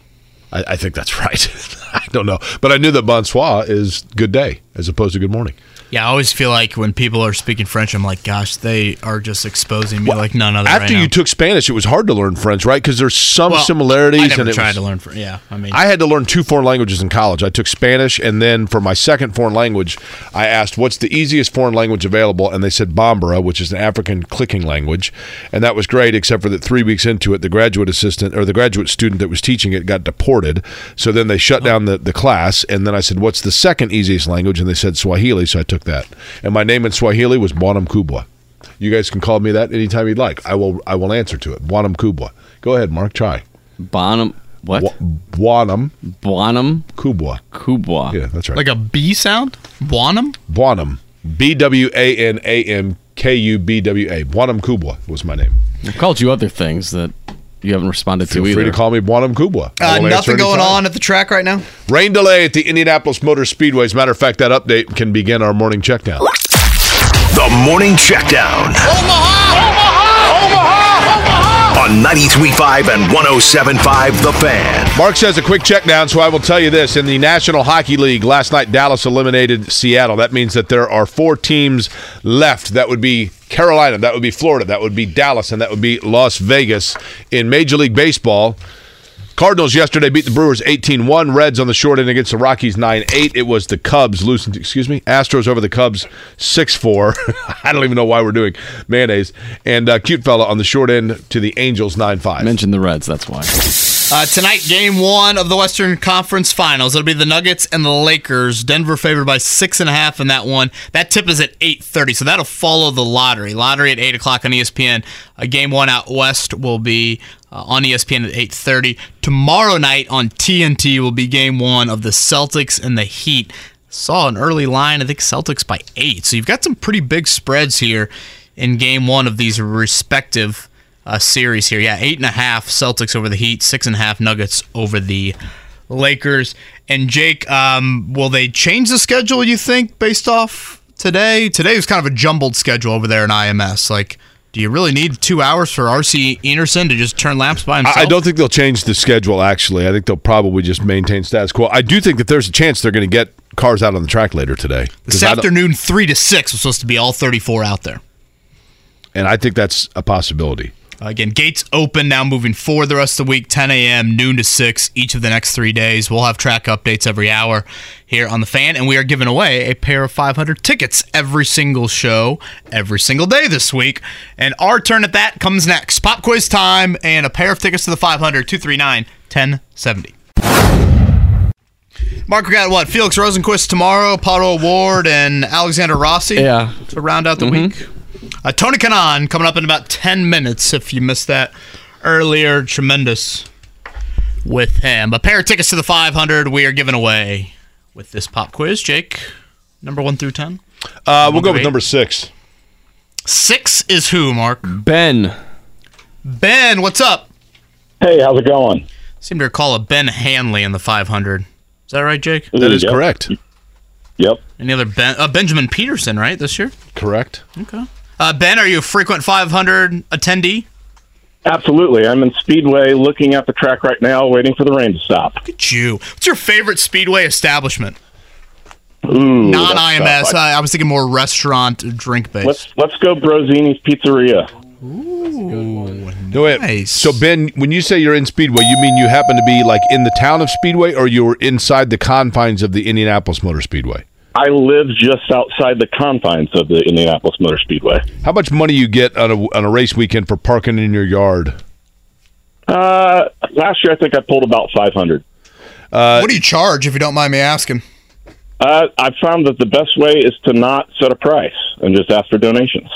I, I think that's right. I don't know, but I knew that bonsoir is good day as opposed to good morning. Yeah, I always feel like when people are speaking French, I'm like, gosh, they are just exposing me like none other. After right you now. took Spanish, it was hard to learn French, right? Because there's some Well, similarities. I never and tried was- to learn French. Yeah, I mean, I had to learn two foreign languages in college. I took Spanish, and then for my second foreign language, I asked, "What's the easiest foreign language available?" And they said Bambara, which is an African clicking language, and that was great. Except for that, three weeks into it, the graduate assistant or the graduate student that was teaching it got deported. So then they shut down the, the class, and then I said, "What's the second easiest language?" And they said Swahili. So I took that, and my name in Swahili was Bwanam Kubwa. You guys can call me that anytime you'd like. I will. I will answer to it. Bwanam Kubwa. Go ahead, Mark. Try. Bonham. What? Wa- Bwanam Bonham Kubwa. Kubwa. Yeah, that's right. like a B sound, Buonum. Bwanam. B W A N A M K U B W A. Bwanam Kubwa was my name. I've called you other things that you haven't responded Feel to either. Feel free to call me Bwanam Kubwa. Uh, nothing going anytime. on at the track right now. Rain delay at the Indianapolis Motor Speedway. As a matter of fact, that update can begin our morning checkdown. The Morning Checkdown. On 93.5 and 107.5 The Fan. Mark says a quick check down, so I will tell you this. In the National Hockey League, last night Dallas eliminated Seattle. That means that there are four teams left. That would be Carolina, that would be Florida, that would be Dallas, and that would be Las Vegas. In Major League Baseball, Cardinals yesterday beat the Brewers 18-1. Reds on the short end against the Rockies 9-8. It was the Cubs losing, excuse me, Astros over the Cubs 6-4. I don't even know why we're doing mayonnaise. And uh, cute fella on the short end to the Angels 9-5. Mentioned the Reds, that's why. Uh, tonight, game one of the Western Conference Finals. It'll be the Nuggets and the Lakers. Denver favored by six and a half in that one. That tip is at eight thirty, so that'll follow the lottery. Lottery at eight o'clock on ESPN. Uh, game one out west will be uh, on ESPN at eight thirty. Tomorrow night on TNT will be game one of the Celtics and the Heat. Saw an early line. I think Celtics by eight. So you've got some pretty big spreads here in game one of these respective uh, series here. Yeah, eight and a half Celtics over the Heat, six and a half Nuggets over the Lakers. And Jake, um, will they change the schedule? You think based off today? Today was kind of a jumbled schedule over there in IMS. Like, do you really need two hours for RC Enerson to just turn laps by himself? I I don't think they'll change the schedule. Actually, I think they'll probably just maintain status quo. I do think that there's a chance they're going to get cars out on the track later today. This afternoon, three to six was supposed to be all 34 out there. and I think that's a possibility. Uh, again, gates open now moving forward the rest of the week, 10 a.m., noon to 6, each of the next three days. We'll have track updates every hour here on The Fan, and we are giving away a pair of 500 tickets every single show, every single day this week. And our turn at that comes next. Pop quiz time and a pair of tickets to the 500, 239 1070. Mark, we got what? Felix Rosenqvist tomorrow, Pato O'Ward, and Alexander Rossi Yeah. to round out the mm-hmm. week. Uh, Tony Kanaan coming up in about 10 minutes if you missed that earlier. Tremendous with him. A pair of tickets to the 500 we are giving away with this pop quiz. Jake, number 1 through 10. Uh, we'll go to with eight. number six. 6 is who, Mark? Ben. Ben, what's up? Hey, how's it going? Seem to recall a Ben Hanley in the 500. Is that right, Jake? That is Yep. correct. Yep. Any other Ben? Uh, Benjamin Pedersen, right, this year? Correct. Okay. Uh, ben, are you a frequent 500 attendee? Absolutely. I'm in Speedway looking at the track right now, waiting for the rain to stop. Look at you. What's your favorite Speedway establishment? Ooh, Non IMS. I, I was thinking more restaurant drink based. Let's let's go Brozini's Pizzeria. No, wait. So Ben, when you say you're in Speedway, you mean you happen to be like in the town of Speedway, or you're inside the confines of the Indianapolis Motor Speedway? I live just outside the confines of the Indianapolis Motor Speedway. How much money you get on a on a race weekend for parking in your yard? Uh, last year I think I pulled about five hundred. Uh, what do you charge, if you don't mind me asking? Uh, I've found that the best way is to not set a price and just ask for donations.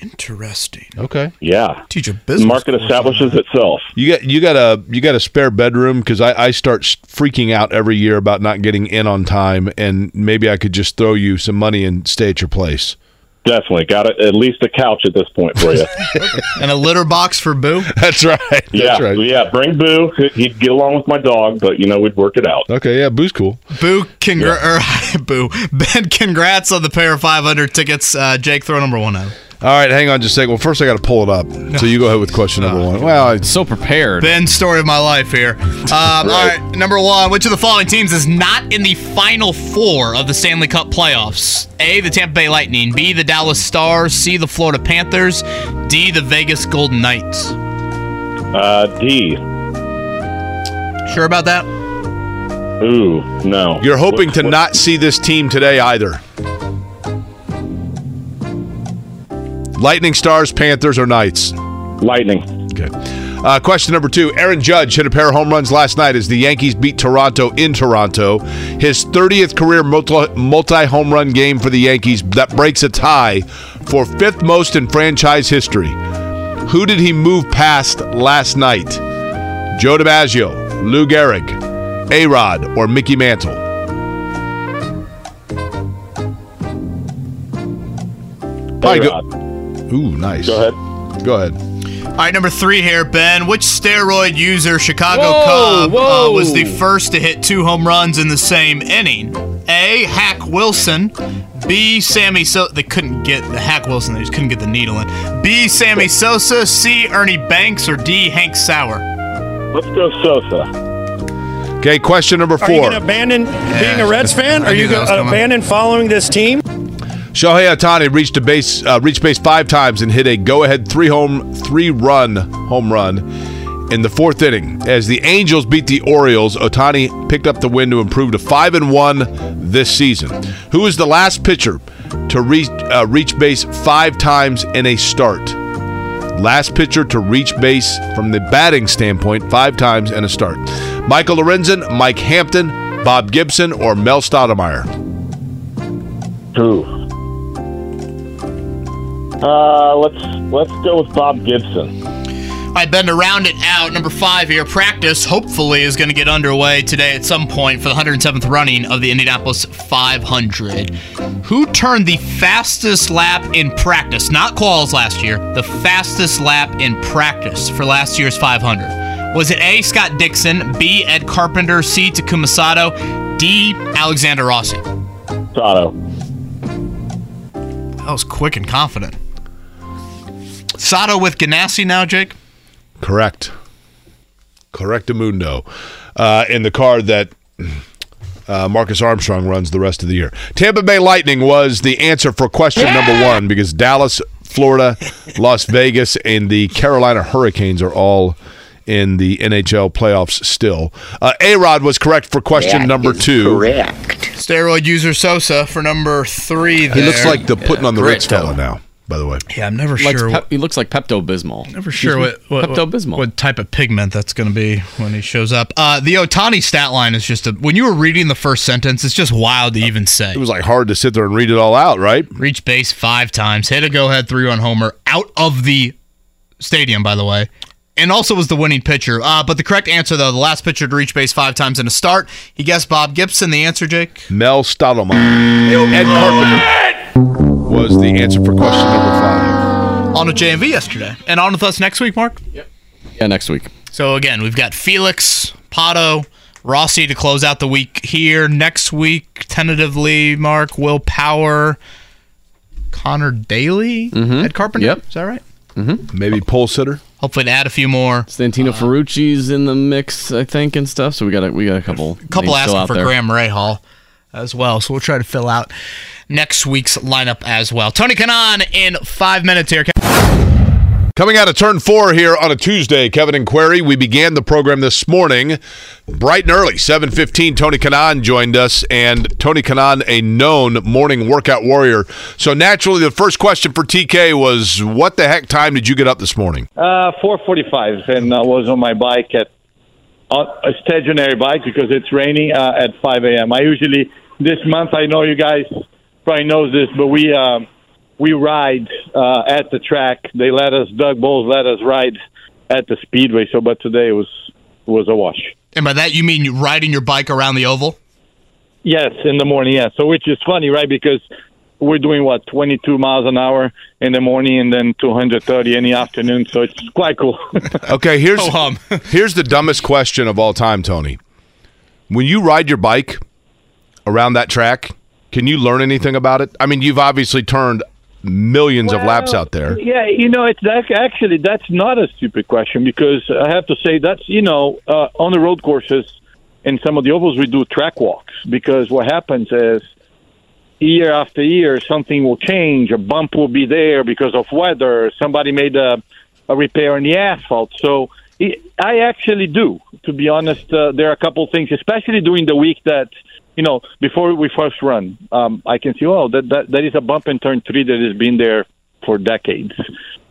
Interesting. Okay. Yeah. Teach a The business. market establishes itself. You got you got a you got a spare bedroom because I, I start freaking out every year about not getting in on time, and maybe I could just throw you some money and stay at your place. Definitely got it. At least a couch at this point for you. and a litter box for Boo. That's right. That's yeah, right. yeah. Bring Boo. He'd get along with my dog, but you know we'd work it out. Okay, yeah, Boo's cool. Boo, congra- or, Boo. Ben, congrats on the pair of 500 tickets. Uh, Jake, throw number one out. All right, hang on just a second. Well, first I got to pull it up. So you go ahead with question number one. Well, it's so prepared. Ben, story of my life here. Um, All right, number one. Which of the following teams is not in the final four of the Stanley Cup playoffs? A. The Tampa Bay Lightning. B. The Dallas Stars. C. The Florida Panthers. D. The Vegas Golden Knights. Uh, D. Sure about that? Ooh, no. You're hoping to not see this team today either. Lightning Stars, Panthers, or Knights? Lightning. Okay. Uh, question number two. Aaron Judge hit a pair of home runs last night as the Yankees beat Toronto in Toronto. His 30th career multi home run game for the Yankees that breaks a tie for fifth most in franchise history. Who did he move past last night? Joe DiMaggio, Lou Gehrig, A Rod, or Mickey Mantle? Probably go- Ooh, nice. Go ahead. Go ahead. All right, number three here, Ben. Which steroid user Chicago Whoa, Cub uh, was the first to hit two home runs in the same inning? A. Hack Wilson. B. Sammy So. They couldn't get the Hack Wilson. They just couldn't get the needle in. B. Sammy Sosa. C. Ernie Banks. Or D. Hank Sauer. Let's go Sosa. Okay, question number four. Are you four. going to abandon being a Reds fan? Are you that going to abandon following this team? Shohei Ohtani reached a base, uh, reached base five times and hit a go-ahead three home, three-run home run in the fourth inning. As the Angels beat the Orioles, Ohtani picked up the win to improve to five and one this season. Who is the last pitcher to reach uh, reach base five times in a start? Last pitcher to reach base from the batting standpoint five times in a start. Michael Lorenzen, Mike Hampton, Bob Gibson, or Mel Stottlemyre. Who? Uh, let's let's go with Bob Gibson. All right, Ben, to round it out, number five here, practice hopefully is going to get underway today at some point for the 107th running of the Indianapolis 500. Who turned the fastest lap in practice, not quals last year, the fastest lap in practice for last year's 500? Was it A, Scott Dixon, B, Ed Carpenter, C, Takuma Sato, D, Alexander Rossi? Sato. That was quick and confident. Sato with Ganassi now, Jake? Correct. Correctamundo. Uh, in the car that uh, Marcus Armstrong runs the rest of the year. Tampa Bay Lightning was the answer for question number one because Dallas, Florida, Las Vegas, and the Carolina Hurricanes are all in the NHL playoffs still. Uh, A Rod was correct for question number two. Correct. Steroid user Sosa for number three. He looks like the putting on the Ritz fella now, by the way. Yeah, I'm never Likes sure. Pep- he looks like Pepto Bismol. Never sure what, what, Pepto Bismol. what type of pigment that's going to be when he shows up. Uh, the Ohtani stat line is just a, when you were reading the first sentence, it's just wild to even say. It was like hard to sit there and read it all out, right? Reach base five times, hit a go ahead three run homer out of the stadium, by the way, and also was the winning pitcher. Uh, but the correct answer, though, the last pitcher to reach base five times in a start, he guessed Bob Gibson. The answer, Jake? Mel Stottlemyre. Ed Carpenter was the answer for question number five. On with JMV yesterday. And on with us next week, Mark? Yep. Yeah, next week. So again, we've got Felix, Pato, Rossi to close out the week here. Next week, tentatively, Mark, Will Power, Connor Daly, mm-hmm. Ed Carpenter. Yep. Is that right? Mm-hmm. Maybe pole sitter. Hopefully to add a few more. Santino uh, Ferrucci's in the mix, I think, and stuff. So we got a, we got a couple. A couple names still asking out for there. Graham Rahal as well. So we'll try to fill out next week's lineup as well. Tony Kanaan in five minutes here. Coming out of turn four here on a Tuesday, Kevin and Query. We began the program this morning, bright and early, 7.15. Tony Kanaan joined us, and Tony Kanaan, a known morning workout warrior. So naturally, the first question for TK was, what the heck time did you get up this morning? Uh, 4:45, and I was on my bike at on a stationary bike because it's raining uh, at 5 a.m. I usually this month I know you guys probably knows this, but we um, we ride uh, at the track. They let us Doug Boles let us ride at the speedway. So, but today it was was a wash. And by that you mean you riding your bike around the oval? Yes, in the morning. Yeah. So, which is funny, right? Because we're doing what 22 miles an hour in the morning and then 230 in the afternoon. So it's quite cool. Okay, here's Ho hum. here's the dumbest question of all time, Tony. When you ride your bike around that track, can you learn anything about it? I mean, you've obviously turned millions of laps out there. Yeah, you know, it's that, actually that's not a stupid question because I have to say that's you know uh, on the road courses in some of the ovals we do track walks because what happens is year after year something will change, a bump will be there because of weather, somebody made a, a repair in the asphalt, so. it- I actually do. To be honest, uh, there are a couple things, especially during the week that you know before we first run. Um, I can see, oh, that, that that is a bump in turn three that has been there for decades,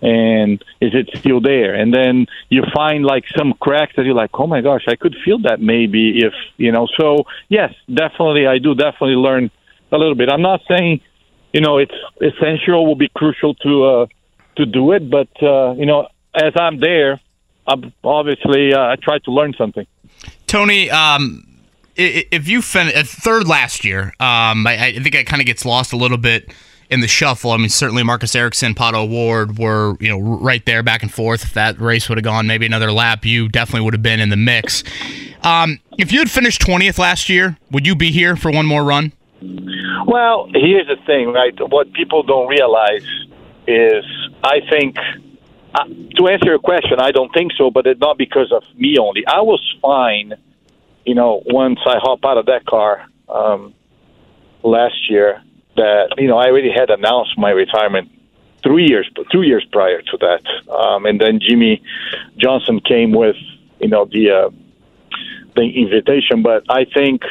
and is it still there? And then you find like some cracks that you're like, oh my gosh, I could feel that maybe if you know. So yes, definitely, I do definitely learn a little bit. I'm not saying you know it's essential, will be crucial to uh, to do it, but uh, you know, as I'm there, I'm obviously uh, I try to learn something. Tony, um, if you finished third last year, um, I, I think it kind of gets lost a little bit in the shuffle. I mean, certainly Marcus Ericsson, Pato O'Ward were you know right there back and forth. If that race would have gone maybe another lap, you definitely would have been in the mix. Um, if you had finished twentieth last year, would you be here for one more run? Well, here's the thing, right? What people don't realize is, I think, uh, to answer your question, I don't think so, but it's not because of me only. I was fine, you know, once I hop out of that car um, last year. That you know, I already had announced my retirement three years, two years prior to that, um, and then Jimmie Johnson came with, you know, the uh, the invitation. But I think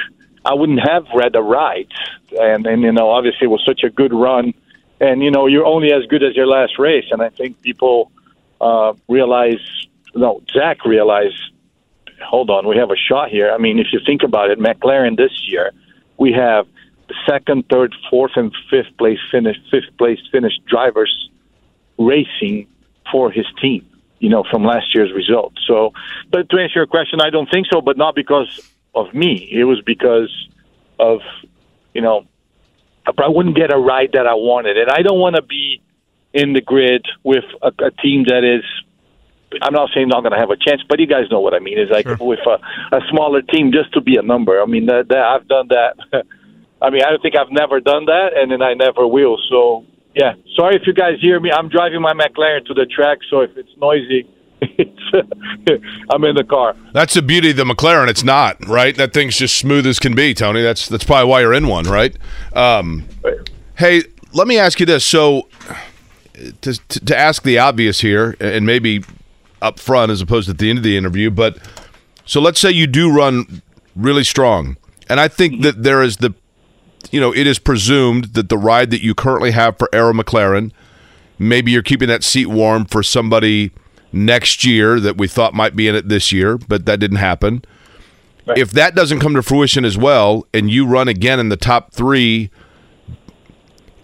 I wouldn't have read the right, and and you know, obviously it was such a good run, and you know, you're only as good as your last race, and I think people uh, realize, no, Zak realized. Hold on, we have a shot here. I mean, if you think about it, McLaren this year, we have second, third, fourth, and fifth place finish, fifth place finish drivers racing for his team. You know, from last year's result. So, but to answer your question, I don't think so, but not because of me. It was because of, you know, I probably wouldn't get a ride that I wanted, and I don't want to be in the grid with a, a team that is. I'm not saying not going to have a chance, but you guys know what I mean. It's like with a, a smaller team just to be a number. I mean, that, that I've done that. I mean, I don't think I've never done that, and then I never will. So, yeah. Sorry if you guys hear me. I'm driving my McLaren to the track, so if it's noisy, I'm in the car. That's the beauty of the McLaren. It's not right. That thing's just smooth as can be, Tony. That's that's probably why you're in one, right? Um, hey, let me ask you this. So, to, to to ask the obvious here, and maybe up front as opposed to at the end of the interview, but so let's say you do run really strong, and I think that there is the, you know, it is presumed that the ride that you currently have for Arrow McLaren, maybe you're keeping that seat warm for somebody next year that we thought might be in it this year, but that didn't happen. If that doesn't come to fruition as well, and you run again in the top three,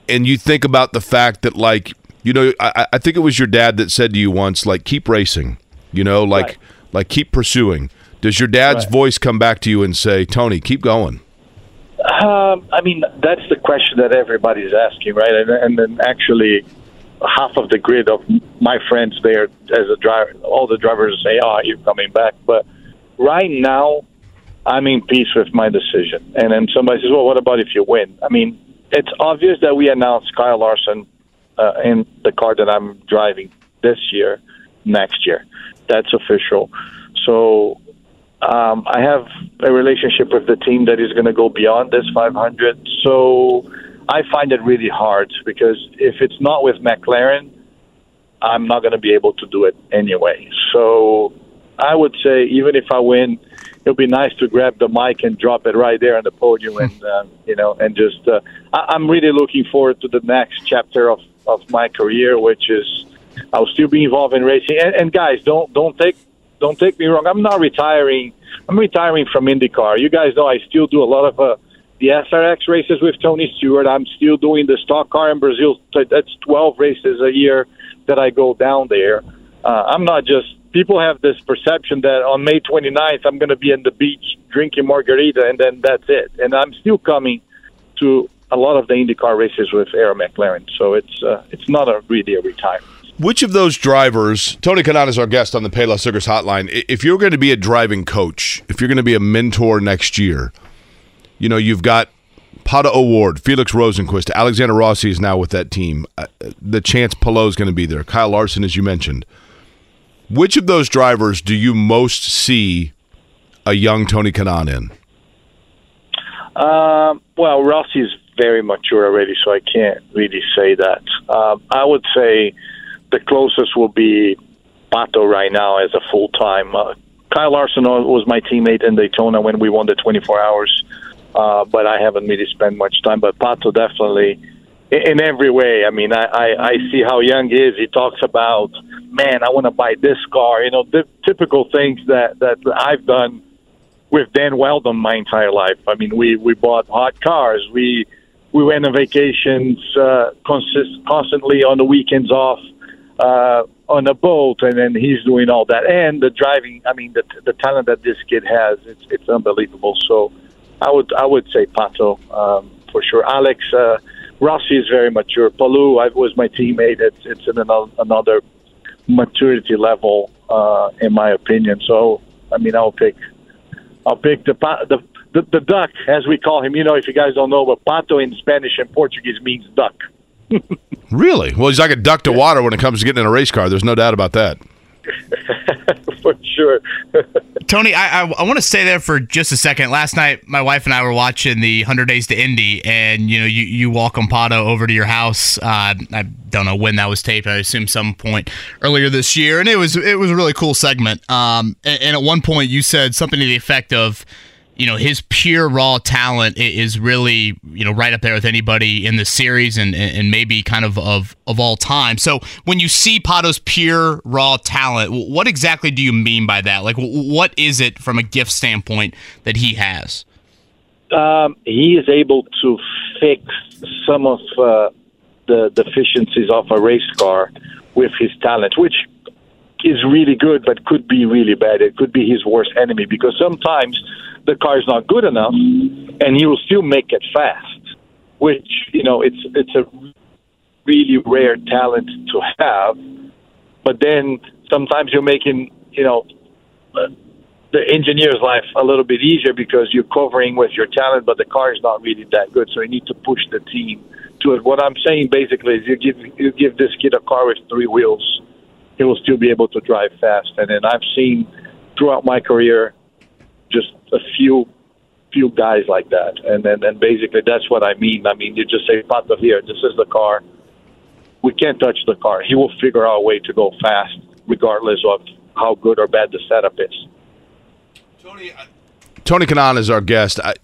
and you think about the fact that, like, you know, I, I think it was your dad that said to you once, like, keep racing, you know, like, Right. like keep pursuing. Does your dad's Right. voice come back to you and say, Tony, keep going? Um, I mean, that's the question that everybody's asking, right? And, and then actually, half of the grid of my friends there as a driver, all the drivers say, "Oh, you're coming back." But right now, I'm in peace with my decision. And then somebody says, "Well, what about if you win?" I mean, it's obvious that we announced Kyle Larson uh, in the car that I'm driving this year, next year. That's official. So um, I have a relationship with the team that is going to go beyond this 500. So I find it really hard because if it's not with McLaren, I'm not going to be able to do it anyway. So I would say even if I win, it'll be nice to grab the mic and drop it right there on the podium, and uh, you know, and just uh, I, I'm really looking forward to the next chapter of of my career, which is I'll still be involved in racing. And, and guys, don't don't take don't take me wrong. I'm not retiring. I'm retiring from IndyCar. You guys know I still do a lot of uh, the SRX races with Tony Stewart. I'm still doing the stock car in Brazil. That's 12 races a year that I go down there. Uh, I'm not just. People have this perception that on May 29th I'm going to be in the beach drinking margarita and then that's it. And I'm still coming to a lot of the IndyCar races with Arrow McLaren. So it's uh, it's not a really a retirement. Which of those drivers, Tony Kanaan is our guest on the Payless Liquors Hotline. If you're going to be a driving coach, if you're going to be a mentor next year, you know, you've got Pato O'Ward, Felix Rosenqvist, Alexander Rossi is now with that team. Uh, the chance Palou is going to be there. Kyle Larson, as you mentioned. Which of those drivers do you most see a young Tony Kanaan in? Um, well, Rossi's very mature already, so I can't really say that. Um, I would say the closest will be Pato right now as a full time. Uh, Kyle Larson was my teammate in Daytona when we won the 24 hours, uh, but I haven't really spent much time. But Pato definitely, in, in every way. I mean, I, I, I see how young he is. He talks about, man, I want to buy this car. You know, the typical things that that I've done with Dan Wheldon my entire life. I mean, we we bought hot cars. We we went on vacations uh, consist- constantly on the weekends off uh, on a boat, and then he's doing all that. And the driving. I mean, the the talent that this kid has, it's it's unbelievable. So, I would I would say Pato um, for sure. Alex uh, Rossi is very mature. Palou I was my teammate. It's it's in another, another maturity level, uh, in my opinion. So, I mean, I'll pick I'll pick the, the the the duck, as we call him. You know, if you guys don't know, but pato in Spanish and Portuguese means duck. Really? Well, he's like a duck to water when it comes to getting in a race car. There's no doubt about that. for sure. Tony, I, I, I want to stay there for just a second. Last night, my wife and I were watching the 100 Days to Indy, and you know, you, you welcome Pato over to your house. Uh, I don't know when that was taped. I assume some point earlier this year, and it was it was a really cool segment. Um, and, and at one point, you said something to the effect of, you know, his pure raw talent is really you know right up there with anybody in the series, and and maybe kind of of of all time. So when you see Pato's pure raw talent, what exactly do you mean by that? Like, what is it from a gift standpoint that he has? um, he is able to fix some of uh, the deficiencies of a race car with his talent, which is really good, but could be really bad. It could be his worst enemy because sometimes the car is not good enough, and he will still make it fast. Which you know, it's it's a really rare talent to have. But then sometimes you're making you know the engineer's life a little bit easier because you're covering with your talent, but the car is not really that good. So you need to push the team to it. What I'm saying basically is you give you give this kid a car with three wheels, he will still be able to drive fast. And then I've seen throughout my career just a few few guys like that. And then and basically that's what I mean. I mean you just say, Pato here, this is the car. We can't touch the car. He will figure out a way to go fast regardless of how good or bad the setup is. Tony Kanaan is our guest. I,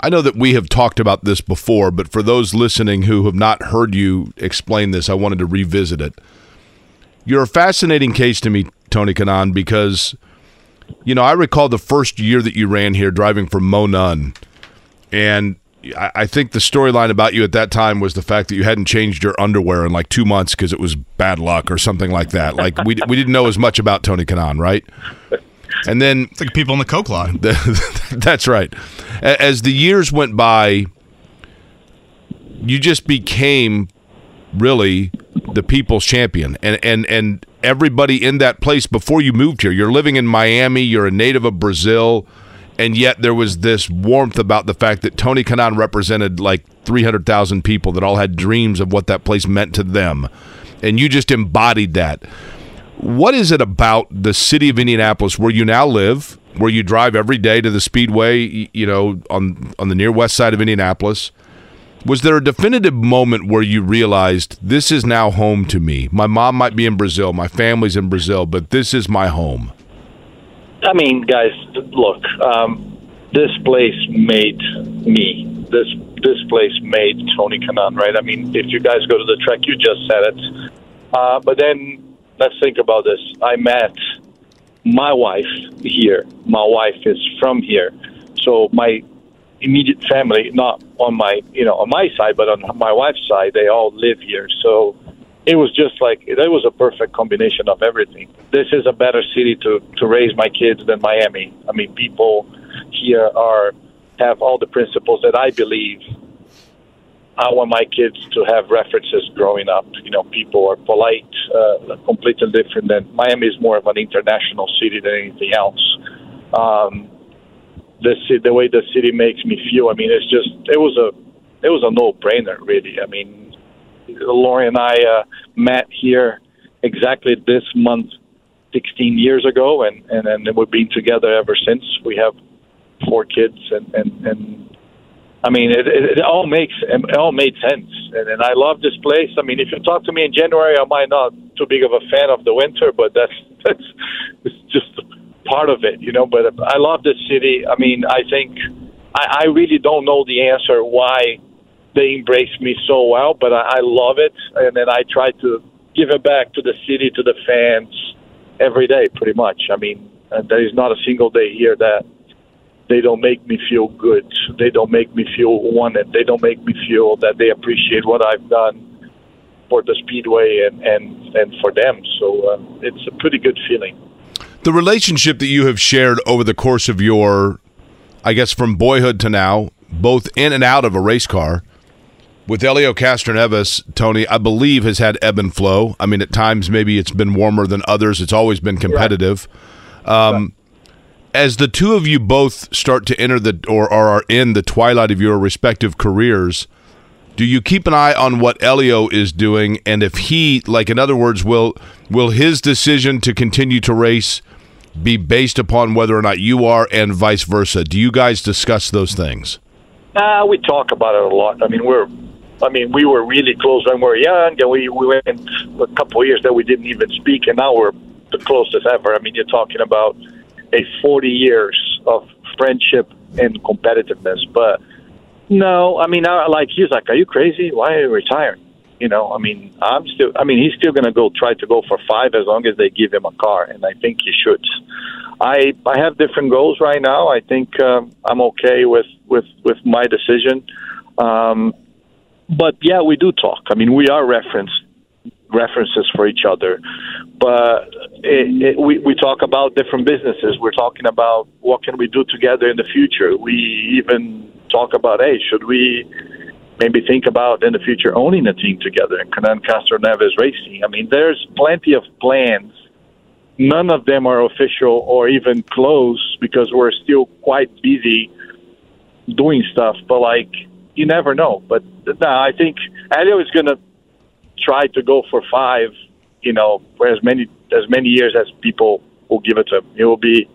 I know that we have talked about this before, but for those listening who have not heard you explain this, I wanted to revisit it. You're a fascinating case to me, Tony Kanaan, because you know I recall the first year that you ran here driving for Mo Nunn, and I, I think the storyline about you at that time was the fact that you hadn't changed your underwear in like two months because it was bad luck or something like that. Like we we didn't know as much about Tony Kanaan, right? And then it's like people in the coke line. that's right. As the years went by, you just became really the people's champion, and and and everybody in that place before you moved here. You're living in Miami. You're a native of Brazil, and yet there was this warmth about the fact that Tony Kanaan represented like 300,000 people that all had dreams of what that place meant to them, and you just embodied that. What is it about the city of Indianapolis where you now live, where you drive every day to the speedway, you know, on on the near west side of Indianapolis? Was there a definitive moment where you realized this is now home to me? My mom might be in Brazil, my family's in Brazil, but this is my home. I mean, guys, look, um, this place made me. This this place made Tony Kanaan, right? I mean, if you guys go to the track, you just said it. Uh, but then let's think about this. I met my wife here. My wife is from here, so my immediate family, not on my you know on my side, but on my wife's side, they all live here. So it was just like it was a perfect combination of everything. This is a better city to to raise my kids than Miami. I mean, people here are have all the principles that I believe. I want my kids to have references growing up. You know, people are polite, uh, completely different than Miami is more of an international city than anything else. Um, the the way the city makes me feel. I mean, it's just it was a it was a no brainer, really. I mean, Lori and I uh, met here exactly this month, 16 years ago, and and and we've been together ever since. We have four kids, and and and I mean, it, it, it all makes it all made sense, and, and I love this place. I mean, if you talk to me in January, I might not too big of a fan of the winter, but that's that's it's just part of it, you know. But I love this city. I mean, I think I, I really don't know the answer why they embrace me so well, but I, I love it, and then I try to give it back to the city, to the fans, every day, pretty much. I mean, uh, there is not a single day here that they don't make me feel good. They don't make me feel wanted. They don't make me feel that they appreciate what I've done for the speedway and and and for them. So uh, it's a pretty good feeling. The relationship that you have shared over the course of your, I guess, from boyhood to now, both in and out of a race car, with Helio Castroneves, Tony, I believe has had ebb and flow. I mean, at times maybe it's been warmer than others. It's always been competitive. Um, as the two of you both start to enter the or are in the twilight of your respective careers, do you keep an eye on what Helio is doing, and if he, like in other words, will will his decision to continue to race be based upon whether or not you are, and vice versa? Do you guys discuss those things? Uh, we talk about it a lot. I mean, we're, I mean, we were really close when we were young, and we we went a couple of years that we didn't even speak, and now we're the closest ever. I mean, you're talking about a 40 years of friendship and competitiveness, but no, I mean, I, like he's like, "Are you crazy? Why are you retiring?" You know, I mean, I'm still. I mean, he's still going to go try to go for five as long as they give him a car, and I think he should. I I have different goals right now. I think um, I'm okay with with with my decision. Um, but yeah, we do talk. I mean, we are referenced references for each other, but it, it, we we talk about different businesses. We're talking about what can we do together in the future. We even talk about, hey, should we maybe think about in the future owning a team together and Kanaan Castroneves Racing? I mean, there's plenty of plans. None of them are official or even close because we're still quite busy doing stuff. But like, you never know. But no, I think Helio is going to try to go for five. You know, for as many as many years as people will give it to him. It will be,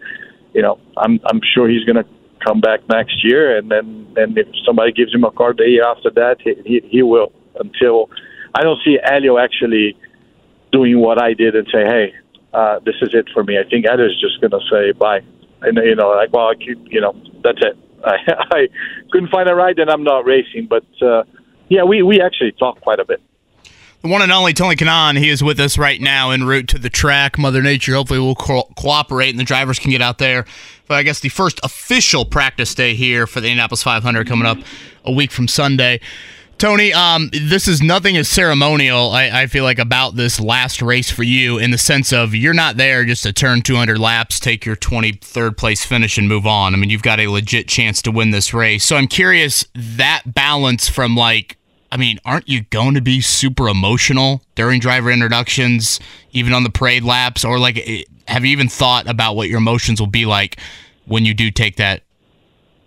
you know, I'm I'm sure he's going to come back next year, and then then if somebody gives him a car the year after that, he he, he will. Until I don't see Helio actually doing what I did and say, hey, uh, this is it for me. I think Helio's just going to say bye, and you know, like, well, I keep, you know, that's it. I, I couldn't find a ride, and I'm not racing. But uh, yeah, we we actually talk quite a bit. One and only Tony Kanaan, he is with us right now en route to the track. Mother Nature hopefully will co- cooperate and the drivers can get out there. But I guess the first official practice day here for the Indianapolis 500 coming up a week from Sunday. Tony, um, this is nothing as ceremonial, I, I, feel like, about this last race for you in the sense of you're not there just to turn 200 laps, take your 23rd place finish, and move on. I mean, you've got a legit chance to win this race. So I'm curious that balance from like, I mean, aren't you going to be super emotional during driver introductions, even on the parade laps? Or like, eh, have you even thought about what your emotions will be like when you do take that,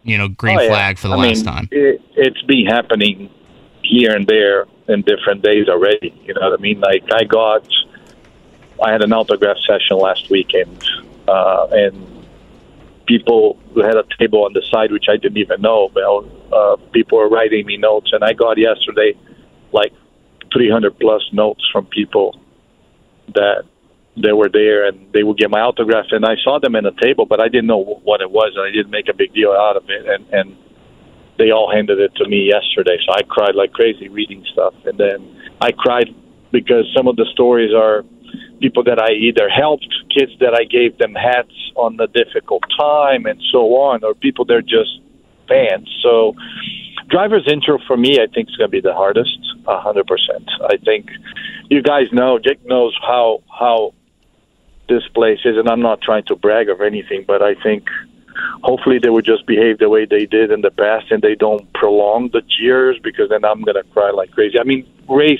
you know, green Oh, yeah. flag for the I last mean, time? It, it's been happening here and there in different days already. You know what I mean? Like I got, I had an autograph session last weekend, uh, and people who had a table on the side, which I didn't even know. Well, uh, people were writing me notes, and I got yesterday like 300 plus notes from people that they were there and they would get my autograph. And I saw them in a table, but I didn't know what it was, and I didn't make a big deal out of it. And and they all handed it to me yesterday, so I cried like crazy reading stuff. And then I cried because some of the stories are people that I either helped, kids that I gave them hats on the difficult time, and so on, or people that are just fans. So, driver's intro for me, I think is going to be the hardest, a hundred percent. I think you guys know, Jake knows how how this place is, and I'm not trying to brag or anything, but I think hopefully they would just behave the way they did in the past, and they don't prolong the cheers because then I'm going to cry like crazy. I mean, race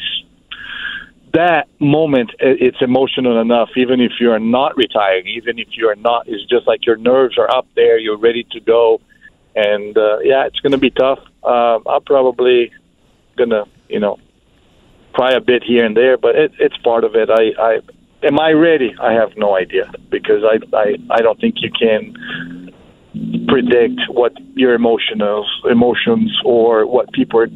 that moment it's emotional enough even if you're not retiring even if you're not it's just like your nerves are up there you're ready to go. And uh, yeah it's going to be tough. Uh, i'm probably gonna you know cry a bit here and there but it, it's part of it. I i am i ready? I have no idea because i i i don't think you can predict what your emotions emotions or what people are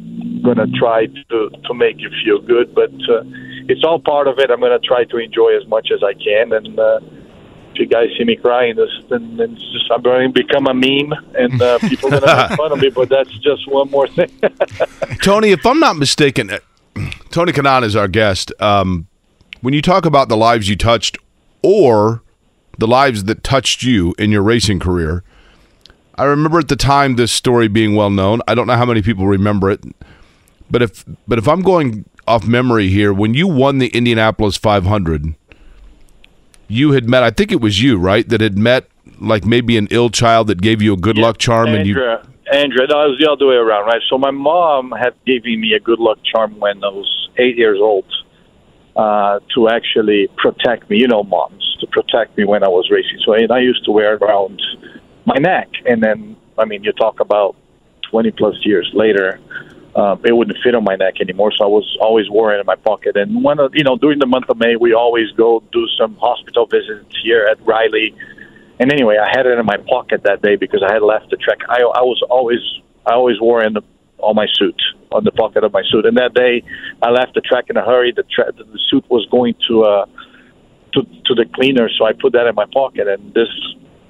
going to try to to make you feel good but uh, it's all part of it. I'm going to try to enjoy as much as I can, and uh, if you guys see me crying, this then, then it's just I'm going to become a meme, and uh, people are going to make fun of me. But that's just one more thing. Tony, if I'm not mistaken, uh, Tony Kanaan is our guest. Um, when you talk about the lives you touched, or the lives that touched you in your racing career. I remember at the time this story being well known. I don't know how many people remember it, but if but if I'm going off memory here, when you won the Indianapolis 500, you had met. I think it was you, right, that had met like maybe an ill child that gave you a good Yeah, luck charm, and you. Andrea, Andrea, no, it was the other way around, right? So my mom had given me a good luck charm when I was eight years old uh, to actually protect me. You know, moms to protect me when I was racing. So and I used to wear it around my neck, and then I mean, you talk about twenty plus years later. Uh, it wouldn't fit on my neck anymore, so I was always wearing it in my pocket. And one of you know, during the month of May, we always go do some hospital visits here at Riley. And anyway, I had it in my pocket that day because I had left the track. I, I was always I always wore in the, on my suit, on the pocket of my suit. And that day, I left the track in a hurry. The, tra- the suit was going to uh, to to the cleaner, so I put that in my pocket. And this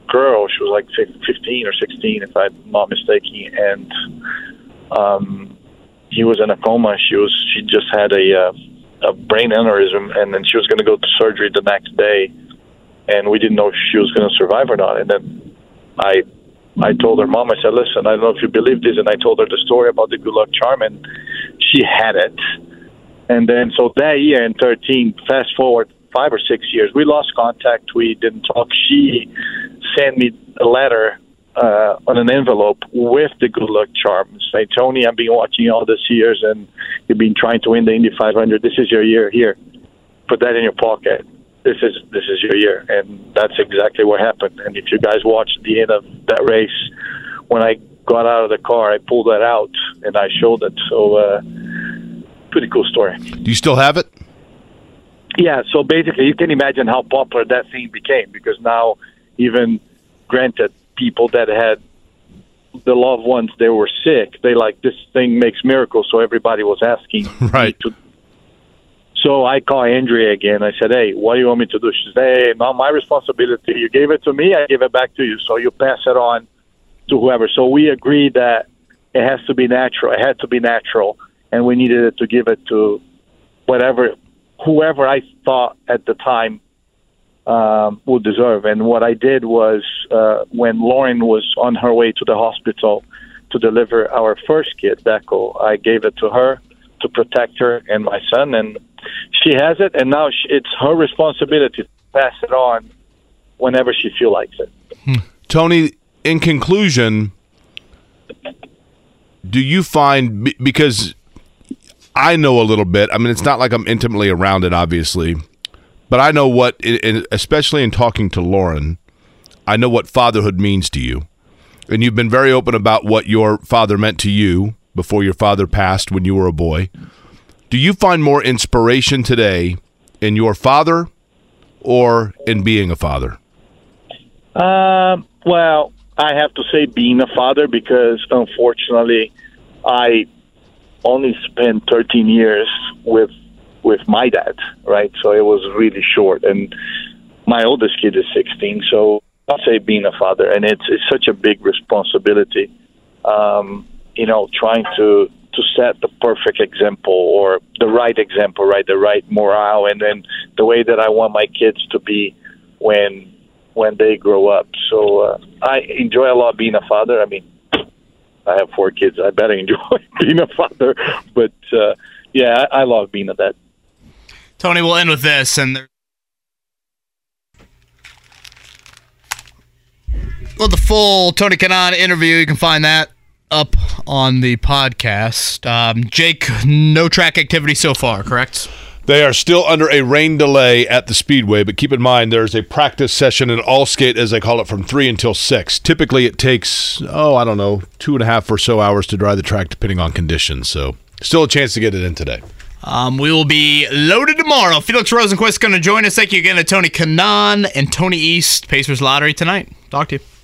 girl, she was like 15 or 16, if I'm not mistaken, and um, he was in a coma. She was she just had a uh, a brain aneurysm, and then she was going to go to surgery the next day, and we didn't know if she was going to survive or not. And then I I told her mom, I said, listen, I don't know if you believe this, and I told her the story about the good luck charm, and she had it. And then so that year in 13, fast forward five or six years, we lost contact. We didn't talk. She sent me a letter uh, on an envelope with the good luck charm. Say, Tony, I've been watching all these years, and you've been trying to win the Indy 500. This is your year. Here, put that in your pocket. This is this is your year, and that's exactly what happened. And if you guys watched the end of that race, when I got out of the car, I pulled that out and I showed it. So, uh, pretty cool story. Do you still have it? Yeah, so basically, you can imagine how popular that thing became because now, even granted, people that had the loved ones they were sick, they like this thing makes miracles. So everybody was asking right. to. So I call Andrea again. I said, "Hey, what do you want me to do?" She said, "Hey, not my responsibility. You gave it to me. I give it back to you. So you pass it on to whoever." So we agreed that it has to be natural. It had to be natural, and we needed to give it to whatever, whoever I thought at the time um, would deserve. And what I did was, uh, when Lauren was on her way to the hospital to deliver our first kid, Deco, I gave it to her to protect her and my son, and she has it. And now she, it's her responsibility to pass it on whenever she feels like it. Tony, in conclusion, do you find because I know a little bit. I mean, it's not like I'm intimately around it, obviously, but I know what, especially in talking to Lauren, I know what fatherhood means to you, and you've been very open about what your father meant to you before your father passed when you were a boy. Do you find more inspiration today in your father or in being a father? Um, well, I have to say being a father because unfortunately, I only spent 13 years with with my dad, right? So it was really short, and my oldest kid is 16. So I'll say being a father, and it's it's such a big responsibility. Um, you know, trying to to set the perfect example or the right example, right? The right morale, and then the way that I want my kids to be when when they grow up. So uh, I enjoy a lot being a father. I mean, I have four kids. I better enjoy being a father. But uh, yeah, I, I love being a dad. Tony, we'll end with this, and there- well, the full Tony Kanaan interview. You can find that up on the podcast. Um, Jake, no track activity so far, correct? They are still under a rain delay at the Speedway, but keep in mind there's a practice session in all skate, as they call it, from 3 until 6. Typically, it takes, oh, I don't know, two and a half or so hours to dry the track, depending on conditions. So, still a chance to get it in today. Um, we will be loaded tomorrow. Felix Rosenqvist is going to join us. Thank you again to Tony Kanaan and Tony East. Pacers Lottery tonight. Talk to you.